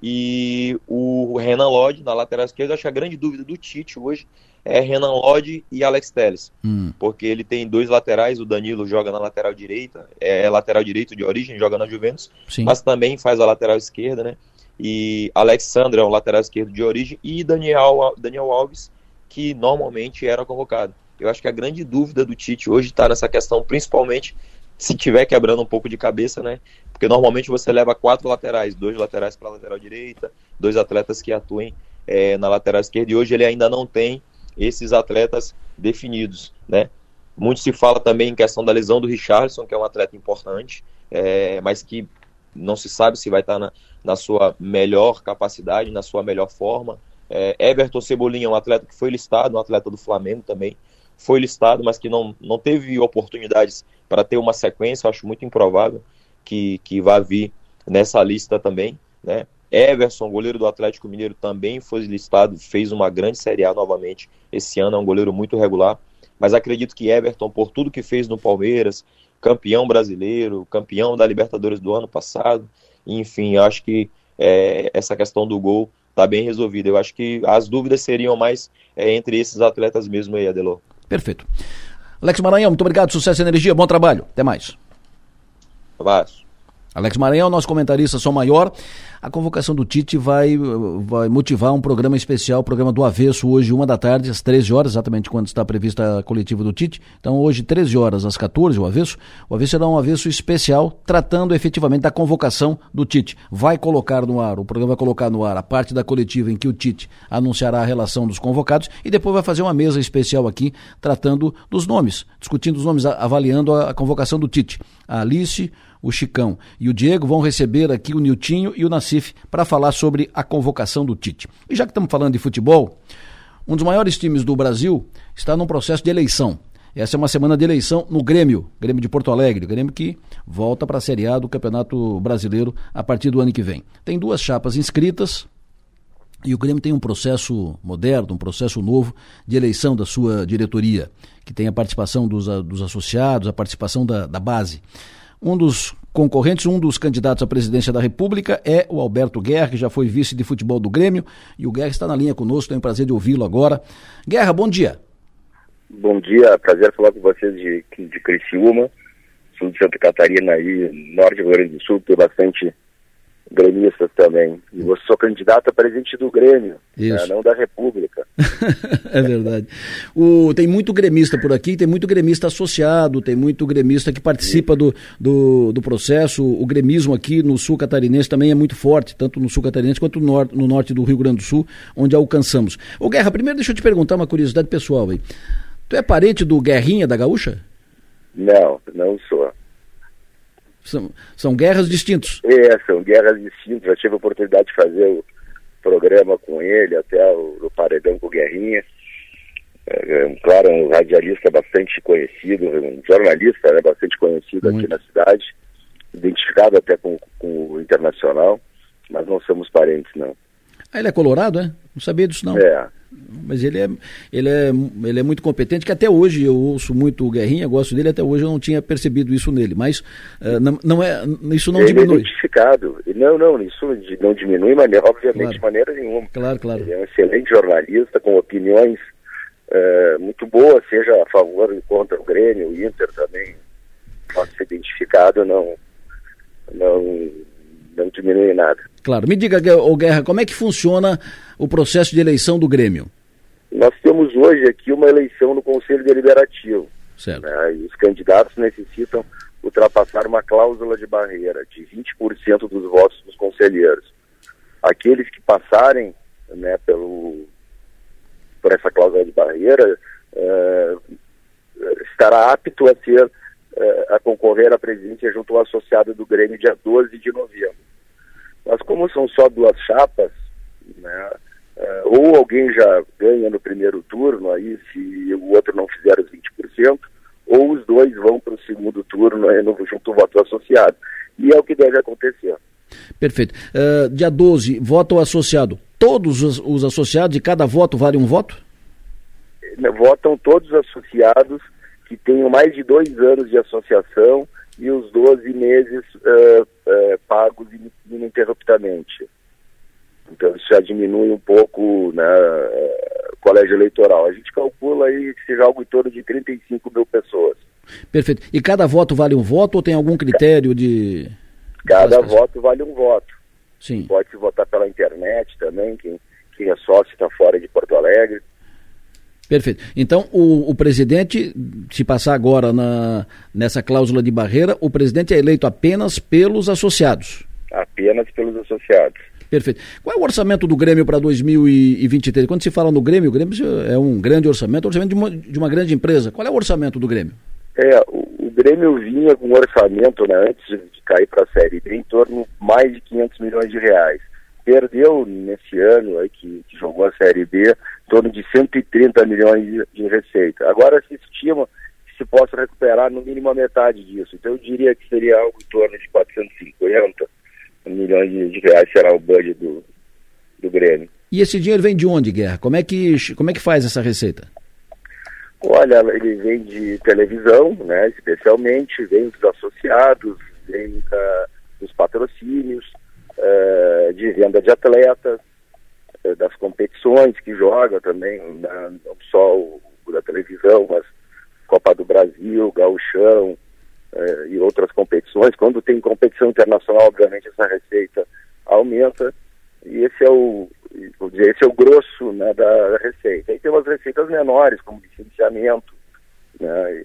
P: e o Renan Lodge na lateral esquerda. Acho que a grande dúvida do Tite hoje é Renan Lodge e Alex Telles, hum. porque ele tem dois laterais. O Danilo joga na lateral direita, é lateral direito de origem, joga na Juventus, Sim. mas também faz a lateral esquerda, né? E Alexandre é o lateral esquerdo de origem e Daniel, Daniel Alves que normalmente era convocado. Eu acho que a grande dúvida do Tite hoje está nessa questão, principalmente se tiver quebrando um pouco de cabeça, né? Porque normalmente você leva quatro laterais, dois laterais para a lateral direita, dois atletas que atuem é, na lateral esquerda, e hoje ele ainda não tem esses atletas definidos, né? Muito se fala também em questão da lesão do Richardson, que é um atleta importante, é, mas que não se sabe se vai estar na, na sua melhor capacidade, na sua melhor forma. É, Everton Cebolinha é um atleta que foi listado, um atleta do Flamengo também, foi listado, mas que não, não teve oportunidades para ter uma sequência, eu acho muito improvável que, que vá vir nessa lista também, né? Everson, goleiro do Atlético Mineiro, também foi listado, fez uma grande Série A novamente esse ano, é um goleiro muito regular, mas acredito que Everton, por tudo que fez no Palmeiras, campeão brasileiro, campeão da Libertadores do ano passado, enfim, acho que é, essa questão do gol está bem resolvida. Eu acho que as dúvidas seriam mais é, entre esses atletas mesmo aí, Adelô.
B: Perfeito. Alex Maranhão, muito obrigado, sucesso e energia, bom trabalho, até mais.
P: Abraço.
B: Alex Maranhão, nosso comentarista Som Maior. A convocação do Tite vai, vai motivar um programa especial, programa do Avesso, hoje, uma da tarde, às 13 horas, exatamente quando está prevista a coletiva do Tite. Então, hoje, 13 horas, às 14, o Avesso. O Avesso será um Avesso especial, tratando efetivamente da convocação do Tite. Vai colocar no ar, o programa vai colocar no ar a parte da coletiva em que o Tite anunciará a relação dos convocados e depois vai fazer uma mesa especial aqui, tratando dos nomes, discutindo os nomes, avaliando a, a convocação do Tite. A Alice, o Chicão e o Diego vão receber aqui o Niltinho e o Nassif para falar sobre a convocação do Tite. E já que estamos falando de futebol, um dos maiores times do Brasil está num processo de eleição. Essa é uma semana de eleição no Grêmio, Grêmio de Porto Alegre, Grêmio que volta para a Série A do Campeonato Brasileiro a partir do ano que vem. Tem duas chapas inscritas, e o Grêmio tem um processo moderno, um processo novo de eleição da sua diretoria, que tem a participação dos, dos associados, a participação da, da base. Um dos concorrentes, um dos candidatos à presidência da República é o Alberto Guerra, que já foi vice de futebol do Grêmio, e o Guerra está na linha conosco, tenho o prazer de ouvi-lo agora. Guerra, bom dia.
Q: Bom dia, prazer falar com vocês de, de Criciúma, sul de Santa Catarina, aí, norte do Rio Grande do Sul, tem bastante gremistas também. E você sou candidato a presidente do Grêmio, né, não da República.
B: é verdade. O, tem muito gremista por aqui, tem muito gremista associado, tem muito gremista que participa do, do, do, processo. O gremismo aqui no sul catarinense também é muito forte, tanto no sul catarinense quanto no, nor no norte do Rio Grande do Sul, onde alcançamos. O Guerra, primeiro deixa eu te perguntar uma curiosidade pessoal aí. Tu é parente do Guerrinha da Gaúcha?
Q: Não, não sou.
B: São, são guerras distintas.
Q: É, são guerras distintas. Já tive a oportunidade de fazer o programa com ele, até o, o Paredão com o Guerrinha. É, é, claro, um radialista bastante conhecido, um jornalista né, bastante conhecido Muito. aqui na cidade, identificado até com, com o Internacional, mas não somos parentes, não.
B: Ah, ele é colorado, é? Não sabia disso, não.
Q: É.
B: Mas ele é, ele, é, ele é muito competente, que até hoje eu ouço muito o Guerrinha, gosto dele, até hoje eu não tinha percebido isso nele, mas uh, não, não, é, isso não
Q: ele
B: diminui.
Q: É identificado. Não, não, isso não diminui, mas obviamente claro. de maneira nenhuma.
B: Claro, claro.
Q: Ele é um excelente jornalista, com opiniões uh, muito boas, seja a favor ou contra o Grêmio, o Inter também, pode ser identificado, não, não, não diminui nada.
B: Claro. Me diga, o Guerra, como é que funciona o processo de eleição do Grêmio?
Q: Nós temos hoje aqui uma eleição no Conselho Deliberativo.
B: Certo.
Q: Né, e os candidatos necessitam ultrapassar uma cláusula de barreira de 20% dos votos dos conselheiros. Aqueles que passarem né, pelo, por essa cláusula de barreira uh, estará apto a ser uh, a concorrer à presidência junto ao associado do Grêmio dia 12 de novembro. Mas como são só duas chapas, né, uh, ou alguém já ganha no primeiro turno, aí se o outro não fizer os 20%, ou os dois vão para o segundo turno aí, no, junto ao voto associado. E é o que deve acontecer.
B: Perfeito. Uh, dia 12, voto associado. Todos os, os associados e cada voto vale um voto?
Q: Votam todos os associados que tenham mais de dois anos de associação e os 12 meses uh, uh, pagos ininterruptamente. Então isso já diminui um pouco né, o colégio eleitoral. A gente calcula aí que seja algo em torno de 35 mil pessoas.
B: Perfeito. E cada voto vale um voto ou tem algum critério de.
Q: Cada voto vale um voto.
B: Sim.
Q: Pode se votar pela internet também, quem, quem é sócio está fora de Porto Alegre.
B: Perfeito. Então, o, o, presidente, se passar agora na, nessa cláusula de barreira, o presidente é eleito apenas pelos associados.
Q: Apenas pelos associados.
B: Perfeito. Qual é o orçamento do Grêmio para 2023? Quando se fala no Grêmio, o Grêmio é um grande orçamento, orçamento de uma, de uma grande empresa. Qual é o orçamento do Grêmio?
Q: É, o, Grêmio vinha com um orçamento, né, antes de cair para a Série B, em torno de mais de 500 milhões de reais. Perdeu nesse ano aí que, que jogou a Série B, em torno de 130 milhões de, de receita. Agora se estima que se possa recuperar no mínimo a metade disso. Então eu diria que seria algo em torno de 450 milhões de, reais será o budget do, do Grêmio.
B: E esse dinheiro vem de onde, Guerra? Como é que, como é que faz essa receita?
Q: Olha, ele vem de televisão, né, especialmente, vem dos associados, vem da, dos patrocínios, uh, de venda de atletas, uh, das competições que joga também, né, não só o, da televisão, mas Copa do Brasil, Gauchão, eh, e outras competições. Quando tem competição internacional, obviamente essa receita aumenta e esse é o, dizer, esse é o grosso né, da, da receita. Aí tem umas receitas menores, como licenciamento, né,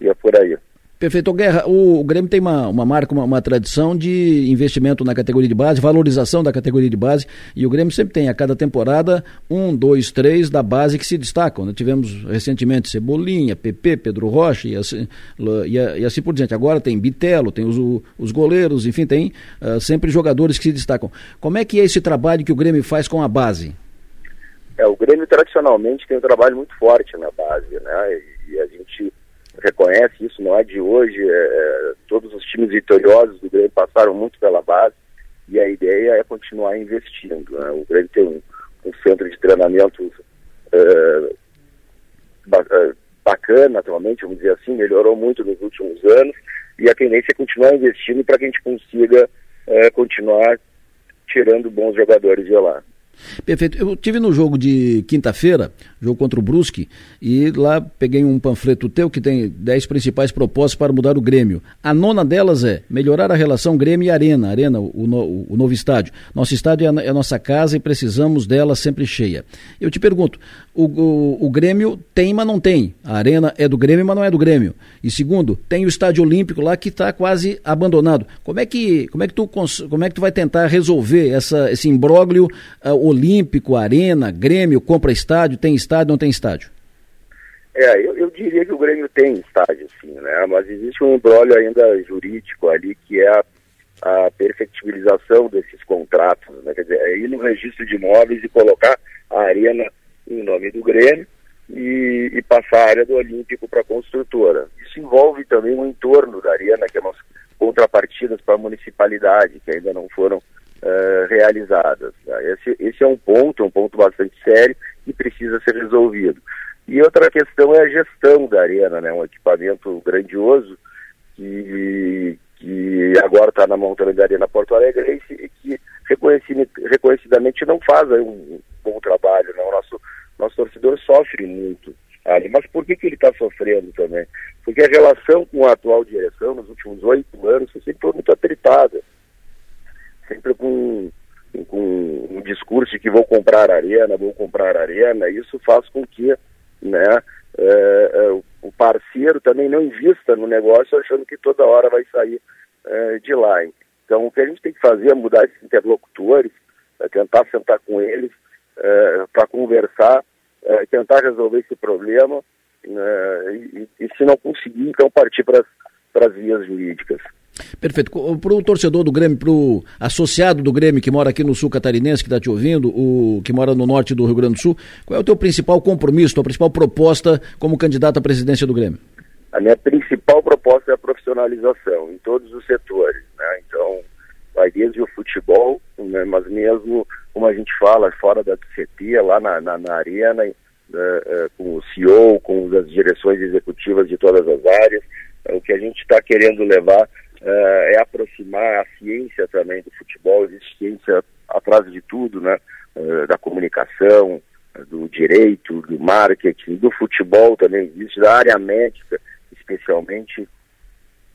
Q: e, e é por aí.
B: Perfeito. Guerra, o, Grêmio tem uma, uma marca, uma, uma, tradição de investimento na categoria de base, valorização da categoria de base, e o Grêmio sempre tem a cada temporada um, dois, três da base que se destacam. Né? Tivemos recentemente Cebolinha, PP, Pedro Rocha e assim, e assim por diante. Agora tem Bitelo, tem os, os goleiros, enfim, tem uh, sempre jogadores que se destacam. Como é que é esse trabalho que o Grêmio faz com a base?
Q: É, o Grêmio tradicionalmente tem um trabalho muito forte na base, né? E, e a gente reconhece isso, não é de hoje. É, é, todos os times vitoriosos do Grêmio passaram muito pela base e a ideia é continuar investindo. Né? O Grêmio tem um, um centro de treinamento é, é, bacana atualmente, vamos dizer assim, melhorou muito nos últimos anos e a tendência é continuar investindo para que a gente consiga continuar tirando bons jogadores de lá.
B: Perfeito. Eu tive no jogo de quinta-feira, jogo contra o Brusque, e lá peguei um panfleto teu que tem 10 principais propostas para mudar o Grêmio. A nona delas é melhorar a relação Grêmio e Arena, Arena, o, o, novo estádio. Nosso estádio é é a, nossa casa e precisamos dela sempre cheia. Eu te pergunto, o, o, o Grêmio tem, mas não tem. A Arena é do Grêmio, mas não é do Grêmio. E segundo, tem o Estádio Olímpico lá que está quase abandonado. Como é que, como é que tu, como é que tu vai tentar resolver essa, esse imbróglio uh, Olímpico, Arena, Grêmio, compra estádio, tem estádio, não tem estádio?
Q: É, eu, eu, diria que o Grêmio tem estádio, sim, né? Mas existe um embrólio ainda jurídico ali que é a, a perfectibilização desses contratos, né? Quer dizer, é ir no registro de imóveis e colocar a arena em nome do Grêmio e, e passar a área do Olímpico para a construtora. Isso envolve também o entorno da arena, que é umas contrapartidas para a municipalidade, que ainda não foram uh, realizadas. Né? Esse, esse é um ponto, um ponto bastante sério que precisa ser resolvido. E outra questão é a gestão da arena, né? um equipamento grandioso que, que agora está na montanha da Arena Porto Alegre e que reconhecidamente não faz um bom trabalho. Né? O nosso, nosso torcedor sofre muito ali. Mas por que, que ele está sofrendo também? Porque a relação com a atual direção nos últimos oito anos sempre foi muito apertada sempre com, com um discurso de que vou comprar arena, vou comprar arena, isso faz com que né, é, é, o parceiro também não invista no negócio achando que toda hora vai sair é, de lá. Então o que a gente tem que fazer é mudar esses interlocutores, é tentar sentar com eles é, para conversar, é, tentar resolver esse problema né, e, e, se não conseguir, então partir para as vias jurídicas.
B: Perfeito. Para o torcedor do Grêmio, para o associado do Grêmio que mora aqui no sul catarinense, que está te ouvindo, o que mora no norte do Rio Grande do Sul, qual é o teu principal compromisso, tua principal proposta como candidato à presidência do Grêmio?
Q: A minha principal proposta é a profissionalização em todos os setores. Né? Então, vai desde o futebol, né? mas mesmo, como a gente fala, fora da CT, lá na, na, na arena, né? uh, com o CEO, com as direções executivas de todas as áreas. o que a gente está querendo levar uh, é aproximar a ciência também do futebol, existe ciência atrás de tudo, né? Uh, da comunicação, do direito, do marketing, do futebol também existe, da área médica especialmente.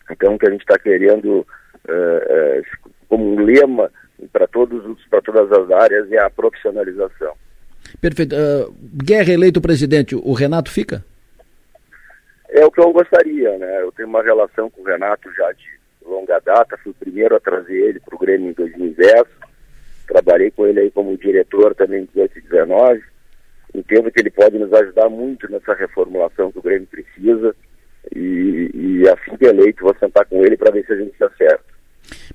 Q: Então, o que a gente está querendo uh, como um lema para todos para todas as áreas é a profissionalização.
B: Perfeito. Uh, Guerra eleito presidente, o Renato fica?
Q: É o que eu gostaria, né? Eu tenho uma relação com o Renato já de longa data, fui o primeiro a trazer ele para o Grêmio em 2010, trabalhei com ele aí como diretor também em 2019, entendo que ele pode nos ajudar muito nessa reformulação que o Grêmio precisa e, e assim que eleito vou sentar com ele para ver se a gente se acerta.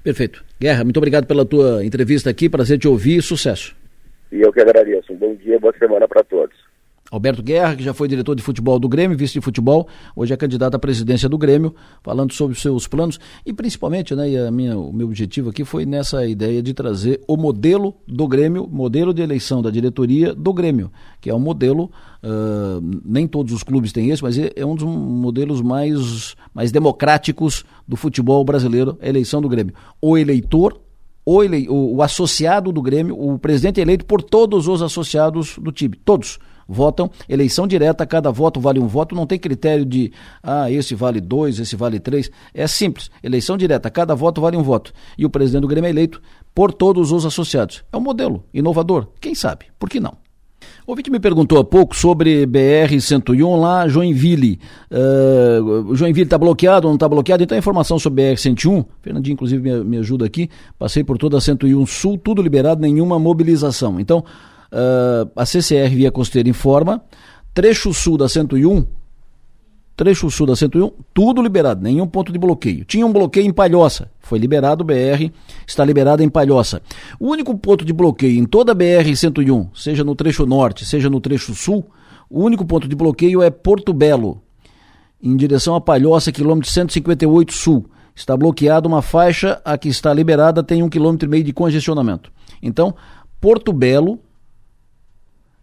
B: Perfeito. Guerra, muito obrigado pela tua entrevista aqui, prazer te ouvir e sucesso.
Q: E eu que agradeço. Um bom dia, boa semana para todos.
B: Alberto Guerra, que já foi diretor de futebol do Grêmio, vice de futebol, hoje é candidato à presidência do Grêmio, falando sobre os seus planos e principalmente, né, e a minha, o meu objetivo aqui foi nessa ideia de trazer o modelo do Grêmio, modelo de eleição da diretoria do Grêmio, que é um modelo, uh, nem todos os clubes têm esse, mas é, é um dos modelos mais, mais democráticos do futebol brasileiro, a eleição do Grêmio. O eleitor o, ele, o, o, associado do Grêmio, o presidente eleito por todos os associados do time, todos votam, eleição direta, cada voto vale um voto, não tem critério de, ah, esse vale dois, esse vale três, é simples, eleição direta, cada voto vale um voto, e o presidente do Grêmio é eleito por todos os associados. É um modelo inovador, quem sabe, por que não? O ouvinte me perguntou há pouco sobre BR-101 lá, Joinville. Uh, Joinville está bloqueado ou não está bloqueado? Então, a informação sobre BR-101, Fernandinho, inclusive, me, me, ajuda aqui. Passei por toda a 101 Sul, tudo liberado, nenhuma mobilização. Então, uh, a CCR Via Costeira informa, trecho sul da 101, trecho sul da 101, tudo liberado, nenhum ponto de bloqueio. Tinha um bloqueio em Palhoça, foi liberado o BR, está liberado em Palhoça. O único ponto de bloqueio em toda a BR 101, seja no trecho norte, seja no trecho sul, o único ponto de bloqueio é Porto Belo, em direção a Palhoça, quilômetro 158 sul. Está bloqueada uma faixa, a que está liberada tem um quilômetro e meio de congestionamento. Então, Porto Belo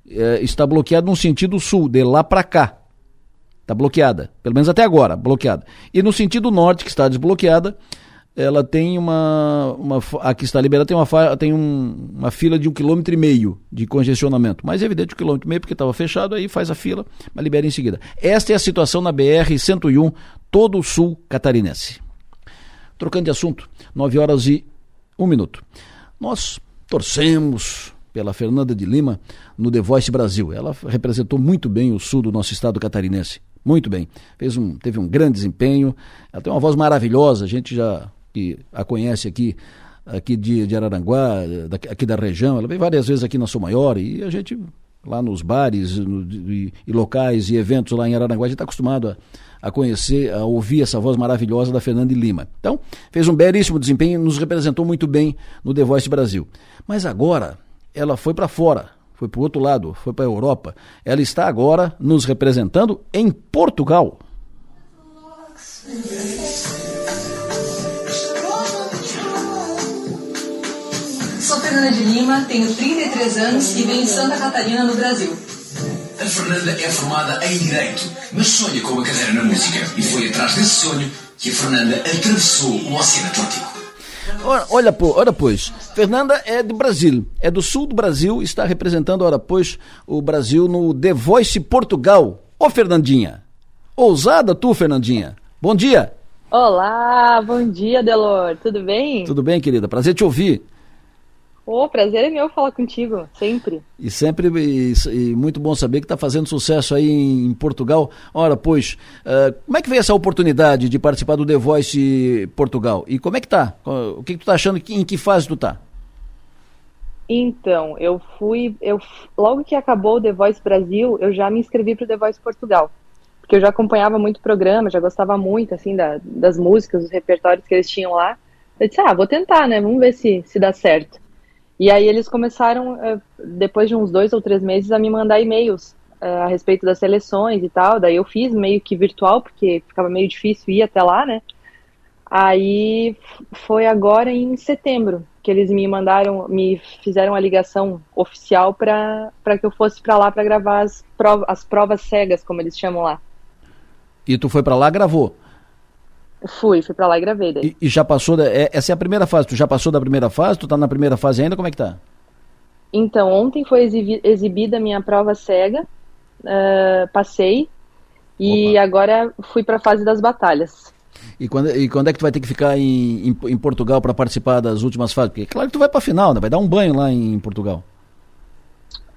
B: é, está bloqueado no sentido sul, de lá para cá. Está bloqueada, pelo menos até agora, bloqueada. E no sentido norte, que está desbloqueada, ela tem uma, uma a que está liberada tem uma tem um, uma fila de um quilômetro e meio de congestionamento. Mas é evidente um quilômetro e meio porque estava fechado, aí faz a fila, mas libera em seguida. Esta é a situação na BR 101, todo o sul catarinense. Trocando de assunto, 9 horas e 1 minuto. Nós torcemos pela Fernanda de Lima no The Voice Brasil. Ela representou muito bem o sul do nosso estado catarinense. Muito bem. Fez um, teve um grande desempenho. Ela tem uma voz maravilhosa. A gente já que a conhece aqui aqui de, de Araranguá, aqui da região. Ela veio várias vezes aqui na Sou Maior e a gente lá nos bares no, e, e, locais e eventos lá em Araranguá, a gente está acostumado a, a, conhecer, a ouvir essa voz maravilhosa da Fernanda Lima. Então, fez um belíssimo desempenho, nos representou muito bem no The Voice Brasil. Mas agora, ela foi para fora, foi para o outro lado, foi para a Europa. Ela está agora nos representando em Portugal.
R: Sou Fernanda de Lima, tenho 33 anos e venho de Santa Catarina, no Brasil.
S: A Fernanda é formada em Direito, mas sonha com uma carreira na música e foi atrás desse sonho que a Fernanda atravessou o Oceano Atlântico.
B: Olha, olha, pois, Fernanda é de Brasil, é do sul do Brasil, está representando, ora, pois, o Brasil no The Voice Portugal. Ô, Fernandinha, ousada tu, Fernandinha. Bom dia.
T: Olá, bom dia, Delor. Tudo bem?
B: Tudo bem, querida. Prazer te ouvir.
T: Pô, prazer é meu falar contigo, sempre.
B: E sempre, e, e muito bom saber que está fazendo sucesso aí em, Portugal. Ora, pois, uh, como é que veio essa oportunidade de participar do The Voice Portugal? E como é que tá? O que, que tu tá achando, em que fase tu tá?
T: Então, eu fui, eu logo que acabou o The Voice Brasil, eu já me inscrevi para o The Voice Portugal. Porque eu já acompanhava muito o programa, já gostava muito, assim, da, das músicas, dos repertórios que eles tinham lá. Eu disse, ah, vou tentar, né? Vamos ver se, se dá certo. E aí eles começaram, eh, depois de uns dois ou três meses, a me mandar e-mails eh, a respeito das seleções e tal. Daí eu fiz meio que virtual, porque ficava meio difícil ir até lá, né? Aí foi agora em setembro que eles me mandaram, me fizeram a ligação oficial para que eu fosse para lá para gravar as, prov as provas cegas, como eles chamam lá.
B: E tu foi para lá gravou?
T: Fui, fui pra lá e gravei daí.
B: E, e já passou, da, é, essa é a primeira fase, tu já passou da primeira fase, tu tá na primeira fase ainda, como é que tá?
T: Então, ontem foi exibi exibida a minha prova cega, uh, passei, e Opa. agora fui pra fase das batalhas.
B: E quando, e quando é que tu vai ter que ficar em, em, em Portugal para participar das últimas fases? Porque claro que tu vai pra final, né? Vai dar um banho lá em Portugal.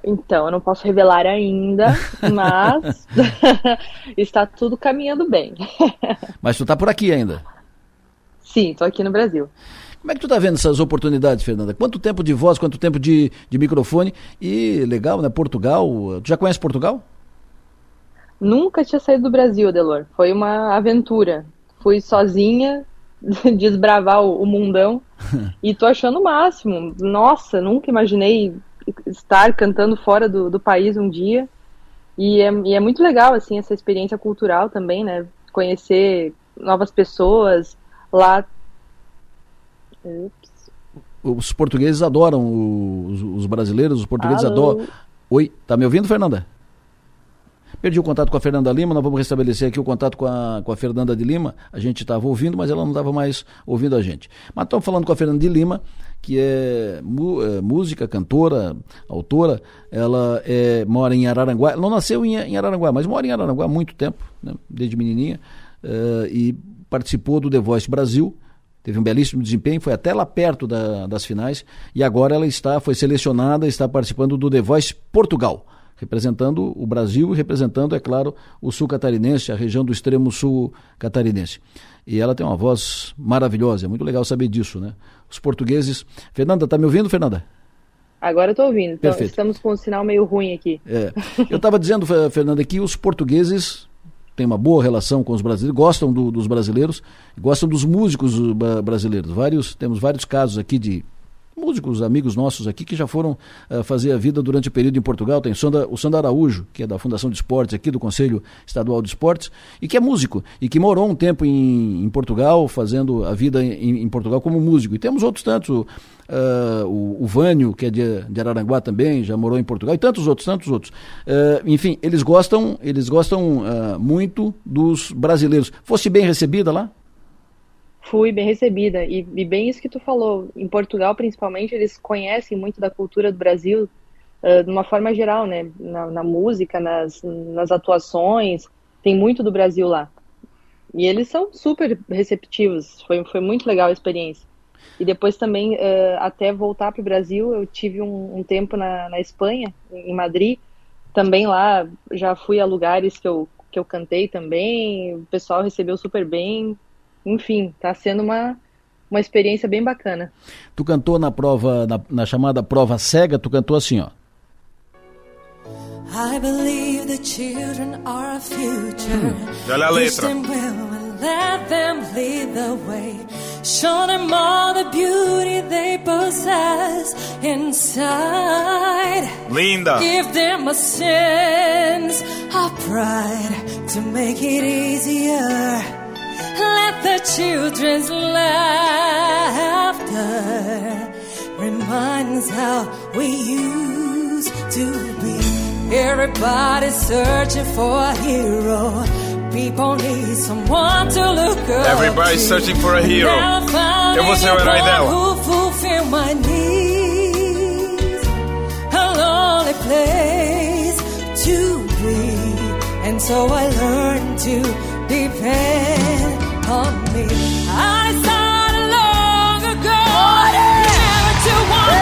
T: Então, eu não posso revelar ainda, mas está tudo caminhando bem.
B: Mas tu tá por aqui ainda?
T: Sim, estou aqui no Brasil.
B: Como é que tu tá vendo essas oportunidades, Fernanda? Quanto tempo de voz, quanto tempo de, de microfone? E legal, né? Portugal. Tu já conhece Portugal?
T: Nunca tinha saído do Brasil, Adelor. Foi uma aventura. Fui sozinha desbravar o, o mundão e tô achando o máximo. Nossa, nunca imaginei estar cantando fora do, do país um dia. E é, e é muito legal, assim, essa experiência cultural também, né? Conhecer novas pessoas. Lá
B: Ups. Os portugueses adoram os, os brasileiros, os portugueses Alô. adoram. Oi, tá me ouvindo, Fernanda? Perdi o contato com a Fernanda Lima, nós vamos restabelecer aqui o contato com a, com a Fernanda de Lima. A gente estava ouvindo, mas ela não estava mais ouvindo a gente. Mas estamos falando com a Fernanda de Lima, que é, é, música, cantora, autora. Ela é, mora em Araranguá. Ela não nasceu em, em Araranguá, mas mora em Araranguá há muito tempo, né, desde menininha. Uh, e participou do The Voice Brasil teve um belíssimo desempenho, foi até lá perto da, das finais e agora ela está, foi selecionada, está participando do The Voice Portugal, representando o Brasil e representando, é claro, o sul catarinense, a região do extremo sul catarinense. E ela tem uma voz maravilhosa, é muito legal saber disso, né? Os portugueses. Fernanda, tá me ouvindo, Fernanda?
T: Agora eu tô ouvindo. Então, estamos com um sinal meio ruim aqui.
B: É. Eu estava dizendo, Fernanda, que os portugueses tem uma boa relação com os brasileiros, gostam do, dos brasileiros, gostam dos músicos brasileiros. Vários, temos vários casos aqui de músicos, amigos nossos aqui que já foram uh, fazer a vida durante o período em Portugal. Tem o Sandra, o Sandra Araújo, que é da Fundação de Esportes aqui, do Conselho Estadual de Esportes, e que é músico, e que morou um tempo em, em Portugal, fazendo a vida em, em, Portugal como músico. E temos outros tantos, Uh, o, o Vânio, que é de, de, Araranguá também, já morou em Portugal, e tantos outros, tantos outros. Uh, enfim, eles gostam, eles gostam muito dos brasileiros. Fosse bem recebida lá?
T: Fui bem recebida, e, e, bem isso que tu falou. Em Portugal, principalmente, eles conhecem muito da cultura do Brasil de uma forma geral, né? Na, na música, nas, nas atuações, tem muito do Brasil lá. E eles são super receptivos, foi, foi muito legal a experiência. E depois também, uh, até voltar para o Brasil, eu tive um, um tempo na, na, Espanha, em Madrid. Também lá já fui a lugares que eu, que eu cantei também, o pessoal recebeu super bem. Enfim, está sendo uma, uma experiência bem bacana.
B: Tu cantou na prova, na, na chamada prova cega, tu cantou assim, ó. I believe the children are a future.
K: Olha a letra.
B: Let them lead the way. Show them all the beauty they possess inside.
K: Linda.
B: Give them a sense of pride to make it easier. Let the children's laughter remind us how we used to be. Everybody's searching for a hero People need someone to look up
K: Everybody's
B: to.
K: searching for a hero. Eu vou ser o herói dela.
B: Who fulfill my needs. A lonely place to be. And so I learned to depend on me. I long ago. Never to want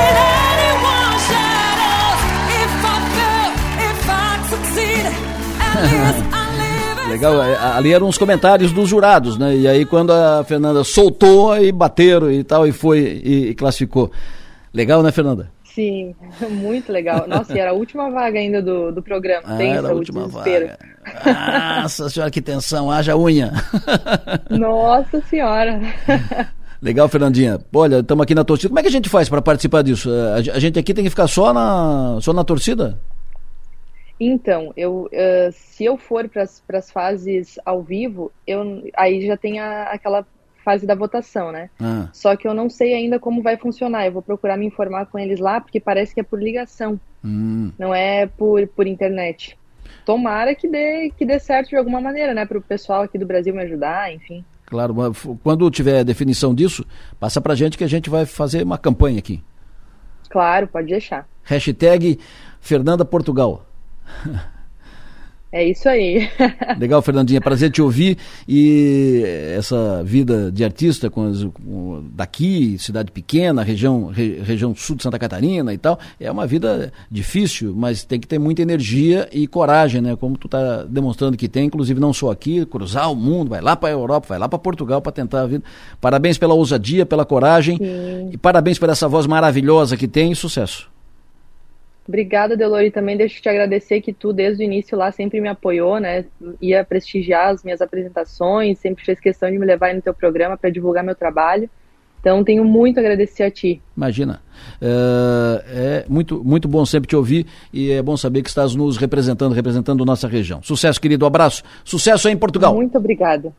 B: in anyone's shadows. If I fail, if I succeed, at least I Legal, é, ali eram os comentários dos jurados, né? E aí quando a Fernanda soltou, aí bateram e tal, e foi e, e classificou. Legal, né, Fernanda?
T: Sim, muito legal. Nossa, e era a última vaga ainda do, do programa. Ah,
B: era a última vaga. Nossa senhora, que tensão, haja unha.
T: Nossa senhora.
B: Legal, Fernandinha. Olha, estamos aqui na torcida. Como é que a gente faz para participar disso? A gente aqui tem que ficar só na, só na torcida?
T: Então, eu, uh, se eu for para as fases ao vivo, eu, aí já tem a, aquela fase da votação, né? Ah. Só que eu não sei ainda como vai funcionar. Eu vou procurar me informar com eles lá, porque parece que é por ligação, hum. não é por, por internet. Tomara que dê, que dê certo de alguma maneira, né? Para o pessoal aqui do Brasil me ajudar, enfim.
B: Claro, quando tiver definição disso, passa para gente que a gente vai fazer uma campanha aqui.
T: Claro, pode deixar.
B: Hashtag Fernanda Portugal.
T: É isso aí.
B: Legal, Fernandinha. Prazer te ouvir. E essa vida de artista com, as, com daqui, cidade pequena, região, re, região sul de Santa Catarina e tal, é uma vida difícil, mas tem que ter muita energia e coragem, né? Como tu está demonstrando que tem, inclusive não só aqui, cruzar o mundo, vai lá para a Europa, vai lá para Portugal para tentar a vida. Parabéns pela ousadia, pela coragem Sim. e parabéns por essa voz maravilhosa que tem e sucesso.
T: Obrigada, Delori. Também deixo de te agradecer que tu, desde o início lá, sempre me apoiou, né? Ia prestigiar as minhas apresentações, sempre fez questão de me levar no teu programa para divulgar meu trabalho. Então, tenho muito a agradecer a ti.
B: Imagina. É, é, muito, muito bom sempre te ouvir e é bom saber que estás nos representando, representando nossa região. Sucesso, querido. Abraço. Sucesso aí em Portugal.
T: Muito obrigada.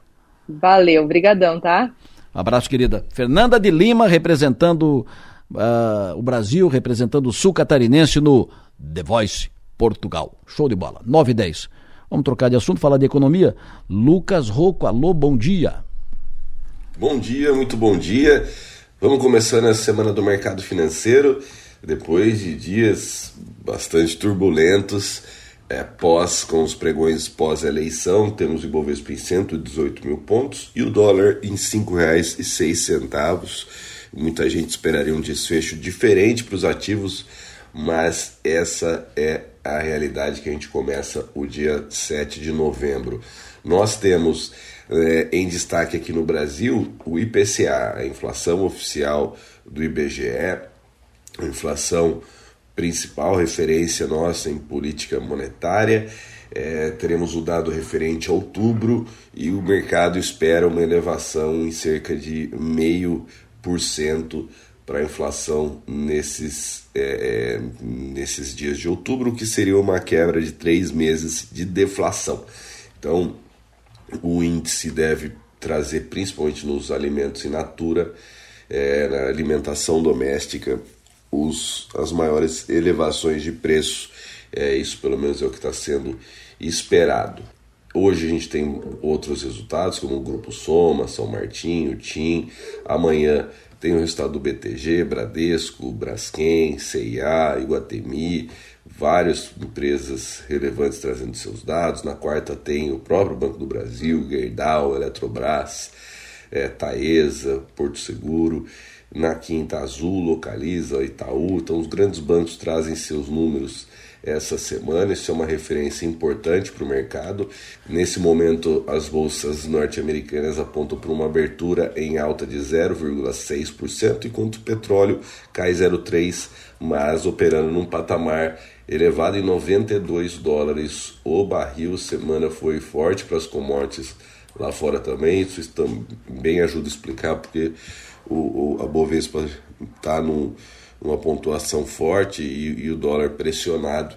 T: Valeu. Obrigadão, tá?
B: Abraço, querida. Fernanda de Lima, representando uh, o Brasil representando o sul catarinense no The Voice Portugal. Show de bola. 9 e 10. Vamos trocar de assunto, falar de economia. Lucas Rocco, alô, bom dia.
U: Bom dia, muito bom dia. Vamos começando a semana do mercado financeiro, depois de dias bastante turbulentos, é, pós com os pregões pós-eleição, temos o Ibovespa em 118 mil pontos e o dólar em R$ 5,06 Muita gente esperaria um desfecho diferente para os ativos, mas essa é a realidade que a gente começa o dia 7 de novembro. Nós temos é, em destaque aqui no Brasil o IPCA, a inflação oficial do IBGE, a inflação principal referência nossa em política monetária. É, teremos o dado referente a outubro e o mercado espera uma elevação em cerca de meio para a inflação nesses, é, é, nesses dias de outubro, que seria uma quebra de três meses de deflação. Então, o índice deve trazer, principalmente nos alimentos in natura, é, na alimentação doméstica, os, as maiores elevações de preço. É, isso, pelo menos, é o que está sendo esperado. Hoje a gente tem outros resultados, como o Grupo Soma, São Martinho, TIM. Amanhã tem o resultado do BTG, Bradesco, Braskem, CIA, Iguatemi, várias empresas relevantes trazendo seus dados. Na quarta tem o próprio Banco do Brasil, Gerdau, Eletrobras, é, Taesa, Porto Seguro. Na quinta, Azul, Localiza, Itaú. Então, os grandes bancos trazem seus números essa semana. Isso é uma referência importante para o mercado. Nesse momento, as bolsas norte-americanas apontam para uma abertura em alta de 0,6%, enquanto o petróleo cai 0,3%, mas operando num patamar elevado em 92 dólares o barril. Semana foi forte para as commodities lá fora também. Isso também ajuda a explicar porque o, o a Bovespa está num uma pontuação forte e, e o dólar pressionado.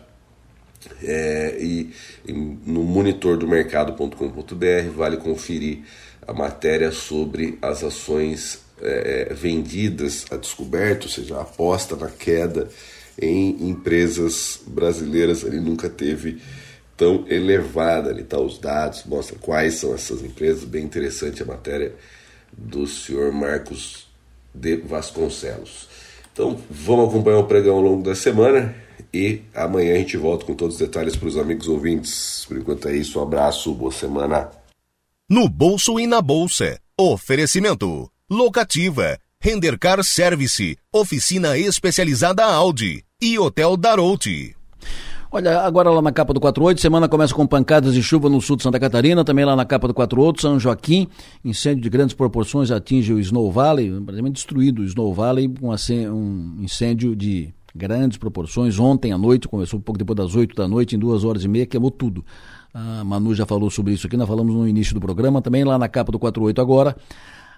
U: É, e, e, no monitor do mercado.com.br vale conferir a matéria sobre as ações é, é, vendidas a descoberto, ou seja, a aposta na queda em empresas brasileiras. Ele nunca teve tão elevada. Ali tá os dados, mostra quais são essas empresas. Bem interessante a matéria do senhor Marcos de Vasconcelos. Então vamos acompanhar o pregão ao longo da semana e amanhã a gente volta com todos os detalhes para os amigos ouvintes. Por enquanto é isso, um abraço, boa semana.
A: No bolso e na bolsa. Oferecimento. Locativa. Rendercar Service. Oficina especializada Audi. E Hotel Darouti.
B: Olha, agora lá na capa do 48, semana começa com pancadas de chuva no sul de Santa Catarina, também lá na capa do 48, São Joaquim, incêndio de grandes proporções atinge o Snow Valley, praticamente destruído o Snow Valley, com um incêndio de grandes proporções. Ontem à noite, começou um pouco depois das 8 da noite, em duas horas e meia, queimou tudo. A Manu já falou sobre isso aqui, nós falamos no início do programa, também lá na capa do 48 agora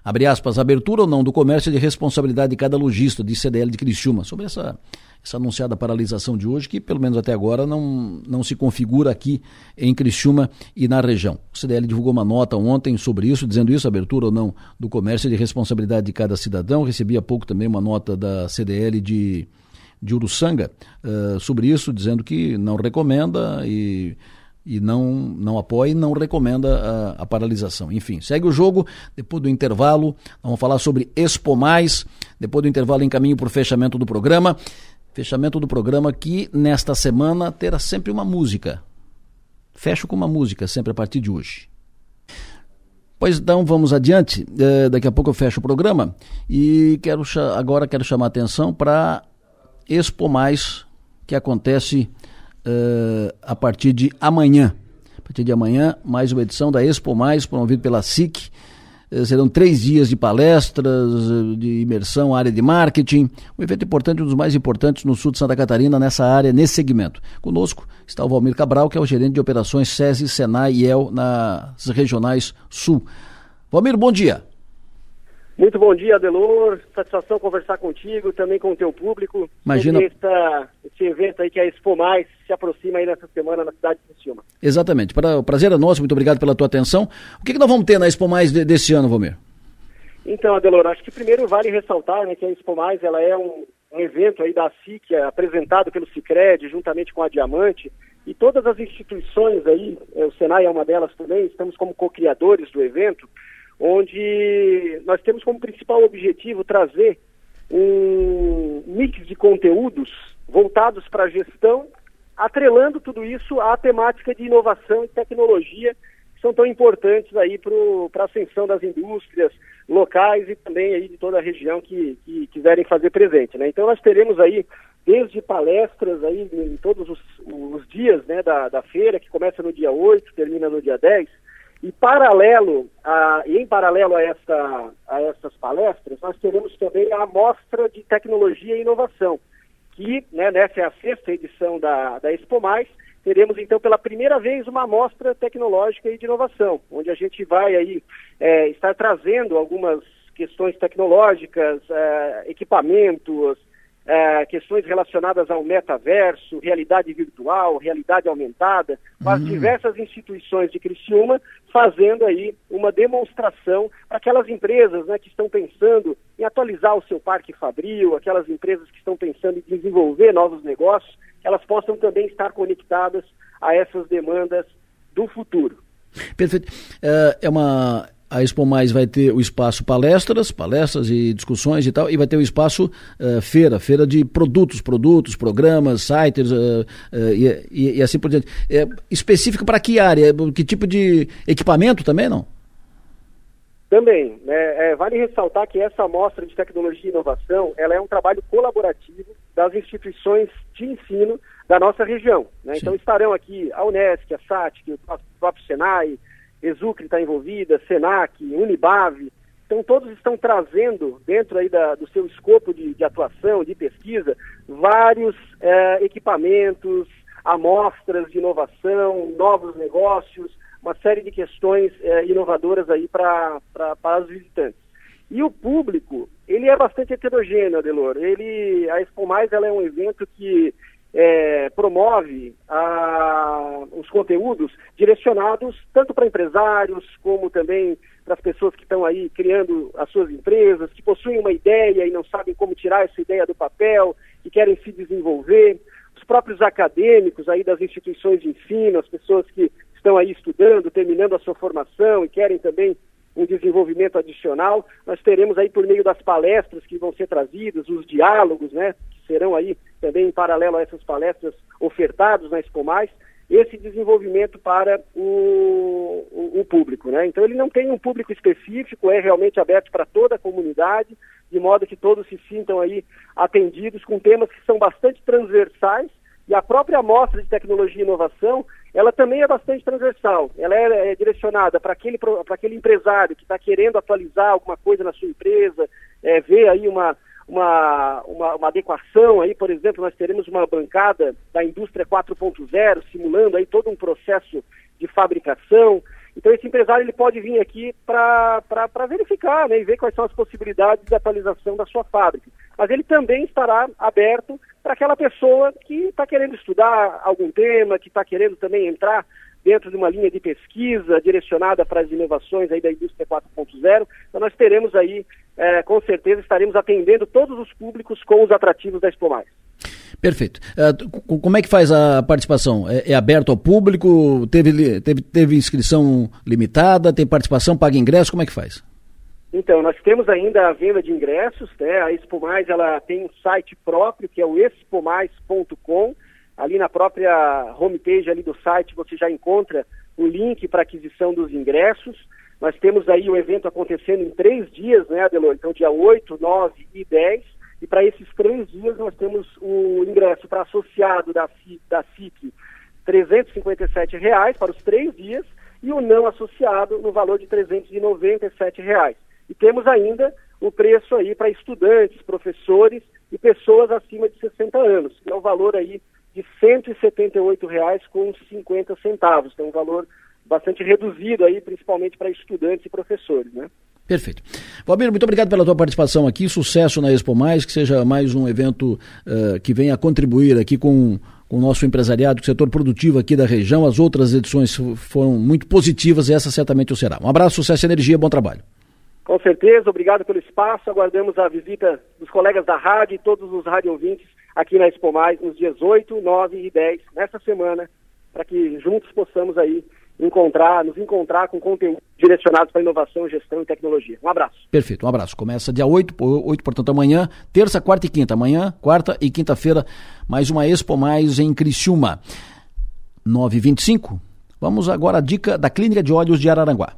B: abre aspas, abertura ou não do comércio é de responsabilidade de cada lojista, de CDL de Criciúma, sobre essa, essa anunciada paralisação de hoje, que pelo menos até agora não, não se configura aqui em Criciúma e na região. O CDL divulgou uma nota ontem sobre isso, dizendo isso, abertura ou não do comércio é de responsabilidade de cada cidadão. Recebi há pouco também uma nota da CDL de, de Uruçanga uh, sobre isso, dizendo que não recomenda e e não, não apoia e não recomenda a, a, paralisação. Enfim, segue o jogo. Depois do intervalo, vamos falar sobre Expo Mais. Depois do intervalo, em caminho para o fechamento do programa. Fechamento do programa que nesta semana terá sempre uma música. Fecho com uma música, sempre a partir de hoje. Pois então, vamos adiante. É, daqui a pouco eu fecho o programa e quero agora quero chamar a atenção para Expo Mais, que acontece uh, a partir de amanhã. A partir de amanhã, mais uma edição da Expo Mais, promovido pela SIC. Uh, serão três dias de palestras, uh, de imersão, área de marketing. Um evento importante, um dos mais importantes no sul de Santa Catarina, nessa área, nesse segmento. Conosco está o Valmir Cabral, que é o gerente de operações SESI, Senai e EL nas regionais sul. Valmir, bom dia.
V: Muito bom dia, Adelor. Satisfação conversar contigo, também com o teu público.
B: Imagina.
V: Esta, esse evento aí que é a Expo Mais se aproxima aí nessa semana na cidade de Criciúma.
B: Exatamente. Para, o prazer é nosso, muito obrigado pela tua atenção. O que, que nós vamos ter na Expo Mais de, desse ano, Valmir?
V: Então, Adelor, acho que primeiro vale ressaltar né, que a Expo Mais ela é um, um evento aí da SIC, é apresentado pelo Cicred, juntamente com a Diamante, e todas as instituições aí, é, o Senai é uma delas também, estamos como co-criadores do evento, onde nós temos como principal objetivo trazer um mix de conteúdos voltados para a gestão, atrelando tudo isso à temática de inovação e tecnologia, que são tão importantes aí para a ascensão das indústrias locais e também aí de toda a região que, que quiserem fazer presente. Né? Então nós teremos aí desde palestras aí em todos os, os dias né, da, da feira, que começa no dia 8, termina no dia 10, e paralelo a, e em paralelo a, esta, a essas palestras, nós teremos também a Mostra de Tecnologia e Inovação, que né, nessa é a sexta edição da, da Expo Mais, teremos então pela primeira vez uma mostra tecnológica e de inovação, onde a gente vai aí é, estar trazendo algumas questões tecnológicas, é, equipamentos, é, questões relacionadas ao metaverso, realidade virtual, realidade aumentada, com as uhum. diversas instituições de Criciúma fazendo aí uma demonstração para aquelas empresas né, que estão pensando em atualizar o seu parque fabril, aquelas empresas que estão pensando em desenvolver novos negócios, elas possam também estar conectadas a essas demandas do futuro.
B: Perfeito. É, é uma a Expo Mais vai ter o espaço palestras, palestras e discussões e tal, e vai ter o espaço uh, feira, feira de produtos, produtos, programas, sites uh, uh, e, e, e, assim por diante. É específico para que área? Que tipo de equipamento também, não?
V: Também. Né, é, vale ressaltar que essa amostra de tecnologia e inovação, ela é um trabalho colaborativo das instituições de ensino da nossa região. Né? Então estarão aqui a Unesc, a SATIC, o próprio Senai, Exucre está envolvida, Senac, Unibave. Então, todos estão trazendo, dentro aí da, do seu escopo de, de, atuação, de pesquisa, vários é, equipamentos, amostras de inovação, novos negócios, uma série de questões é, inovadoras aí para os visitantes. E o público, ele é bastante heterogêneo, Adelor. Ele, a Expo Mais ela é um evento que é, promove a, os conteúdos direcionados tanto para empresários como também para as pessoas que estão aí criando as suas empresas, que possuem uma ideia e não sabem como tirar essa ideia do papel, que querem se desenvolver, os próprios acadêmicos aí das instituições de ensino, as pessoas que estão aí estudando, terminando a sua formação e querem também um desenvolvimento adicional. Nós teremos aí por meio das palestras que vão ser trazidas, os diálogos, né, serão aí também em paralelo a essas palestras ofertados na Expo Mais, esse desenvolvimento para o, o, o, público. Né? Então ele não tem um público específico, é realmente aberto para toda a comunidade, de modo que todos se sintam aí atendidos com temas que são bastante transversais e a própria amostra de tecnologia e inovação, ela também é bastante transversal. Ela é, é direcionada para aquele, aquele empresário que está querendo atualizar alguma coisa na sua empresa, é, ver aí uma, uma, uma, uma, adequação aí, por exemplo, nós teremos uma bancada da indústria 4.0 simulando aí todo um processo de fabricação. Então esse empresário ele pode vir aqui para verificar né, e ver quais são as possibilidades de atualização da sua fábrica. Mas ele também estará aberto para aquela pessoa que está querendo estudar algum tema, que está querendo também entrar dentro de uma linha de pesquisa direcionada para as inovações aí da indústria 4.0. Então nós teremos aí, é, com certeza, estaremos atendendo todos os públicos com os atrativos da Expo Mais.
B: Perfeito. Uh, como é que faz a participação? É, é, aberto ao público? Teve, teve, teve inscrição limitada? Tem participação? Paga ingresso? Como é que faz?
V: Então, nós temos ainda a venda de ingressos, né? A Expo Mais, ela tem um site próprio, que é o expomais.com, ali na própria homepage ali do site você já encontra o link para aquisição dos ingressos. Nós temos aí o evento acontecendo em três dias, né, Adelor? Então, dia 8, 9 e 10. E para esses três dias nós temos o ingresso para associado da, da CIC, R$ reais para os três dias, e o não associado no valor de R$ reais. E temos ainda o preço aí para estudantes, professores e pessoas acima de 60 anos, que é o valor aí de R$ 178,50. Então, um valor bastante reduzido aí, principalmente para estudantes e professores, né?
B: Perfeito. Valmir, muito obrigado pela tua participação aqui, sucesso na Expo Mais, que seja mais um evento uh, que venha contribuir aqui com, com o nosso empresariado, com o setor produtivo aqui da região. As outras edições foram muito positivas e essa certamente o será. Um abraço, sucesso e energia, bom trabalho.
V: Com certeza, obrigado pelo espaço, aguardamos a visita dos colegas da rádio e todos os rádio ouvintes aqui na Expo Mais nos dias 8, 9 e 10, nessa semana, para que juntos possamos aí encontrar, nos encontrar com conteúdo direcionados para inovação, gestão e tecnologia. Um abraço.
B: Perfeito, um abraço. Começa dia 8, 8 portanto, amanhã, terça, quarta e quinta. Amanhã, quarta e quinta-feira, mais uma Expo Mais em Criciúma. 9h25. Vamos agora à dica da Clínica de Olhos de Araranguá.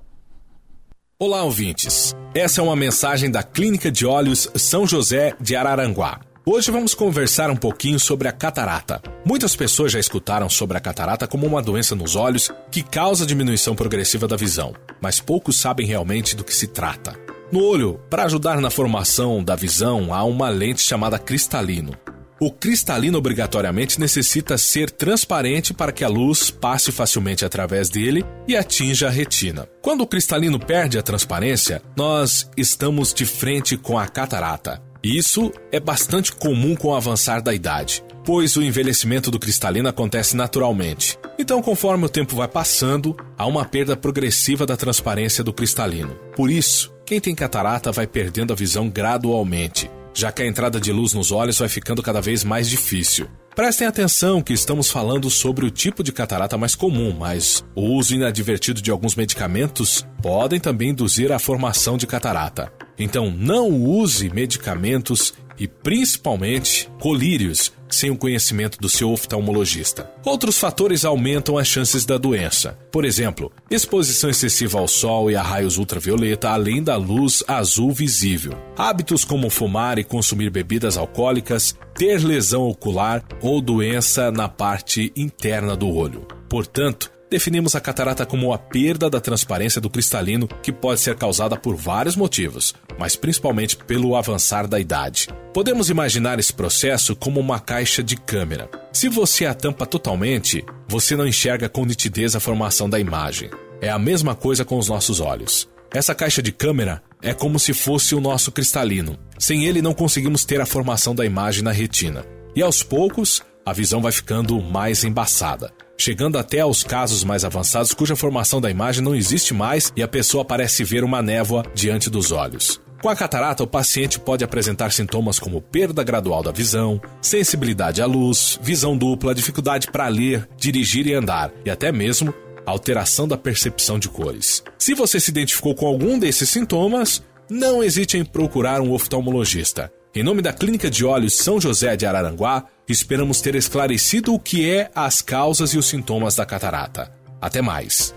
W: Olá, ouvintes. Essa é uma mensagem da Clínica de Olhos São José de Araranguá. Hoje vamos conversar um pouquinho sobre a catarata. Muitas pessoas já escutaram sobre a catarata como uma doença nos olhos que causa diminuição progressiva da visão, mas poucos sabem realmente do que se trata. No olho, para ajudar na formação da visão, há uma lente chamada cristalino. O cristalino obrigatoriamente necessita ser transparente para que a luz passe facilmente através dele e atinja a retina. Quando o cristalino perde a transparência, nós estamos de frente com a catarata. Isso é bastante comum com o avançar da idade, pois o envelhecimento do cristalino acontece naturalmente. Então, conforme o tempo vai passando, há uma perda progressiva da transparência do cristalino. Por isso, quem tem catarata vai perdendo a visão gradualmente, já que a entrada de luz nos olhos vai ficando cada vez mais difícil. Prestem atenção que estamos falando sobre o tipo de catarata mais comum, mas o uso inadvertido de alguns medicamentos podem também induzir a formação de catarata. Então não use medicamentos e principalmente colírios sem o conhecimento do seu oftalmologista. Outros fatores aumentam as chances da doença. Por exemplo, exposição excessiva ao sol e a raios ultravioleta, além da luz azul visível. Hábitos como fumar e consumir bebidas alcoólicas, ter lesão ocular ou doença na parte interna do olho. Portanto, definimos a catarata como a perda da transparência do cristalino que pode ser causada por vários motivos, mas principalmente pelo avançar da idade. Podemos imaginar esse processo como uma caixa de câmera. Se você a tampa totalmente, você não enxerga com nitidez a formação da imagem. É a mesma coisa com os nossos olhos. Essa caixa de câmera é como se fosse o nosso cristalino. Sem ele, não conseguimos ter a formação da imagem na retina. E aos poucos, a visão vai ficando mais embaçada chegando até aos casos mais avançados cuja formação da imagem não existe mais e a pessoa parece ver uma névoa diante dos olhos. Com a catarata, o paciente pode apresentar sintomas como perda gradual da visão, sensibilidade à luz, visão dupla, dificuldade para ler, dirigir e andar, e até mesmo alteração da percepção de cores. Se você se identificou com algum desses sintomas, não hesite em procurar um oftalmologista. Em nome da Clínica de Olhos São José de Araranguá, esperamos ter esclarecido o que é as causas e os sintomas da catarata. Até mais.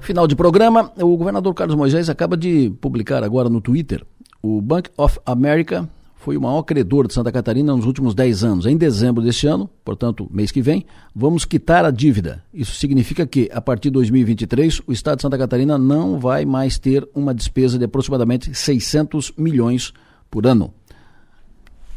B: Final de programa, o governador Carlos Moisés acaba de publicar agora no Twitter o Bank of America foi o maior credor de Santa Catarina nos últimos 10 anos. Em dezembro deste ano, portanto, mês que vem, vamos quitar a dívida. Isso significa que, a partir de 2023, o Estado de Santa Catarina não vai mais ter uma despesa de aproximadamente 600 milhões por ano.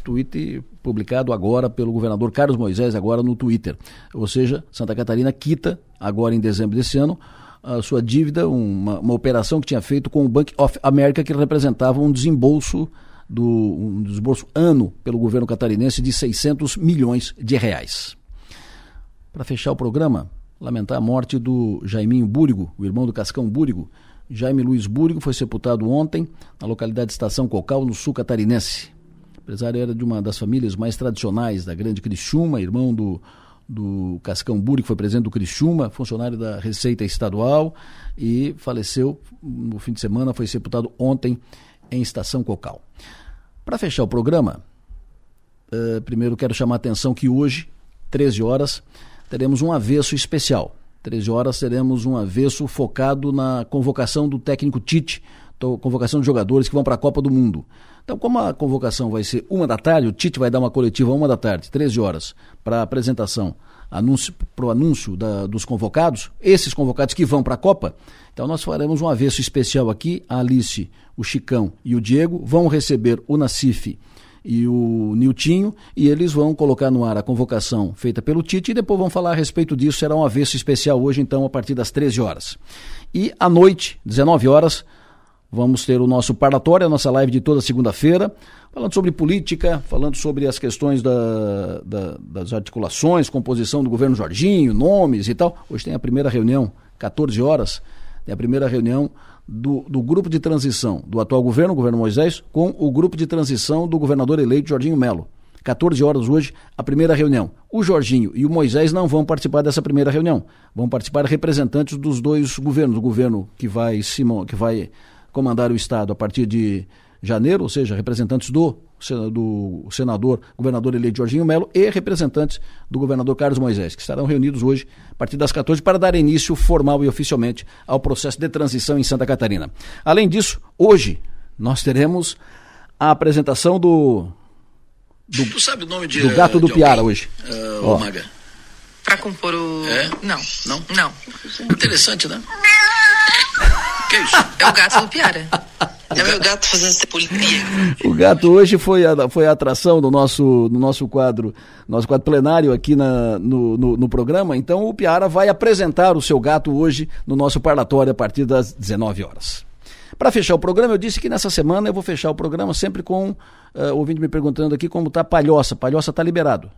B: Tweet publicado agora pelo governador Carlos Moisés, agora no Twitter. Ou seja, Santa Catarina quita, agora em dezembro desse ano, a sua dívida, uma, uma operação que tinha feito com o Bank of America, que representava um desembolso do um desembolso ano pelo governo catarinense de 600 milhões de reais. Para fechar o programa, lamentar a morte do Jaiminho Búrigo, o irmão do Cascão Búrigo. Jaime Luiz Búrigo foi sepultado ontem na localidade de Estação Cocal, no sul catarinense empresário era de uma das famílias mais tradicionais da grande Criciúma, irmão do, do Cascão que foi presidente do Criciúma, funcionário da Receita Estadual e faleceu no fim de semana, foi sepultado ontem em Estação Cocal. Para fechar o programa, uh, primeiro quero chamar a atenção que hoje 13 horas, teremos um avesso especial. 13 horas teremos um avesso focado na convocação do técnico Tite, convocação de jogadores que vão para a Copa do Mundo. Então, como a convocação vai ser uma da tarde, o Tite vai dar uma coletiva uma da tarde, 13 horas, para apresentação, para o anúncio da, dos convocados, esses convocados que vão para a Copa. Então, nós faremos um avesso especial aqui. A Alice, o Chicão e o Diego vão receber o Nacife e o Niltinho, e eles vão colocar no ar a convocação feita pelo Tite e depois vão falar a respeito disso. Será um avesso especial hoje, então, a partir das 13 horas. E à noite, 19 horas, vamos ter o nosso parlatório, a nossa live de toda segunda-feira, falando sobre política, falando sobre as questões da, da, das articulações, composição do governo Jorginho, nomes e tal. Hoje tem a primeira reunião, 14 horas, tem a primeira reunião do, do grupo de transição do atual governo, o governo Moisés, com o grupo de transição do governador eleito Jorginho Melo. 14 horas hoje, a primeira reunião. O Jorginho e o Moisés não vão participar dessa primeira reunião. Vão participar representantes dos dois governos, o governo que vai, Simão, que vai comandar o Estado a partir de janeiro, ou seja, representantes do, do senador, governador eleito Jorginho Melo e representantes do governador Carlos Moisés, que estarão reunidos hoje a partir das 14 para dar início formal e oficialmente ao processo de transição em Santa Catarina. Além disso, hoje nós teremos a apresentação do do,
X: tu sabe o nome de,
B: do gato do Piara
X: alguém?
B: hoje.
X: Uh, Ó. Maga.
Y: Pra compor o.
X: É?
Y: Não.
X: Não?
Y: Não.
X: Interessante, né? que isso?
Y: É o gato do Piara. É meu gato fazendo policia.
B: O gato hoje foi a, foi a atração do nosso, do nosso quadro, nosso quadro plenário aqui na, no, no, no, programa. Então o Piara vai apresentar o seu gato hoje no nosso parlatório a partir das 19 horas. Para fechar o programa, eu disse que nessa semana eu vou fechar o programa sempre com uh, ouvindo me perguntando aqui como está Palhoça. Palhoça está liberado.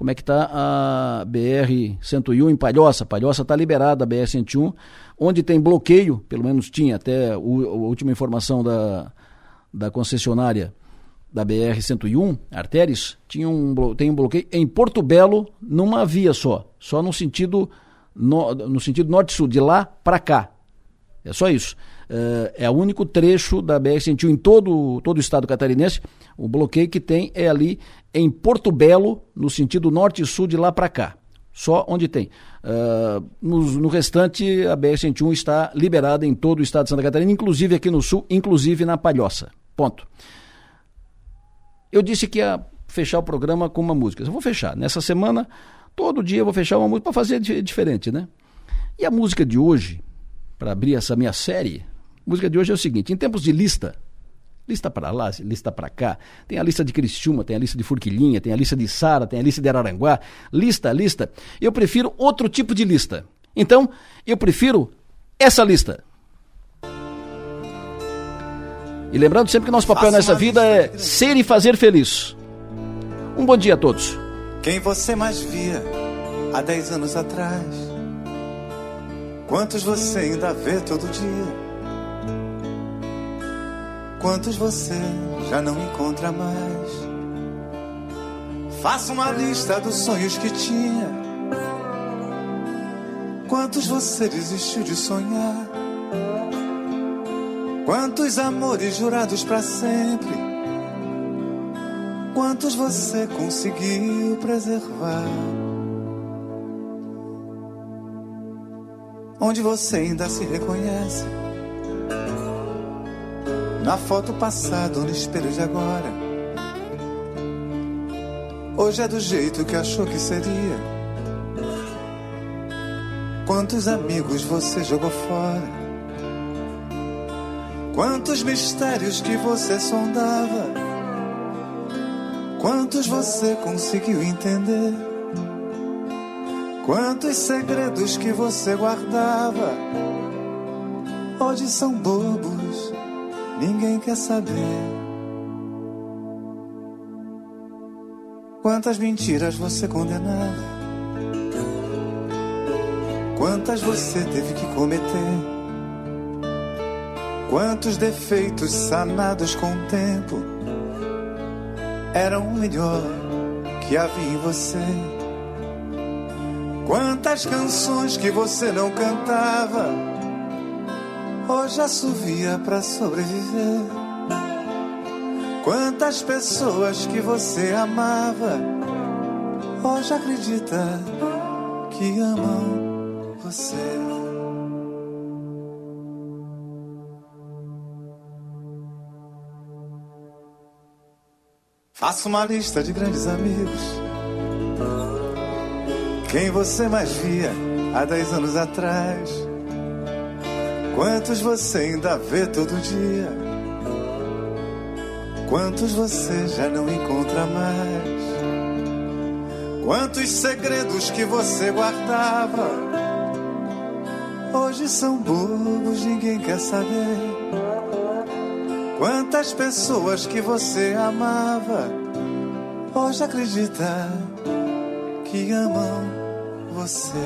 B: Como é que está a BR-101 em Palhoça? Palhoça está liberada, a BR-101, onde tem bloqueio, pelo menos tinha até o, a última informação da, da concessionária da BR-101, Artéries, tinha um, tem um bloqueio em Porto Belo, numa via só, só no sentido, no, no sentido norte-sul, de lá para cá. É só isso. Uh, é o único trecho da BR-101 em todo, todo o estado catarinense. O bloqueio que tem é ali em Porto Belo, no sentido norte e sul de lá para cá. Só onde tem. Uh, no, no, restante, a BR-101 está liberada em todo o estado de Santa Catarina, inclusive aqui no sul, inclusive na Palhoça. Ponto. Eu disse que ia fechar o programa com uma música. Eu vou fechar. Nessa semana, todo dia eu vou fechar uma música para fazer diferente, né? E a música de hoje, para abrir essa minha série, música de hoje é o seguinte: em tempos de lista, lista para lá, lista para cá, tem a lista de Criciúma, tem a lista de Furquilinha, tem a lista de Sara, tem a lista de Araranguá, lista, lista. Eu prefiro outro tipo de lista. Então, eu prefiro essa lista. E lembrando sempre que nosso papel nessa vida é ser e fazer feliz. Um bom dia a todos.
Z: Quem você mais via há 10 anos atrás? Quantos você ainda vê todo dia? Quantos você já não encontra mais? Faça uma lista dos sonhos que tinha. Quantos você desistiu de sonhar? Quantos amores jurados para sempre? Quantos você conseguiu preservar? Onde você ainda se reconhece? Na foto passada ou no espelho de agora. Hoje é do jeito que achou que seria. Quantos amigos você jogou fora? Quantos mistérios que você sondava? Quantos você conseguiu entender? Quantos segredos que você guardava? Hoje são bobos ninguém quer saber. Quantas mentiras você condenava? Quantas você teve que cometer? Quantos defeitos sanados com o tempo eram o melhor que havia em você? Quantas canções que você não cantava? Hoje assovia para sobreviver. Quantas pessoas que você amava, Hoje acredita que amam você. Faça uma lista de grandes amigos. Quem você mais via há dez anos atrás? Quantos você ainda vê todo dia? Quantos você já não encontra mais? Quantos segredos que você guardava hoje são bobos, ninguém quer saber. Quantas pessoas que você amava hoje acredita que amam você.